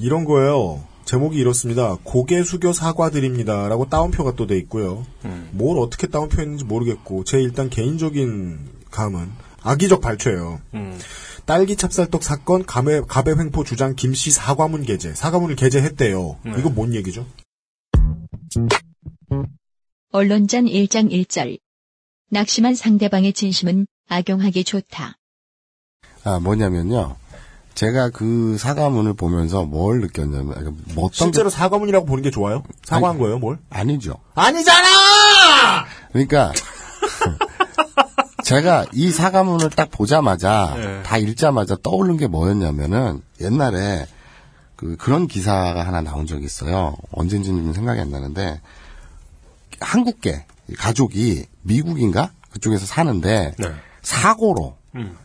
이런 거예요. 제목이 이렇습니다. 고개 숙여 사과드립니다. 라고 따옴표가 또 돼 있고요. 뭘 어떻게 따옴표 했는지 모르겠고, 제 일단 개인적인 감은 악의적 발췌예요. 딸기 찹쌀떡 사건 가배, 가배 횡포 주장 김씨 사과문 게재. 사과문을 게재했대요. 네. 이거 뭔 얘기죠? 언론전 1장 1절. 낙심한 상대방의 진심은 악용하기 좋다. 아, 뭐냐면요. 제가 그 사과문을 보면서 뭘 느꼈냐면, 그러니까 뭐 어떤 실제로 사과문이라고 보는 게 좋아요? 사과한 거예요, 뭘? 아니죠. 아니잖아! 그러니까 제가 이 사과문을 딱 보자마자 네. 다 읽자마자 떠오른 게 뭐였냐면은 옛날에 그 그런 기사가 하나 나온 적이 있어요. 언젠지는 생각이 안 나는데 한국계 가족이 미국인가 그쪽에서 사는데 네. 사고로 음.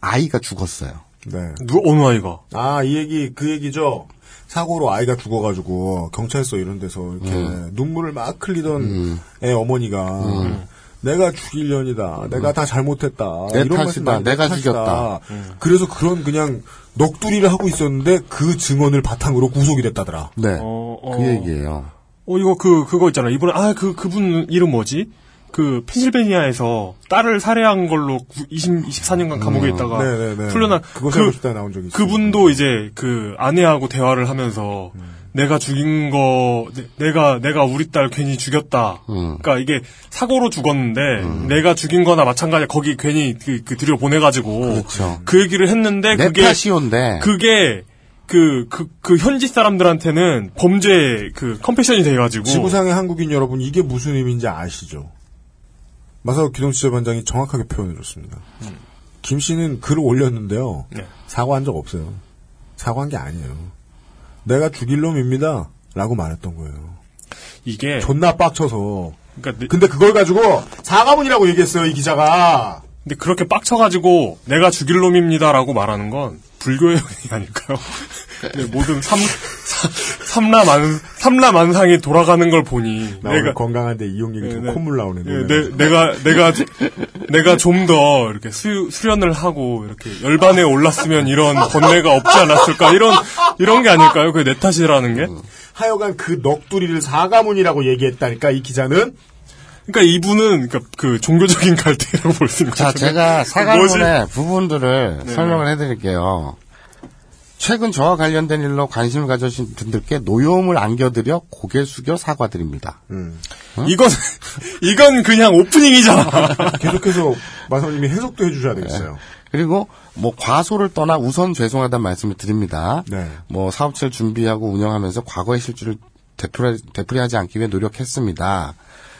아이가 죽었어요. 네. 누 어느 아이가? 아, 이 얘기, 그 얘기죠. 사고로 아이가 죽어가지고, 경찰서 이런 데서 이렇게 음. 눈물을 막 흘리던 애 어머니가, 내가 죽일 년이다. 내가 다 잘못했다. 내 이런 말씀 탓이다. 내가 내 탓이다. 죽였다. 그래서 그런 그냥 넋두리를 하고 있었는데 그 증언을 바탕으로 구속이 됐다더라. 네. 어, 어. 그 얘기예요. 어, 이거 그, 그거 있잖아. 이번에, 아, 그, 그분 이름 뭐지? 그, 펜실베니아에서 딸을 살해한 걸로 20, 24년간 감옥에 있다가 네네네. 풀려난, 그거 그, 나온 적이 있어요. 그분도 이제 그 아내하고 대화를 하면서 내가 죽인 거, 내, 가 내가 우리 딸 괜히 죽였다. 음. 그러니까 이게 사고로 죽었는데 내가 죽인 거나 마찬가지야. 거기 괜히 그, 그 들여 보내가지고 그렇죠. 그 얘기를 했는데 내 그게 탓이온데 그게 그, 그, 그 현지 사람들한테는 범죄 그 컴패션이 돼가지고. 지구상의 한국인 여러분, 이게 무슨 의미인지 아시죠? 마사오 기동치재반장이 정확하게 표현해줬습니다. 김 씨는 글을 올렸는데요. 네. 사과한 적 없어요. 사과한 게 아니에요. 내가 죽일 놈입니다. 라고 말했던 거예요. 이게. 존나 빡쳐서. 그러니까 내- 근데 그걸 가지고 사과문이라고 얘기했어요, 이 기자가. 근데 그렇게 빡쳐가지고 내가 죽일 놈입니다라고 말하는 건 불교의 영향이 아닐까요? 네, 모든 삼, 사- 삼라 만, 삼라 만상이 돌아가는 걸 보니 내가 건강한데 이용 얘기 좀 네, 네. 콧물 나오네. 예, 놀래서. 내, 내가 내가 내가 좀 더 이렇게 수, 수련을 하고 이렇게 열반에 올랐으면 이런 번뇌가 없지 않았을까 이런 이런 게 아닐까요? 그게 내 탓이라는 게. 하여간 그 넋두리를 사과문이라고 얘기했다니까, 이 기자는. 그러니까 이분은 그러니까 그 종교적인 갈등이라고 볼 수 있는 자, 거죠. 제가 뭐지? 사과문의 부분들을 네. 설명을 해드릴게요. 최근 저와 관련된 일로 관심을 가져신 분들께 노여움을 안겨드려 고개 숙여 사과드립니다. 어? 이건 이건 그냥 오프닝이잖아. 계속해서 마사오님이 해석도 해주셔야 되겠어요. 그리고 뭐 과소를 떠나 우선 죄송하다는 말씀을 드립니다. 네. 뭐 사업체를 준비하고 운영하면서 과거의 실수를 되풀이, 되풀이하지 않기 위해 노력했습니다.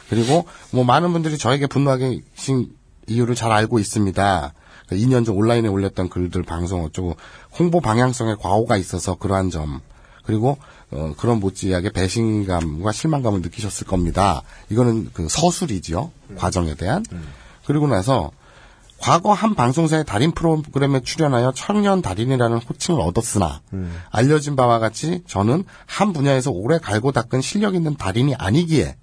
그리고 뭐 많은 분들이 저에게 분노하게 신 이유를 잘 알고 있습니다. 2년 전 온라인에 올렸던 글들 방송 어쩌고 홍보 방향성에 과오가 있어서 그러한 점 그리고 어, 그런 못지하게 배신감과 실망감을 느끼셨을 겁니다. 이거는 그 서술이지요 과정에 대한. 그리고 나서 과거 한 방송사의 달인 프로그램에 출연하여 청년 달인이라는 호칭을 얻었으나 알려진 바와 같이 저는 한 분야에서 오래 갈고 닦은 실력 있는 달인이 아니기에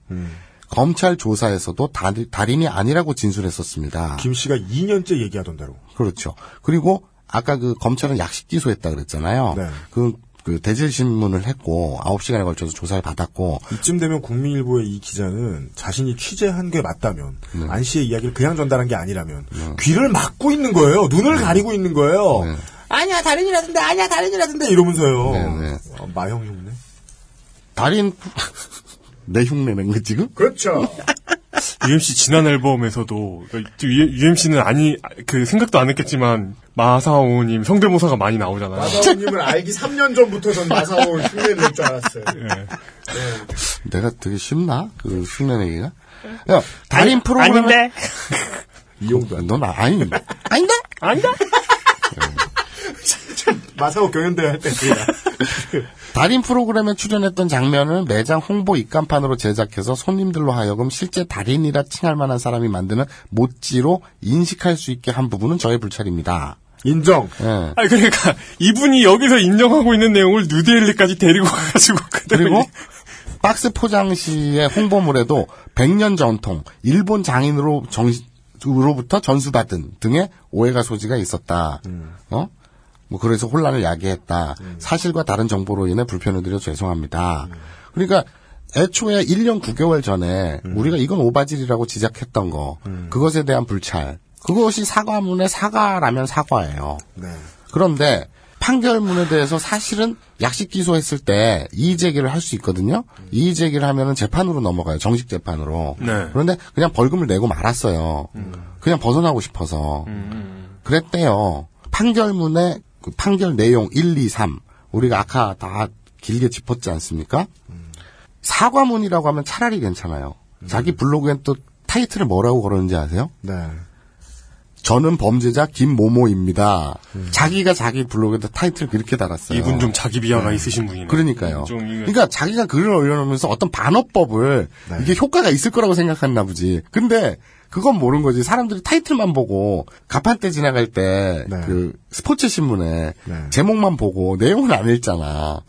검찰 조사에서도 달, 달인이 아니라고 진술했었습니다. 김 씨가 2년째 얘기하던 대로. 그렇죠. 그리고 아까 그 검찰은 약식 기소했다 그랬잖아요. 네. 그, 그 대질 신문을 했고 9시간에 걸쳐서 조사를 받았고 이쯤 되면 국민일보의 이 기자는 자신이 취재한 게 맞다면 네. 안 씨의 이야기를 그냥 전달한 게 아니라면 귀를 막고 있는 거예요. 눈을 네. 가리고 있는 거예요. 아니야 다른이라던데 아니야 다른이라던데 이러면서요. 네, 어, 마형 흉내. 달인 내 흉내 낸 거 지금? 그렇죠. UMC 지난 앨범에서도 UMC는 아니 그 생각도 안 했겠지만 마사오님 성대모사가 많이 나오잖아요. 마사오님을 알기 3년 전부터 전 마사오 흉내를 낼 줄 알았어요. 내가 되게 쉽나? 그 흉내 내기가? 야, 달인 아니, 프로그램 아닌데. 이용도 넌 아니 아닌데? 아닌데? 마사오 경연대회 할 때야. 달인 프로그램에 출연했던 장면을 매장 홍보 입간판으로 제작해서 손님들로 하여금 실제 달인이라 칭할 만한 사람이 만드는 모찌로 인식할 수 있게 한 부분은 저의 불찰입니다. 인정. 예. 아 그러니까 이분이 여기서 인정하고 있는 내용을 뉴데일리까지 데리고 가가지고 그리고 박스 포장 시의 홍보물에도 100년 전통, 일본 장인으로 정, 으로부터 전수받은 등의 오해가 소지가 있었다. 어? 뭐 그래서 혼란을 야기했다. 사실과 다른 정보로 인해 불편을 드려 죄송합니다. 그러니까 애초에 1년 9개월 전에 우리가 이건 오바질이라고 지적했던 거 그것에 대한 불찰 그것이 사과문의 사과라면 사과예요. 네. 그런데 판결문에 대해서 사실은 약식 기소했을 때 이의 제기를 할 수 있거든요. 이의 제기를 하면은 재판으로 넘어가요. 정식 재판으로. 네. 그런데 그냥 벌금을 내고 말았어요. 그냥 벗어나고 싶어서. 그랬대요. 판결문의 그 판결 내용 1, 2, 3 우리가 아까 다 길게 짚었지 않습니까? 사과문이라고 하면 차라리 괜찮아요. 자기 블로그엔 또 타이틀을 뭐라고 걸었는지 아세요? 네. 저는 범죄자 김모모입니다. 자기가 자기 블로그에다 타이틀 그렇게 달았어요. 이분 좀 자기 비하가 있으신 분이네. 그러니까요. 좀 이게- 그러니까 자기가 글을 올려놓으면서 어떤 반어법을 이게 효과가 있을 거라고 생각했나 보지. 근데 그건 모르는 거지. 사람들이 타이틀만 보고 가판대 지나갈 때그 스포츠 신문에 제목만 보고 내용을 안 읽잖아.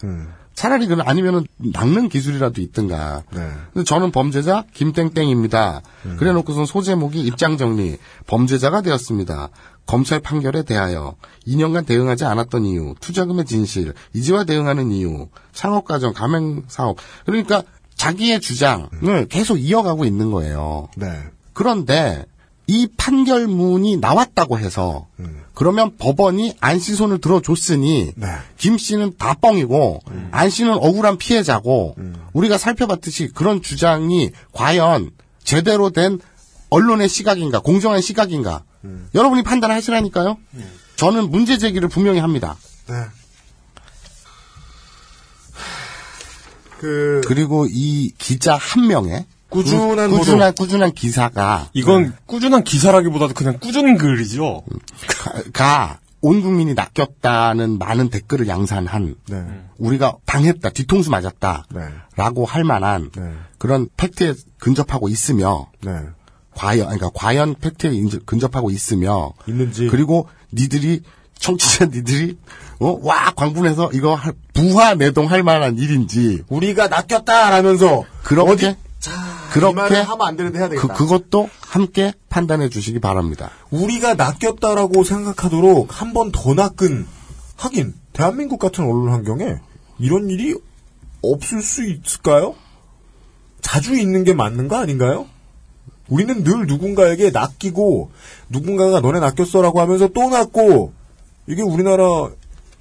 차라리 그 아니면은 낚는 기술이라도 있든가. 근데 저는 범죄자 김땡땡입니다. 그래놓고선 소제목이 입장 정리. 범죄자가 되었습니다. 검찰 판결에 대하여 2년간 대응하지 않았던 이유, 투자금의 진실, 이지와 대응하는 이유, 창업과정, 가맹 사업. 그러니까 자기의 주장을 계속 이어가고 있는 거예요. 네. 그런데 이 판결문이 나왔다고 해서 그러면 법원이 안 씨 손을 들어줬으니 김 씨는 다 뻥이고 안 씨는 억울한 피해자고 우리가 살펴봤듯이 그런 주장이 과연 제대로 된 언론의 시각인가 공정한 시각인가? 여러분이 판단하시라니까요. 저는 문제 제기를 분명히 합니다. 네. 그 그리고 이 기자 한 명의 꾸준한 꾸-. 꾸준한 꾸준한 기사가 이건 꾸준한 기사라기보다도 그냥 꾸준한 글이죠. 가 온 국민이 낚였다는 많은 댓글을 양산한 네. 우리가 당했다 뒤통수 맞았다라고 할 만한 그런 팩트에 근접하고 있으며 네. 과연 그러니까 과연 팩트에 근접하고 있으며 있는지 그리고 니들이 청취자 니들이 어, 와 광분해서 이거 할- 부하 내동 할 만한 일인지 우리가 낚였다라면서 그렇게 이 그렇게 하면 안 되는데 해야 그, 되겠다. 그것도 함께 판단해 주시기 바랍니다. 우리가 낚였다라고 생각하도록 한 번 더 낚은 하긴 대한민국 같은 언론 환경에 이런 일이 없을 수 있을까요? 자주 있는 게 맞는 거 아닌가요? 우리는 늘 누군가에게 낚이고 누군가가 너네 낚였어라고 하면서 또 낚고 이게 우리나라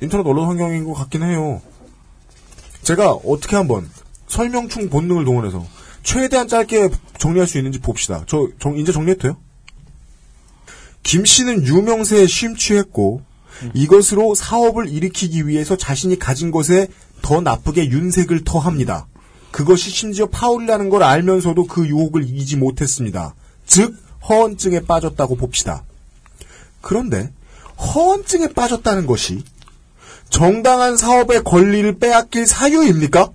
인터넷 언론 환경인 것 같긴 해요. 제가 어떻게 한번 설명충 본능을 동원해서 최대한 짧게 정리할 수 있는지 봅시다. 저 정, 이제 정리해도 돼요? 김 씨는 유명세에 심취했고 이것으로 사업을 일으키기 위해서 자신이 가진 것에 더 나쁘게 윤색을 터합니다. 그것이 심지어 파울이라는 걸 알면서도 그 유혹을 이기지 못했습니다. 즉 허언증에 빠졌다고 봅시다. 그런데 허언증에 빠졌다는 것이 정당한 사업의 권리를 빼앗길 사유입니까?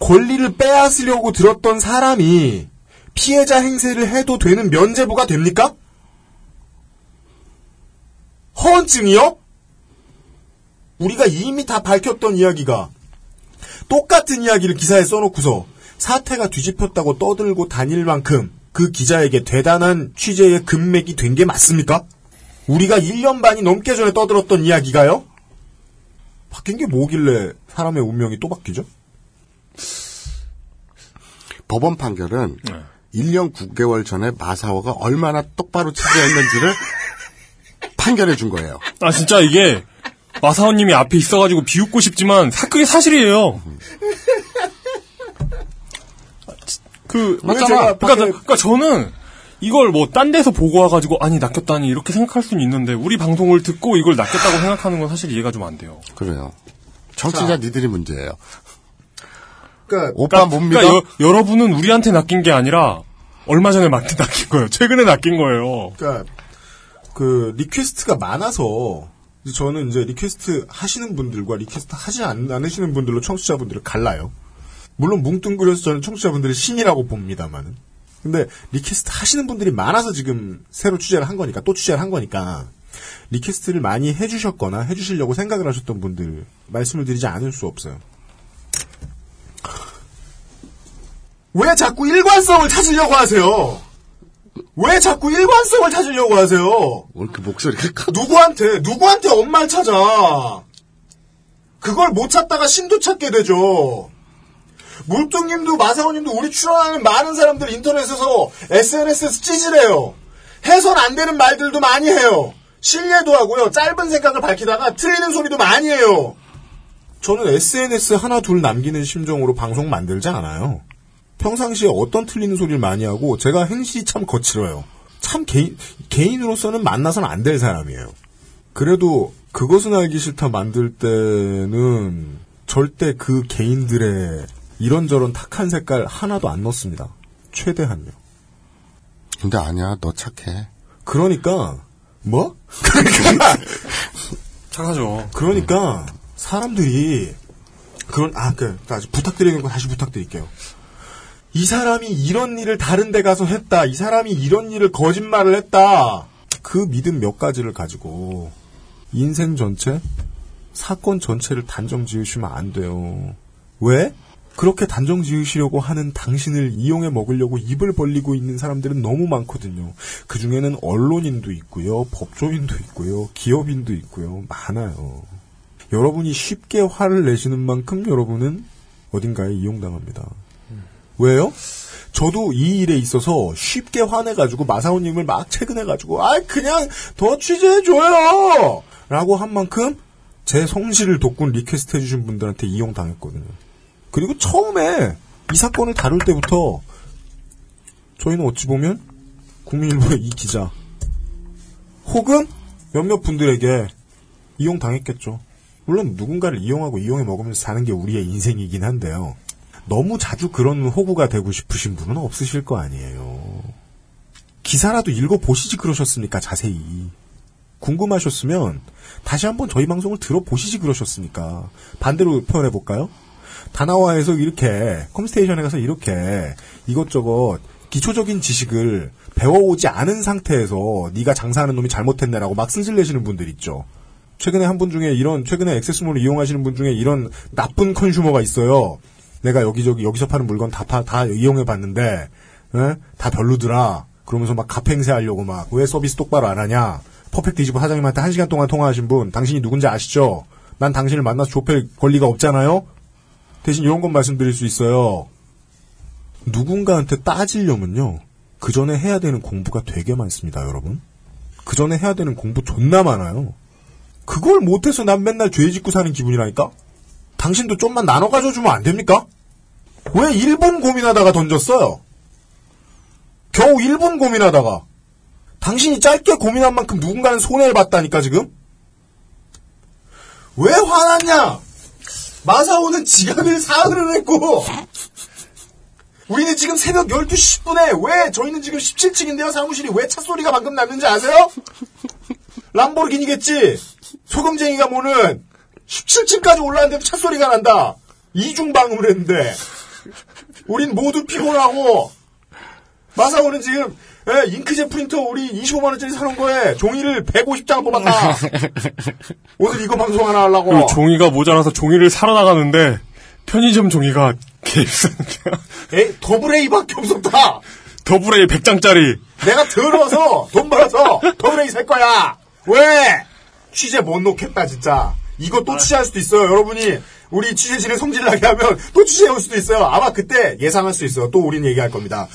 권리를 빼앗으려고 들었던 사람이 피해자 행세를 해도 되는 면제부가 됩니까? 허언증이요? 우리가 이미 다 밝혔던 이야기가 똑같은 이야기를 기사에 써놓고서 사태가 뒤집혔다고 떠들고 다닐 만큼 그 기자에게 대단한 취재의 금맥이 된 게 맞습니까? 우리가 1년 반이 넘게 전에 떠들었던 이야기가요? 바뀐 게 뭐길래 사람의 운명이 또 바뀌죠? 법원 판결은 1년 9개월 전에 마사오가 얼마나 똑바로 취재했는지를 판결해 준 거예요. 아 진짜 이게 마사오님이 앞에 있어가지고 비웃고 싶지만 사- 그게 사실이에요. 그 맞잖아. 그러니까, 그러니까 저는 이걸 뭐 딴 데서 보고 와가지고 아니 낚였다니 이렇게 생각할 수는 있는데 우리 방송을 듣고 이걸 낚였다고 생각하는 건 사실 이해가 좀 안 돼요. 그래요. 청취자 니들이 문제예요. 그러니까 오빠 못 믿어? 그러니까 여, 여러분은 우리한테 낚인 게 아니라 얼마 전에 막 낚인 거예요. 최근에 낚인 거예요. 그러니까 그 request가 많아서 저는 이제 request 하시는 분들과 request 하지 않, 않으시는 분들로 청취자분들을 갈라요. 물론 뭉뚱그려서 저는 청취자분들을 신이라고 봅니다만은. 근데 request 하시는 분들이 많아서 지금 새로 취재를 한 거니까 또 취재를 한 거니까 request를 많이 해주셨거나 해주시려고 생각을 하셨던 분들 말씀을 드리지 않을 수 없어요. 왜 자꾸 일관성을 찾으려고 하세요? 왜 자꾸 일관성을 찾으려고 하세요? 왜 이렇게 목소리가 누구한테 누구한테 엄마를 찾아? 그걸 못 찾다가 신도 찾게 되죠. 물뚱님도 마사오님도 우리 출연하는 많은 사람들 인터넷에서 SNS에서 찌질해요. 해선 안 되는 말들도 많이 해요. 신뢰도 하고요. 짧은 생각을 밝히다가 틀리는 소리도 많이 해요. 저는 SNS 하나 둘 남기는 심정으로 방송 만들지 않아요. 평상시에 어떤 틀리는 소리를 많이 하고 제가 행실이 참 거칠어요. 참 개인, 개인으로서는 만나서는 안 될 사람이에요. 그래도 그것은 알기 싫다 만들 때는 절대 그 개인들의 이런저런 탁한 색깔 하나도 안 넣습니다. 최대한요. 근데 아니야, 너 착해. 그러니까 뭐? 그러니까 착하죠. 그러니까 사람들이 그런 아그 다시 부탁드리는 거 다시 부탁드릴게요. 이 사람이 이런 일을 다른 데 가서 했다. 이 사람이 이런 일을 거짓말을 했다. 그 믿음 몇 가지를 가지고 인생 전체, 사건 전체를 단정 지으시면 안 돼요. 왜? 그렇게 단정 지으시려고 하는 당신을 이용해 먹으려고 입을 벌리고 있는 사람들은 너무 많거든요. 그 중에는 언론인도 있고요, 법조인도 있고요, 기업인도 있고요, 많아요. 여러분이 쉽게 화를 내시는 만큼 여러분은 어딘가에 이용당합니다. 왜요? 저도 이 일에 있어서 쉽게 화내가지고 마사오님을 막 채근해가지고 아 그냥 더 취재해줘요 라고 한 만큼 제 성실을 돋군 request 해주신 분들한테 이용당했거든요. 그리고 처음에 이 사건을 다룰 때부터 저희는 어찌 보면 국민일보의 이 기자 혹은 몇몇 분들에게 이용당했겠죠. 물론 누군가를 이용하고 이용해 먹으면서 사는 게 우리의 인생이긴 한데요. 너무 자주 그런 호구가 되고 싶으신 분은 없으실 거 아니에요. 기사라도 읽어보시지 그러셨습니까, 자세히. 궁금하셨으면 다시 한번 저희 방송을 들어보시지 그러셨습니까. 반대로 표현해볼까요? 다나와에서 이렇게, 컴스테이션에 가서 이렇게 이것저것 기초적인 지식을 배워오지 않은 상태에서 네가 장사하는 놈이 잘못했네라고 막 승질내시는 분들 있죠. 최근에 한 분 중에 이런, 최근에 액세스몰을 이용하시는 분 중에 이런 나쁜 컨슈머가 있어요. 내가 여기저기 여기서 파는 물건 다, 파, 다 이용해 봤는데 에? 다 별로더라. 그러면서 막 갑행세 하려고 막 왜 서비스 똑바로 안 하냐. 퍼펙트 이즈부 사장님한테 한 시간 동안 통화하신 분 당신이 누군지 아시죠? 난 당신을 만나서 좁힐 권리가 없잖아요. 대신 이런 건 말씀드릴 수 있어요. 누군가한테 따지려면요. 그 전에 해야 되는 공부가 되게 많습니다, 여러분. 그 전에 해야 되는 공부 존나 많아요. 그걸 못해서 난 맨날 죄 짓고 사는 기분이라니까? 당신도 좀만 나눠 가져주면 안 됩니까? 왜 1분 고민하다가 던졌어요? 겨우 1분 고민하다가. 당신이 짧게 고민한 만큼 누군가는 손해를 봤다니까, 지금? 왜 화났냐? 마사오는 지갑을 사흘을 했고, 우리는 지금 새벽 12시 10분에 왜 저희는 지금 17층인데요 사무실이 왜 찻소리가 방금 났는지 아세요? 람보르기니겠지 소금쟁이가 모는 17층까지 올라왔는데도 찻소리가 난다 이중 방음을 했는데 우린 모두 피곤하고 마사오는 지금 예, 잉크젯 프린터 우리 25만 원짜리 사놓은 거에 종이를 150장을 뽑았다 오늘 이거 방송 하나 하려고 종이가 모자라서 종이를 사러 나가는데 편의점 종이가 개비싼 에 더블 A밖에 없었다. 더블 A 100장짜리. 내가 더러워서 돈 벌어서 더블 A 살 거야. 왜? 취재 못 놓겠다 진짜. 이거 또 취재할 수도 있어요. 여러분이 우리 취재진을 성질나게 하면 또 취재해올 수도 있어요. 아마 그때 예상할 수 있어요. 또 우린 얘기할 겁니다.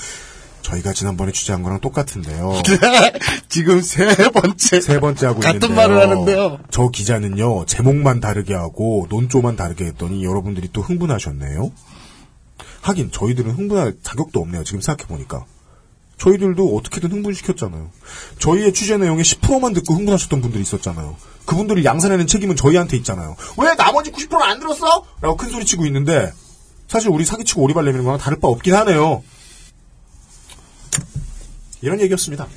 저희가 지난번에 취재한 거랑 똑같은데요. 지금 세 번째. 세 번째 하고 같은 있는데요. 말을 하는데요. 저 기자는요, 제목만 다르게 하고, 논조만 다르게 했더니 여러분들이 또 흥분하셨네요? 하긴, 저희들은 흥분할 자격도 없네요, 지금 생각해보니까. 저희들도 어떻게든 흥분시켰잖아요. 저희의 취재 내용의 10%만 듣고 흥분하셨던 분들이 있었잖아요. 그분들을 양산하는 책임은 저희한테 있잖아요. 왜 나머지 90%는 안 들었어? 라고 큰 소리 치고 있는데, 사실 우리 사기치고 오리발 내미는 거랑 다를 바 없긴 하네요. 이런 얘기였습니다.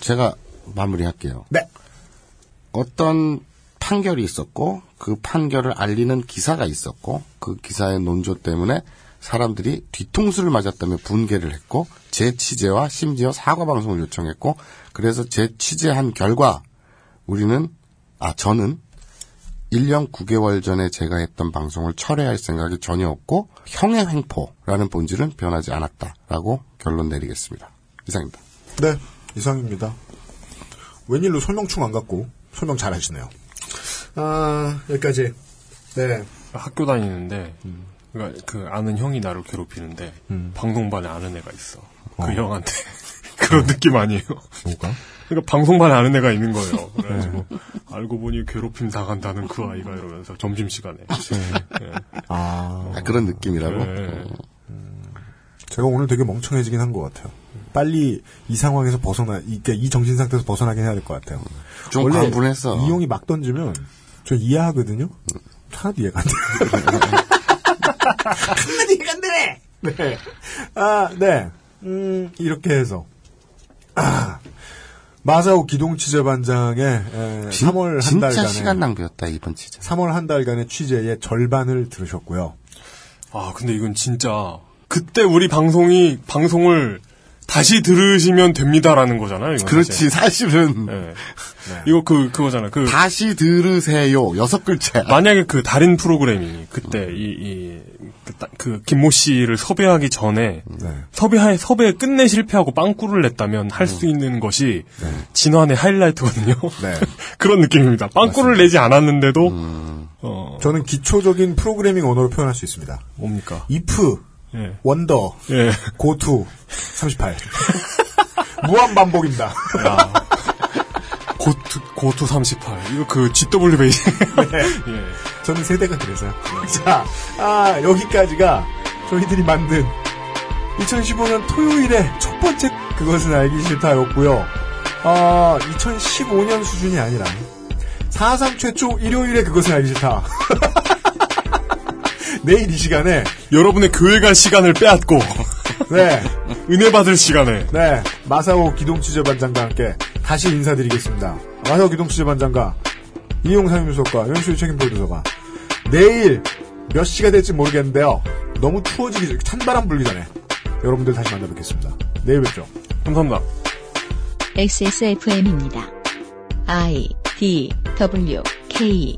제가 마무리할게요. 네. 어떤 판결이 있었고 그 판결을 알리는 기사가 있었고 그 기사의 논조 때문에 사람들이 뒤통수를 맞았다며 분개를 했고 제 취재와 심지어 사과 방송을 요청했고 그래서 제 취재한 결과 우리는 아 저는 1년 9개월 전에 제가 했던 방송을 철회할 생각이 전혀 없고 형의 횡포라는 본질은 변하지 않았다라고 결론 내리겠습니다. 이상입니다. 네, 이상입니다. 웬일로 설명충 안 갖고 설명 잘 하시네요. 아, 여기까지. 네. 학교 다니는데 그러니까 그 아는 형이 나를 괴롭히는데 방송반에 아는 애가 있어. 그 어. 형한테 그런 느낌 아니에요? 뭐가? 그러니까 방송반에 아는 애가 있는 거예요. 그래가지고 알고 보니 괴롭힘 당한다는 그 아이가 이러면서 점심 시간에. 예. 아, 아, 그런 느낌이라고? 네. 제가 오늘 되게 멍청해지긴 한 것 같아요. 빨리 이 상황에서 벗어나, 이, 그러니까 이 정신 상태에서 벗어나긴 해야 될 것 같아요. 좀 원래 광분했어. 이용이 막 던지면 저 이해하거든요. 하나도 이해가 안 돼. 하 안 되네. 네. 아, 네. 음, 이렇게 해서 아, 마사오 기동 취재 반장의 에, 진- 3월 한 진짜 달간의 시간 낭비였다 이번 취재. 3월 한 달간의 취재의 절반을 들으셨고요. 아 근데 이건 진짜 그때 우리 방송이 방송을 다시 들으시면 됩니다라는 거잖아요. 이건 그렇지 사실. 사실은 네. 이거 그 그거잖아. 그 다시 들으세요 여섯 글자. 만약에 그 달인 프로그램이 그때 이이그 그 김모 씨를 섭외하기 전에 네. 섭외 섭외 끝내 실패하고 빵꾸를 냈다면 할수 있는 것이 진화의 하이라이트거든요. 네. 그런 느낌입니다. 빵꾸를 내지 않았는데도 어 저는 기초적인 프로그래밍 언어로 표현할 수 있습니다. 뭡니까? if, 예. 원더, 예. 고투, 38. 무한 반복입니다. 야. 고투 고투 38 이거 그 GW 베이스. 예. 저는 세대가 그래서요. 자, 아, 여기까지가 저희들이 만든 2015년 토요일에 첫 번째 그것은 알기 싫다였고요. 어, 2015년 수준이 아니라 사상 최초 일요일에 그것은 알기 싫다. 내일 이 시간에 여러분의 교회 갈 시간을 빼앗고 네, 은혜 받을 시간에 네, 마사오 기동취재반장과 함께 다시 인사드리겠습니다. 마사오 기동취재반장과 이용 상임수석과 연수유 책임 프로듀서가 내일 몇 시가 될지 모르겠는데요. 너무 추워지기 전, 찬바람 불기 전에 여러분들 다시 만나 뵙겠습니다. 내일 뵙죠. 감사합니다. XSFM입니다. I D W K